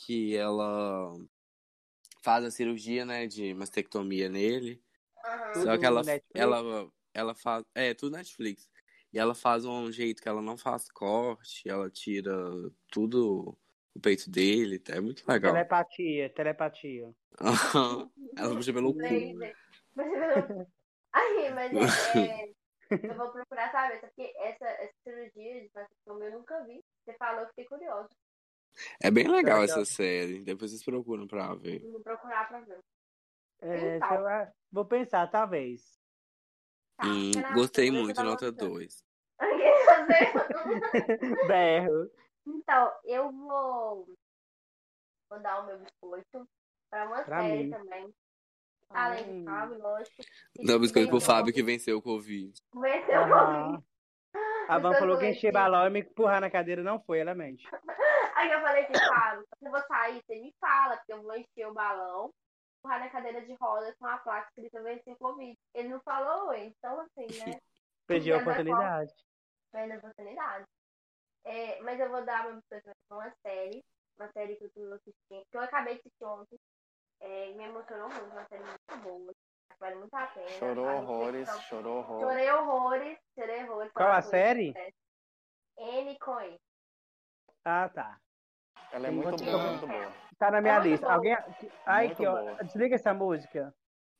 que ela faz a cirurgia, né, de mastectomia nele. Aham. Só que ela, Netflix? ela, ela faz. É, tudo Netflix. E ela faz um jeito que ela não faz corte, ela tira tudo o peito dele. É muito legal. Telepatia, telepatia. [LAUGHS] ela puxa pelo cu. [LAUGHS] Aí, mas é, é, eu vou procurar saber, porque essa, essa cirurgia de mastectomia eu nunca vi. Você falou, eu fiquei curiosa. É bem legal essa série. Depois vocês procuram pra ver. Vou procurar pra ver. É, Então. a- vou pensar, talvez. Tá, Hum, gostei muito, tá nota gostando? 2. [LAUGHS] Berro. Então, eu vou, vou dar o meu biscoito pra uma Pra série mim. também. Além Ai. do Fábio, lógico. Dá biscoito pro Fábio que venceu o Covid. Venceu o Aham. Covid. A Van falou que encher balão e me empurrar na cadeira não foi, ela mente. [LAUGHS] Aí eu falei assim, Fábio, se eu vou sair, você me fala, porque eu vou encher o balão, empurrar na cadeira de roda com a placa escrita vencer o Covid. Ele não falou, então assim, né? [LAUGHS] Perdi a oportunidade. Vendo a oportunidade. É, mas eu vou dar biscoito pra uma série, uma série que eu tô assistindo, que eu acabei de assistir ontem, é, me emocionou muito, uma série muito boa, vale muito a pena. Chorou A horrores, chorou horrores. Chorei horrores, chorei horrores. Qual a série? N com E. Ah, tá. Ela é muito te boa, muito boa. Tá na minha É muito lista. boa. Alguém. Ai, Muito que ó. boa. Desliga essa música.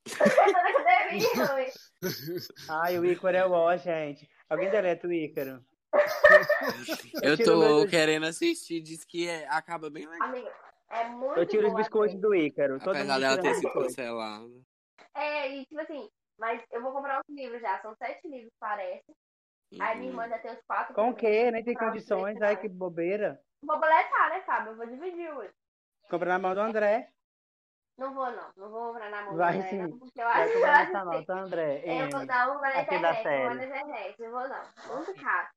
[LAUGHS] Ai, o Ícaro é o ó, gente. Alguém deleta o Ícaro. [LAUGHS] Eu tô querendo assistir, diz que é- acaba bem legal. Amiga, é muito Eu tiro os biscoitos série. do Ícaro. Todo Apesar dela ter sido cancelada. É, e tipo assim, mas eu vou comprar os livros já, são sete livros, parece. Aí minha Uhum. irmã já tem os quatro. Com o quê? Nem tem Comprar condições. Ai, que bobeira. Vou boletar, né, Fábio? Eu vou dividir hoje. Compra na mão do André. Não vou, não. Não vou comprar na mão do André, sim. não, porque eu acho que eu comprar acho nessa que- nota, André. Eu vou M. dar uma na internet, uma na internet. Eu vou não. Muito caro.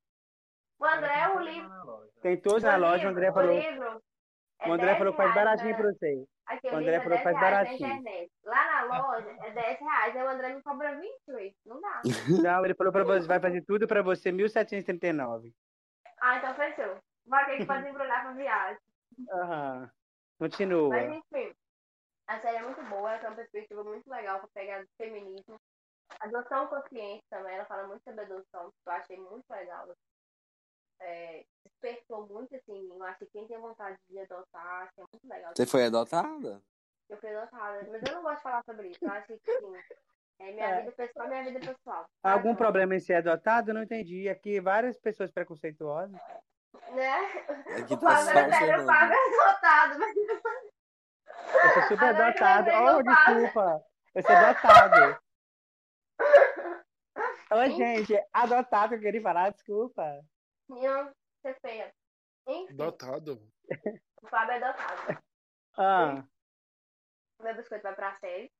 O André, o livro. Tem todos o na loja, o André falou. livro é O André 10 falou que faz baratinho na- pra você. Aqui, O o André livro falou é que faz 10 reais baratinho. Lá na loja é 10 reais, aí o André me cobra 20, ué. Não dá. [LAUGHS] Não, ele falou pra você, vai fazer tudo pra você, 1.739. Ah, então fechou. Vai ter que pode embrulhar pra viagem. Aham. Continua. Mas enfim, a série é muito boa, ela tem uma perspectiva muito legal pra pegar do feminismo. Adoção consciente também, ela fala muito sobre adoção, que eu achei muito legal. É, despertou muito assim, eu acho que quem tem vontade de adotar, acho que é muito legal. Você foi adotada? Eu fui adotada, mas eu não gosto de falar sobre isso. Eu acho que sim. É minha É. vida pessoal, minha vida pessoal. Algum Sabe? problema em ser adotado? Não entendi. Aqui várias pessoas preconceituosas. Né? Aqui O tá Fábio é o sério, o Fernando. Fábio é adotado, mas Eu sou super Agora adotado. Oh, desculpa. Eu sou adotado. [LAUGHS] Ô, gente, adotado, eu queria falar, desculpa. Iam ser feia. Enfim, Dotado. o Fábio é adotado. Ah, meu biscoito vai pra série.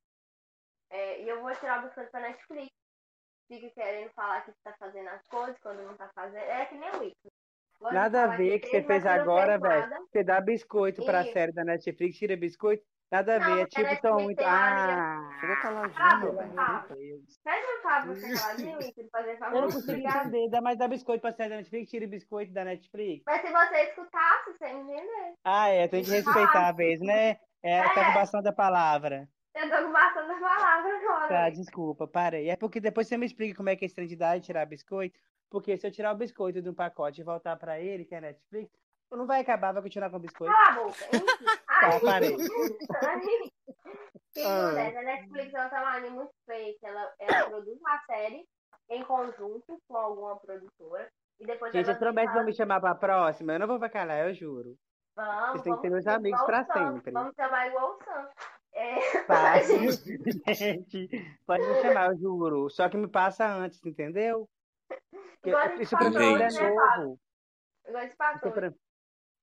É, e eu vou tirar o biscoito pra Netflix. Fica querendo falar que tá fazendo as coisas quando não tá fazendo. É que nem o Wix. Nada a ver que você fez, agora, velho. Você dá biscoito pra série da Netflix, tira biscoito. Nada a Não, ver, é a tipo tão muito. Ah, caladinho, Ah, meu meu bem. Deus. Pede pro Fábio você [LAUGHS] falar de Wix, fazer favor. eu não consigo entender. Dá mais dá biscoito pra série da Netflix, tira biscoito da Netflix. Mas se você escutasse, você ia entender. Ah, é, tem que respeitar a vez, né? É a conjugação da palavra. Eu tô com bastante palavra agora. Tá, desculpa, parei. É porque depois você me explica como é que é trem de dar e tirar biscoito. Porque se eu tirar o biscoito de um pacote e voltar pra ele, que é Netflix, não vai acabar, vai continuar com o biscoito. Cala a boca. [LAUGHS] Tá, parei. Que Ah. A Netflix ela tá uma linha muito feita. Ela, ela produz uma série em conjunto com alguma produtora. E depois Gente, eu promete que vão me chamar pra próxima. Eu não vou vacalhar, eu juro. Vamos, Vocês têm que ter meus amigos pra Sam. sempre. Vamos chamar igual o Sam. É, Tá? [LAUGHS] Gente, pode me chamar, eu juro. Só que me passa antes, entendeu? Igual gente Isso pra mim ainda é né, novo. Igual a gente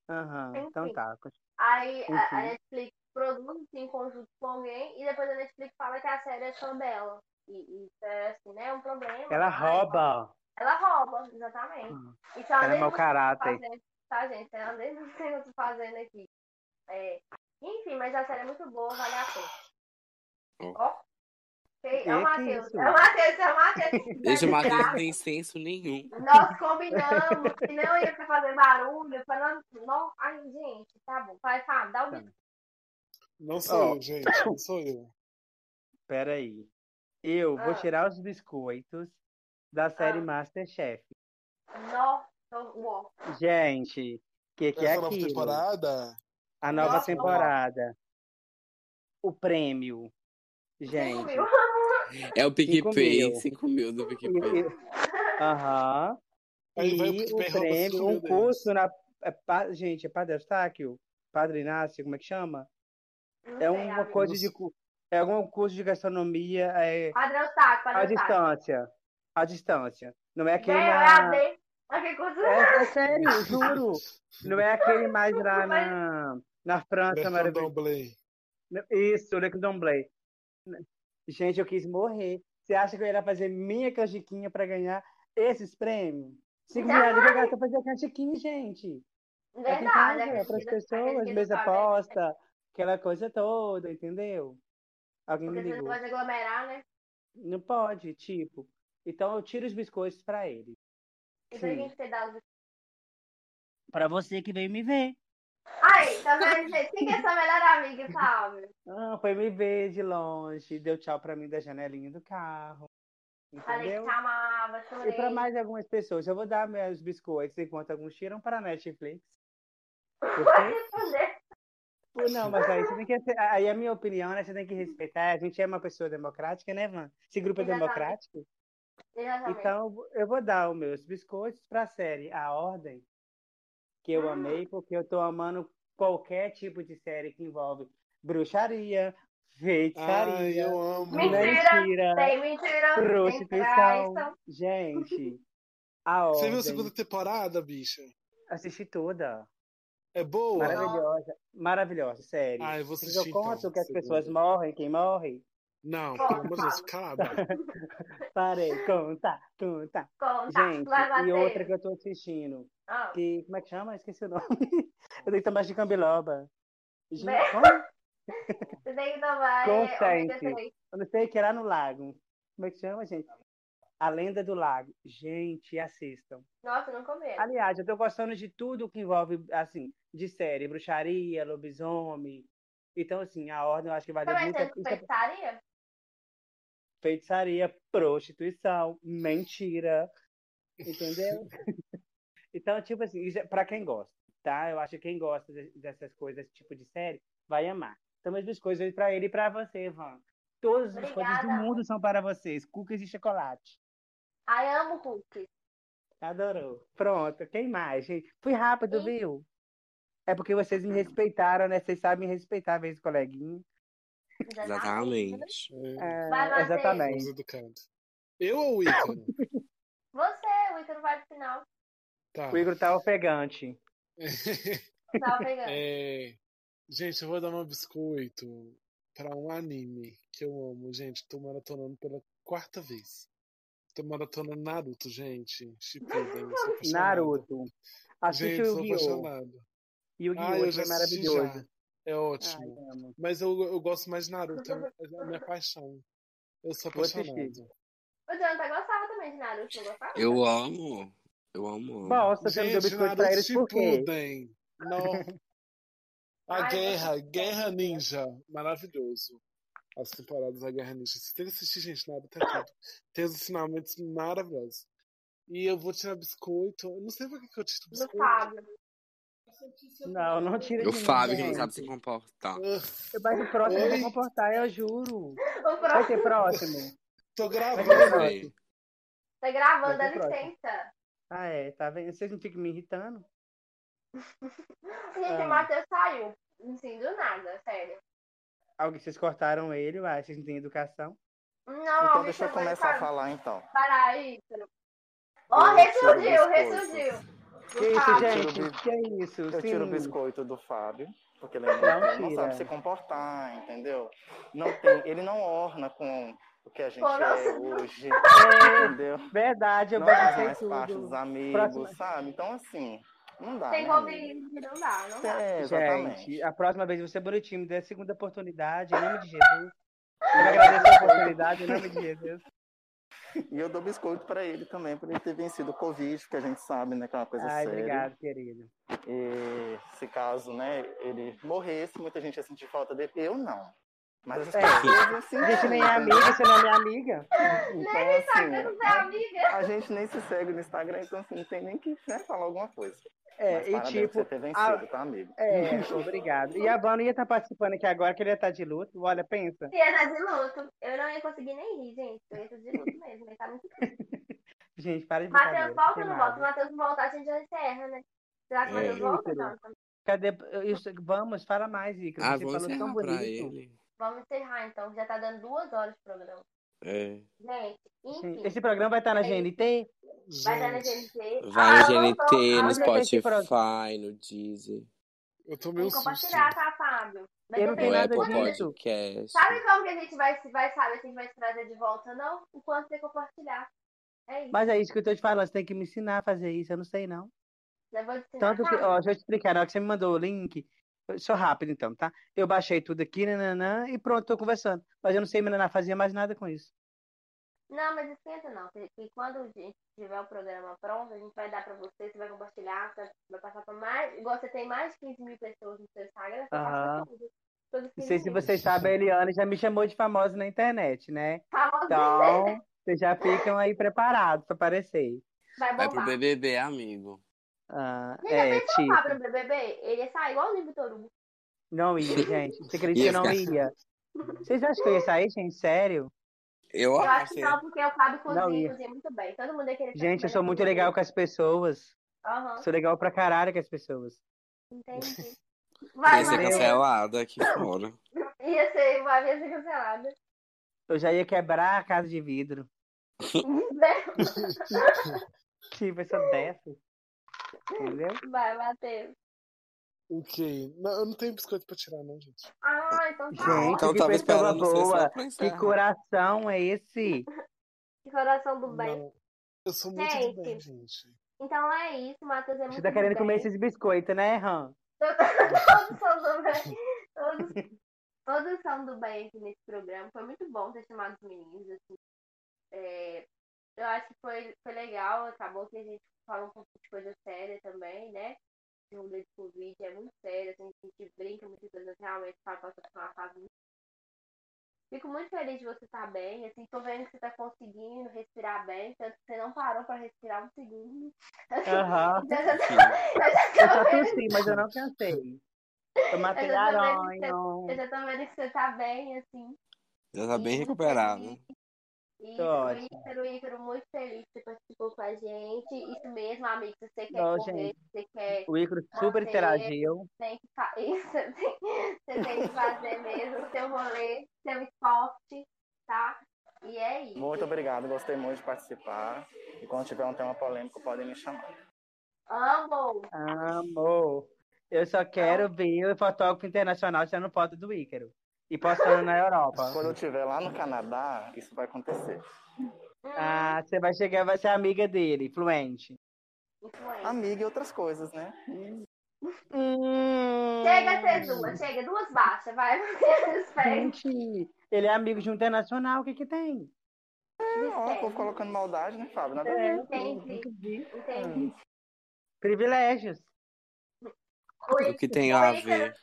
Aham, então Enfim. tá. Aí a, a Enfim. Netflix produz em conjunto com alguém e depois a Netflix fala que a série é só dela. E, e isso é assim, né? Um problema. Ela mas- rouba. Ela rouba, exatamente. Isso uma Ela é mau denúncia caráter. fazendo, tá, gente? É uma denúncia que eu tô fazendo aqui. É, enfim, mas a série é muito boa, vale a pena. Ó. Ó. É Que o Matheus. É o Matheus, é o Matheus. Deixa o Matheus Tá? não tem senso nenhum. Nós combinamos que não ia pra fazer barulho, pra não. não... Ai, gente, tá bom. Vai, Fábio, dá o Tá. bico. Não sou Ó. eu, gente. Não sou eu. Pera aí. Eu vou Ah. tirar os biscoitos da série Ah. Masterchef. Nossa. Gente, o que, que é Essa nova aquilo? temporada. A nova Nossa, temporada. O prêmio. Gente. Viu? É o Cinco PicPay, mil. 5 mil do E- PicPay. e- Aham. O E PicPay o rouba prêmio, um mil curso na. é pa- gente, é Padre Eustáquio? Padre Inácio, como é que chama? Não É sei, uma amigo. coisa de. É algum curso de gastronomia é, Padrão saco, à padrão saco. distância. À distância. Não é aquele eu na. coisa. É, é sério, [LAUGHS] juro. Não é aquele mais lá na, na França, maravilhoso. Isso, o Le Cordon Bleu. Gente, eu quis morrer. Você acha que eu ia fazer minha canjiquinha pra ganhar esses prêmios? Cinco reais eu gasto pra fazer canjiquinha, gente. Em Verdade. é pras Cristina- a pessoas, mesa né? posta, aquela coisa toda, entendeu? Alguém me Porque você não ligou. pode aglomerar, né? Não pode, tipo. Então eu tiro os biscoitos pra ele. E pra quem que você dá os Pra você que veio me ver. Aí, tá vendo, gente? Quem que é sua melhor amiga, sabe? Ah, foi me ver de longe, deu tchau pra mim da janelinha do carro. Falei que Entendeu? amava, chorei. E para mais algumas pessoas, eu vou dar meus biscoitos enquanto alguns tiram para a Netflix. Não, mas aí você tem que. Aí a minha opinião, né? Você tem que respeitar. A gente é uma pessoa democrática, né, Van? Esse grupo é Exatamente. democrático. Exatamente. Então eu vou dar os meus biscoitos para a série A Ordem, que eu amei, porque eu tô amando qualquer tipo de série que envolve bruxaria, Ai, feitiçaria, eu amo. Mentira. mentira, Tem mentira, prostituição. Gente, a [LAUGHS] Você viu a segunda temporada, bicha? Assisti toda. É boa? Maravilhosa, maravilhosa, sério. Ah, eu vou Se assistir, eu conto então, que as pessoas morrem, quem morre? Não, pelo amor de Deus, Fábio. cala a boca. Parei, conta, conta. Conta. Gente, e outra que eu tô assistindo, Ah, que, como é que chama? Esqueci o nome. [LAUGHS] eu tenho que tomar de cambiloba. Gente, como? [LAUGHS] Você tem que tomar é, Consciente. ômega 3. Eu não sei, que era no lago. Como é que chama, gente? A Lenda do Lago. Gente, assistam. Nossa, não comi. Aliás, eu tô gostando de tudo que envolve, assim, de série, bruxaria, lobisomem. Então, assim, a ordem eu acho que vale Também muito tem a pena. feitiçaria? feitiçaria, prostituição, mentira, entendeu? [LAUGHS] então, tipo assim, é pra quem gosta, tá? Eu acho que quem gosta de- dessas coisas, esse tipo de série, vai amar. Então, as biscoitos pra ele e pra você, Van. Todas as coisas do mundo são para vocês, cookies e chocolate. Ai, amo cookies. Adorou. Pronto, quem mais, gente? Fui rápido, viu? É porque vocês me respeitaram, né? Vocês sabem me respeitar, vez coleguinha. Exatamente. É, Vai, Matheus. exatamente. Eu ou o Ícaro? [LAUGHS] Você, o Ícaro vai pro final. Tá. O Igor tá ofegante. Tava pegando. [LAUGHS] É, Gente, eu vou dar um biscoito pra um anime que eu amo, gente. Tô maratonando pela quarta vez. Tô maratonando Naruto, gente. Shippuden. [LAUGHS] Naruto. Assiste Gente, o sou Yu-Gi-Oh! apaixonado. Yu-Gi-Oh! Ah, eu é maravilhoso. já. É ótimo. Ai. Mas eu, eu gosto mais de Naruto, é a minha paixão. Eu sou apaixonado. O Jonathan gostava também de Naruto, não gostava? Eu amo. Eu amo. Não deu Gente, biscoito pra Naruto eles por quê? Shippuden. Não. [LAUGHS] A Ai, Guerra, eu- Guerra Ninja. Maravilhoso. As temporadas da Guerra Ninja. Você tem que assistir, gente, Naruto é tudo. Tem os ensinamentos maravilhosos. E eu vou tirar biscoito. Eu não sei por que que eu tiro Do biscoito. Fábio. Não, não tira de O Fábio que não sabe se comportar. Mas o próximo eu Oi? vou comportar, eu juro. O Vai próximo ter próximo. Tô Vai gravando. tá gravando, dá Vai licença. Ah, é, tá vendo? Vocês não ficam me irritando? [LAUGHS] Gente, Ah. o Matheus saiu. Assim, do nada, sério. Alguém, vocês cortaram ele, vai, vocês não têm educação. Não, Então deixa eu começar a Fábio. falar então. Para aí. Ó, Eu ressurgiu, ressurgiu. Que isso, gente? Que é isso? Eu tiro o Sim. biscoito do Fábio, porque ele é muito Não não tira. sabe se comportar, entendeu? Não tem, ele não orna com o que a gente Pô, é hoje, É, [LAUGHS] entendeu? verdade, eu Não baguncei mais parte tudo. dos amigos, Próxima- sabe? Então assim, não dá, Tem né? Covid, não dá, não dá. É, exatamente. Gente, a próxima vez você é bonitinho, me dê a segunda oportunidade, em nome de Jesus. Eu agradeço a oportunidade em nome de Jesus. [LAUGHS] E eu dou biscoito pra ele também, por ele ter vencido o Covid, que a gente sabe, né, que é uma coisa Ai, séria. obrigado, querido. E se caso, né, ele morresse, muita gente ia sentir falta dele. Eu não. Mas as É. pessoas assim. A gente nem é amiga, você não é minha amiga. Então, assim, Você é amiga? a gente nem se segue no Instagram, então assim, não tem nem que né, falar alguma coisa. É, Mas e tipo, você ter vencido, tá, amigo? é, obrigado. E a Vana ia estar participando aqui agora, que ele ia estar de luto. Olha, pensa. Ia estar de luto. Eu não ia conseguir nem rir, gente. Eu ia estar de luto mesmo. Ele tá muito [LAUGHS] Gente, para de Matheus volta ou não volta? Se o Matheus não voltar, a gente já encerra, né? Será que o É. Matheus volta? Não. Cadê? Isso, vamos, fala mais, Ícaro. Ah, Você falou tão bonito. ele. Vamos encerrar, então. Já tá dando duas horas de programa. É. Gente, enfim. Esse programa vai estar na GNT? Vai dar na Gente, GNT. Vai Ah, voltou. GNT, Ah, no já Spotify, no Deezer, eu tô Tem meio que susto. compartilhar, tá, Fábio? Vai Eu não tenho nada disso. Podcast. Sabe como que a gente vai, vai saber se a gente vai se trazer de volta ou não? O quanto você compartilhar. É isso. Mas é isso que eu tô te falando, você tem que me ensinar a fazer isso, eu não sei não. Eu vou te ensinar. Tanto que, ó, deixa eu te explicar, na hora que você me mandou o link, só rápido então, tá? Eu baixei tudo aqui, nananã, e pronto, tô conversando. Mas eu não sei, menina, fazer mais nada com isso. Não, mas esquenta não. Que, que quando a gente tiver o programa pronto, a gente vai dar pra você, você vai compartilhar, você vai passar pra mais. Igual você tem mais de 15 mil pessoas no seu Instagram, você passa tudo. Não 15 sei se mil. vocês sabem, a Eliane já me chamou de famosa na internet, né? Famoso Então, vocês já ficam aí preparados pra aparecer. vai Vai pro bombar. BBB, amigo. Ah, Gente, é, o tipo, Fábio no BBB? Ele ia sair igual o Vitor Hugo. não ia, gente. Você acredita que eu não ia? Vocês acham que eu ia sair, gente? Sério? Eu Eu acho que não, porque o Fábio cozinha, cozinha muito bem. Todo mundo ia querer Gente, eu sou muito legal com as pessoas. Aham, Sou legal pra caralho com as pessoas. entendi. [LAUGHS] Vai, ia ser cancelada aqui [LAUGHS] fora. Ia ser, vai ia ser cancelada. Eu já ia quebrar a casa de vidro. [LAUGHS] Que pessoa dessa. Entendeu? Vai, Matheus. Ok. Não, eu não tenho biscoito pra tirar, não, gente. Ah, então tá. Gente, Então que tava pessoa boa. Que coração é esse? [LAUGHS] Que coração do bem. Não. Eu sou muito Gente. do bem, gente. Então é isso, Matheus é muito Você tá querendo do comer esses biscoitos, né, Han? [LAUGHS] Todos são do bem. Todos, [LAUGHS] todos são do bem aqui nesse programa. Foi muito bom ter chamado os meninos. Assim. É, eu acho que foi, foi legal. Acabou que a gente falou um pouco de coisa séria também, né? O de Covid é muito sério. Assim, a gente brinca muitas coisas realmente para passar por uma fase muito Fico muito feliz de você estar bem. Assim, tô vendo que você tá conseguindo respirar bem, tanto que você não parou para respirar um segundo. Aham. [LAUGHS] Então, [LAUGHS] eu já tô- eu tô tossi, mas eu não cansei. Matei Eu já tô vendo aranha. Eu já tô vendo que você tá bem, assim. Já tá bem recuperado. E. Ícaro, o Ícaro, muito feliz que você participou com a gente. Isso mesmo, amigo. Se você quer Ó, correr, gente. se você quer. O Ícaro super Você- interagiu. Tem que fa... [LAUGHS] Isso, você tem, que fazer mesmo seu rolê, seu esporte, tá? E é isso. Muito obrigado, gostei muito de participar. E quando tiver um tema polêmico, podem me chamar. Amo! Amor. Eu só quero ver o fotógrafo internacional tirando foto do Ícaro. E postando na Europa. Quando eu estiver lá no Canadá, isso vai acontecer. Ah, você vai chegar, vai ser amiga dele, fluente. influente. Amiga e outras coisas, né? Hum, Chega a ser duas, chega, duas baixas, vai. Gente, ele é amigo de um internacional, o que que tem? Ó, tô colocando maldade, né, Fábio? Nada a É, ver. Entendi, entendi. Privilégios. O que tem a ver?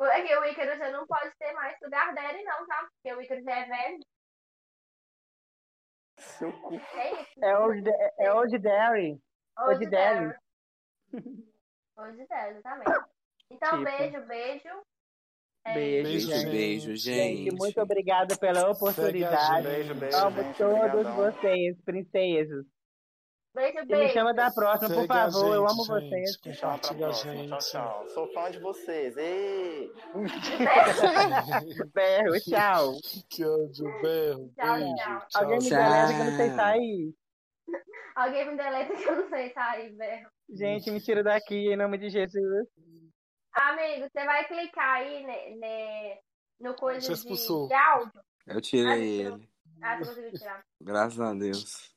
O- É que o Ícaro já não pode ter mais lugar dele, não, tá? Porque o Ícaro já é velho. Seu cu. É isso. É hoje, é hoje Derry. Hoje Hoje deve. Hoje deve, exatamente. Então, Tipo. beijo, beijo. É, Beijo, Beijo, gente. gente. Beijo, Gente, gente. muito obrigada pela oportunidade. Beijo, beijo, Amo gente. todos Obrigadão. vocês, princesas. Beijo, E me beijo. chama da próxima, por favor. Eu gente, amo gente. vocês. Tchau. Tchau, tchau. Sou fã de vocês. Ei! [LAUGHS] Berro, tchau. Que ódio, berro. Tchau, beijo. tchau. Alguém me deleta que eu não sei sair. Alguém me deleta que eu não sei sair, velho. Gente, me tira daqui em nome de Jesus. Amigo, você vai clicar aí né, né, no coisa de, de áudio. Eu tirei ele. Ah, você conseguiu tirar. Graças a Deus.